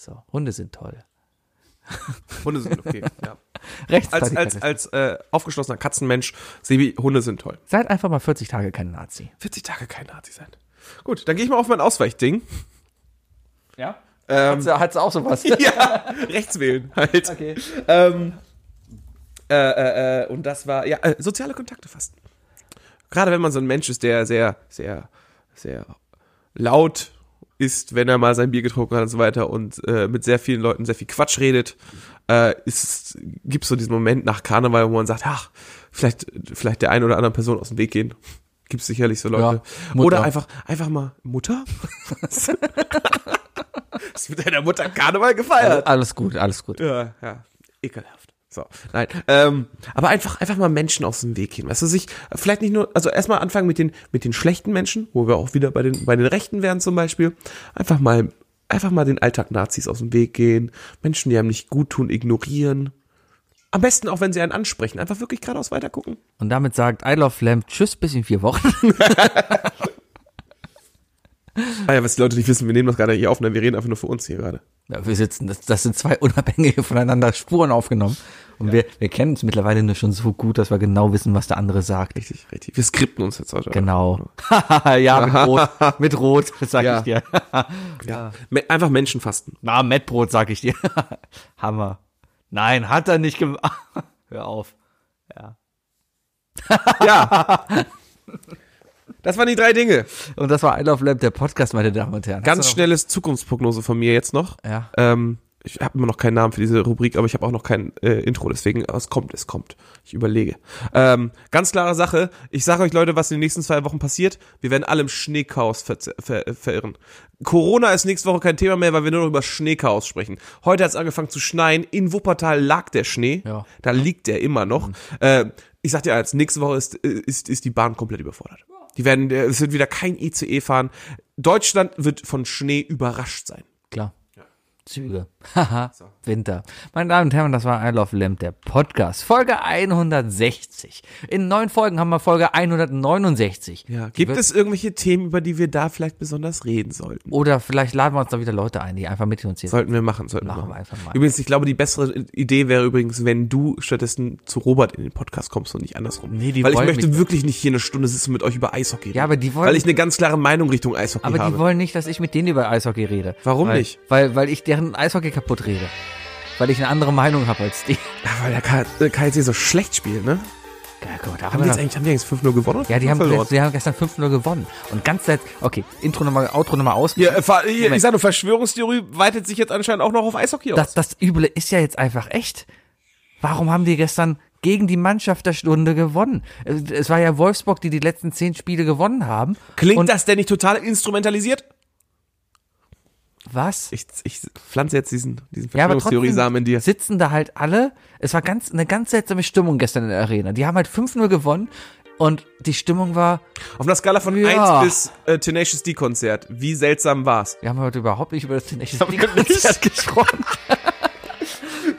So. Hunde sind toll. Hunde sind okay, ja. Rechts Als, als, als äh, aufgeschlossener Katzenmensch, Sebi, Hunde sind toll. Seid einfach mal 40 Tage kein Nazi. 40 Tage kein Nazi sein. Gut, dann gehe ich mal auf mein Ausweichding. Ja? Ähm, Hat's, hat's auch sowas? ja, rechts wählen halt. Okay. Ähm, äh, äh, äh, und das war, ja, äh, soziale Kontakte fasten. Gerade wenn man so ein Mensch ist, der sehr, sehr, sehr laut ist, wenn er mal sein Bier getrunken hat und so weiter und äh, mit sehr vielen Leuten sehr viel Quatsch redet, äh, ist, gibt's so diesen Moment nach Karneval, wo man sagt, ach, vielleicht, vielleicht der einen oder anderen Person aus dem Weg gehen. Gibt's sicherlich so Leute. Ja, oder einfach, einfach mal, Mutter? Hast du mit deiner Mutter Karneval gefeiert? Alles gut, alles gut. Ja, ja. Ekelhaft. So, nein. Ähm, aber einfach, einfach mal Menschen aus dem Weg gehen. Weißt du, sich vielleicht nicht nur, also erstmal anfangen mit den, mit den schlechten Menschen, wo wir auch wieder bei den, bei den Rechten wären zum Beispiel. Einfach mal, einfach mal den Alltag Nazis aus dem Weg gehen. Menschen, die einem nicht gut tun, ignorieren. Am besten auch, wenn sie einen ansprechen. Einfach wirklich geradeaus weiter gucken. Und damit sagt I Love Lamb Tschüss bis in vier Wochen. Ah ja, was die Leute nicht wissen, wir nehmen das gerade hier auf, ne? wir reden einfach nur für uns hier gerade. Ja, wir sitzen, das, das sind zwei unabhängige voneinander Spuren aufgenommen. Und wir, wir kennen uns mittlerweile nur schon so gut, dass wir genau wissen, was der andere sagt. Richtig, richtig. Wir skripten uns jetzt heute. Genau. ja, mit Rot. Mit Rot, sag Ja. ich dir. Ja. Einfach Menschen fasten. Na, Mettbrot, sag ich dir. Hammer. Nein, hat er nicht gemacht. Hör auf. Ja. Ja. Das waren die drei Dinge. Und das war I Love Lamb, der Podcast, meine Damen und Herren. Ganz schnelles Zukunftsprognose von mir jetzt noch. noch- Ja. Ähm, ich habe immer noch keinen Namen für diese Rubrik, aber ich habe auch noch kein äh, Intro, deswegen es kommt, es kommt. Ich überlege. Ähm, ganz klare Sache. Ich sage euch Leute, was in den nächsten zwei Wochen passiert. Wir werden alle im Schneechaos ver ver verirren. Corona ist nächste Woche kein Thema mehr, weil wir nur noch über Schneechaos sprechen. Heute hat es angefangen zu schneien. In Wuppertal lag der Schnee. Ja. Da liegt der immer noch. Äh, ich sag dir als nächste Woche ist, äh, ist, ist die Bahn komplett überfordert. Die werden, äh, es wird wieder kein ICE fahren. Deutschland wird von Schnee überrascht sein. Klar. Züge. Haha. Winter. Meine Damen und Herren, das war I Love Lamb, der Podcast. Folge 160. In neun Folgen haben wir Folge 169. Ja, gibt es irgendwelche Themen, über die wir da vielleicht besonders reden sollten? Oder vielleicht laden wir uns da wieder Leute ein, die einfach mit uns hier Sollten wir machen, sollten Machen wir machen. einfach mal. Übrigens, ich glaube, die bessere Idee wäre übrigens, wenn du stattdessen zu Robert in den Podcast kommst und nicht andersrum. Nee, die Weil ich möchte wirklich nicht hier eine Stunde sitzen mit euch über Eishockey reden. Ja, aber die wollen- Weil ich eine ganz klare Meinung Richtung Eishockey Aber habe. die wollen nicht, dass ich mit denen über Eishockey rede. Warum weil, nicht? Weil, weil ich deren Eishockey kaputt rede. Weil ich eine andere Meinung habe als die. ja, weil der K- äh, so schlecht spielt, ne? Ja, gut, da Haben die jetzt eigentlich, haben die jetzt 5-0 gewonnen? ja, die haben, verloren. die haben gestern 5-0 gewonnen. Und ganz selten, okay, Intro nochmal, Outro nochmal aus. Ja, äh, ver- hier, ich sag nur, Verschwörungstheorie weitet sich jetzt anscheinend auch noch auf Eishockey aus. das, das Üble ist ja jetzt einfach echt. Warum haben die gestern gegen die Mannschaft der Stunde gewonnen? Es es war ja Wolfsburg, die die letzten zehn Spiele gewonnen haben. Klingt Und das denn nicht total instrumentalisiert? Was? Ich, ich pflanze jetzt diesen, diesen Ja, Verschwörungstheorie-Samen in dir. sitzen da halt alle. Es war ganz eine ganz seltsame Stimmung gestern in der Arena. Die haben halt 5-0 gewonnen und die Stimmung war, Auf einer Skala von Ja. 1 bis äh, Tenacious D-Konzert. Wie seltsam war's? wir haben heute überhaupt nicht über das Tenacious D-Konzert gesprochen.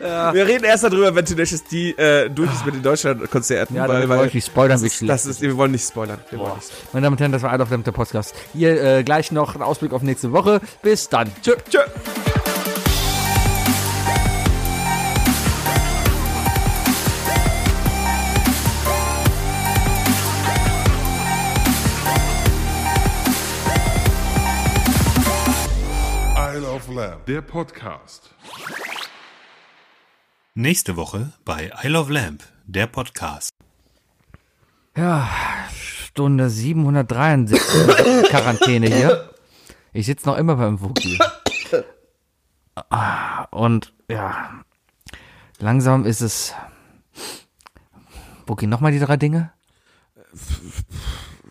Wir reden erst darüber, wenn Tenacious D äh, durch ist mit den Deutschland-Konzerten. Ja, weil, weil nicht spoilern, das, schlecht das ist, wir wollen nicht spoilern. Wir wollen nicht. Meine Damen und Herren, das war I Love Lamp, der Podcast. Hier äh, gleich noch ein Ausblick auf nächste Woche. Bis dann. Tschö. Tschö. Isle of Lamb, der Podcast. Nächste Woche bei I Love Lamp, der Podcast. Ja, Stunde 773 Quarantäne hier. Ich sitze noch immer beim Wookie. Und ja, langsam ist es. Wookie, nochmal die drei Dinge?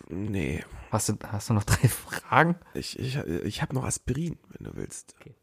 Nee, Hast du, hast du noch drei Fragen? ich, ich, ich habe noch Aspirin, wenn du willst. Okay.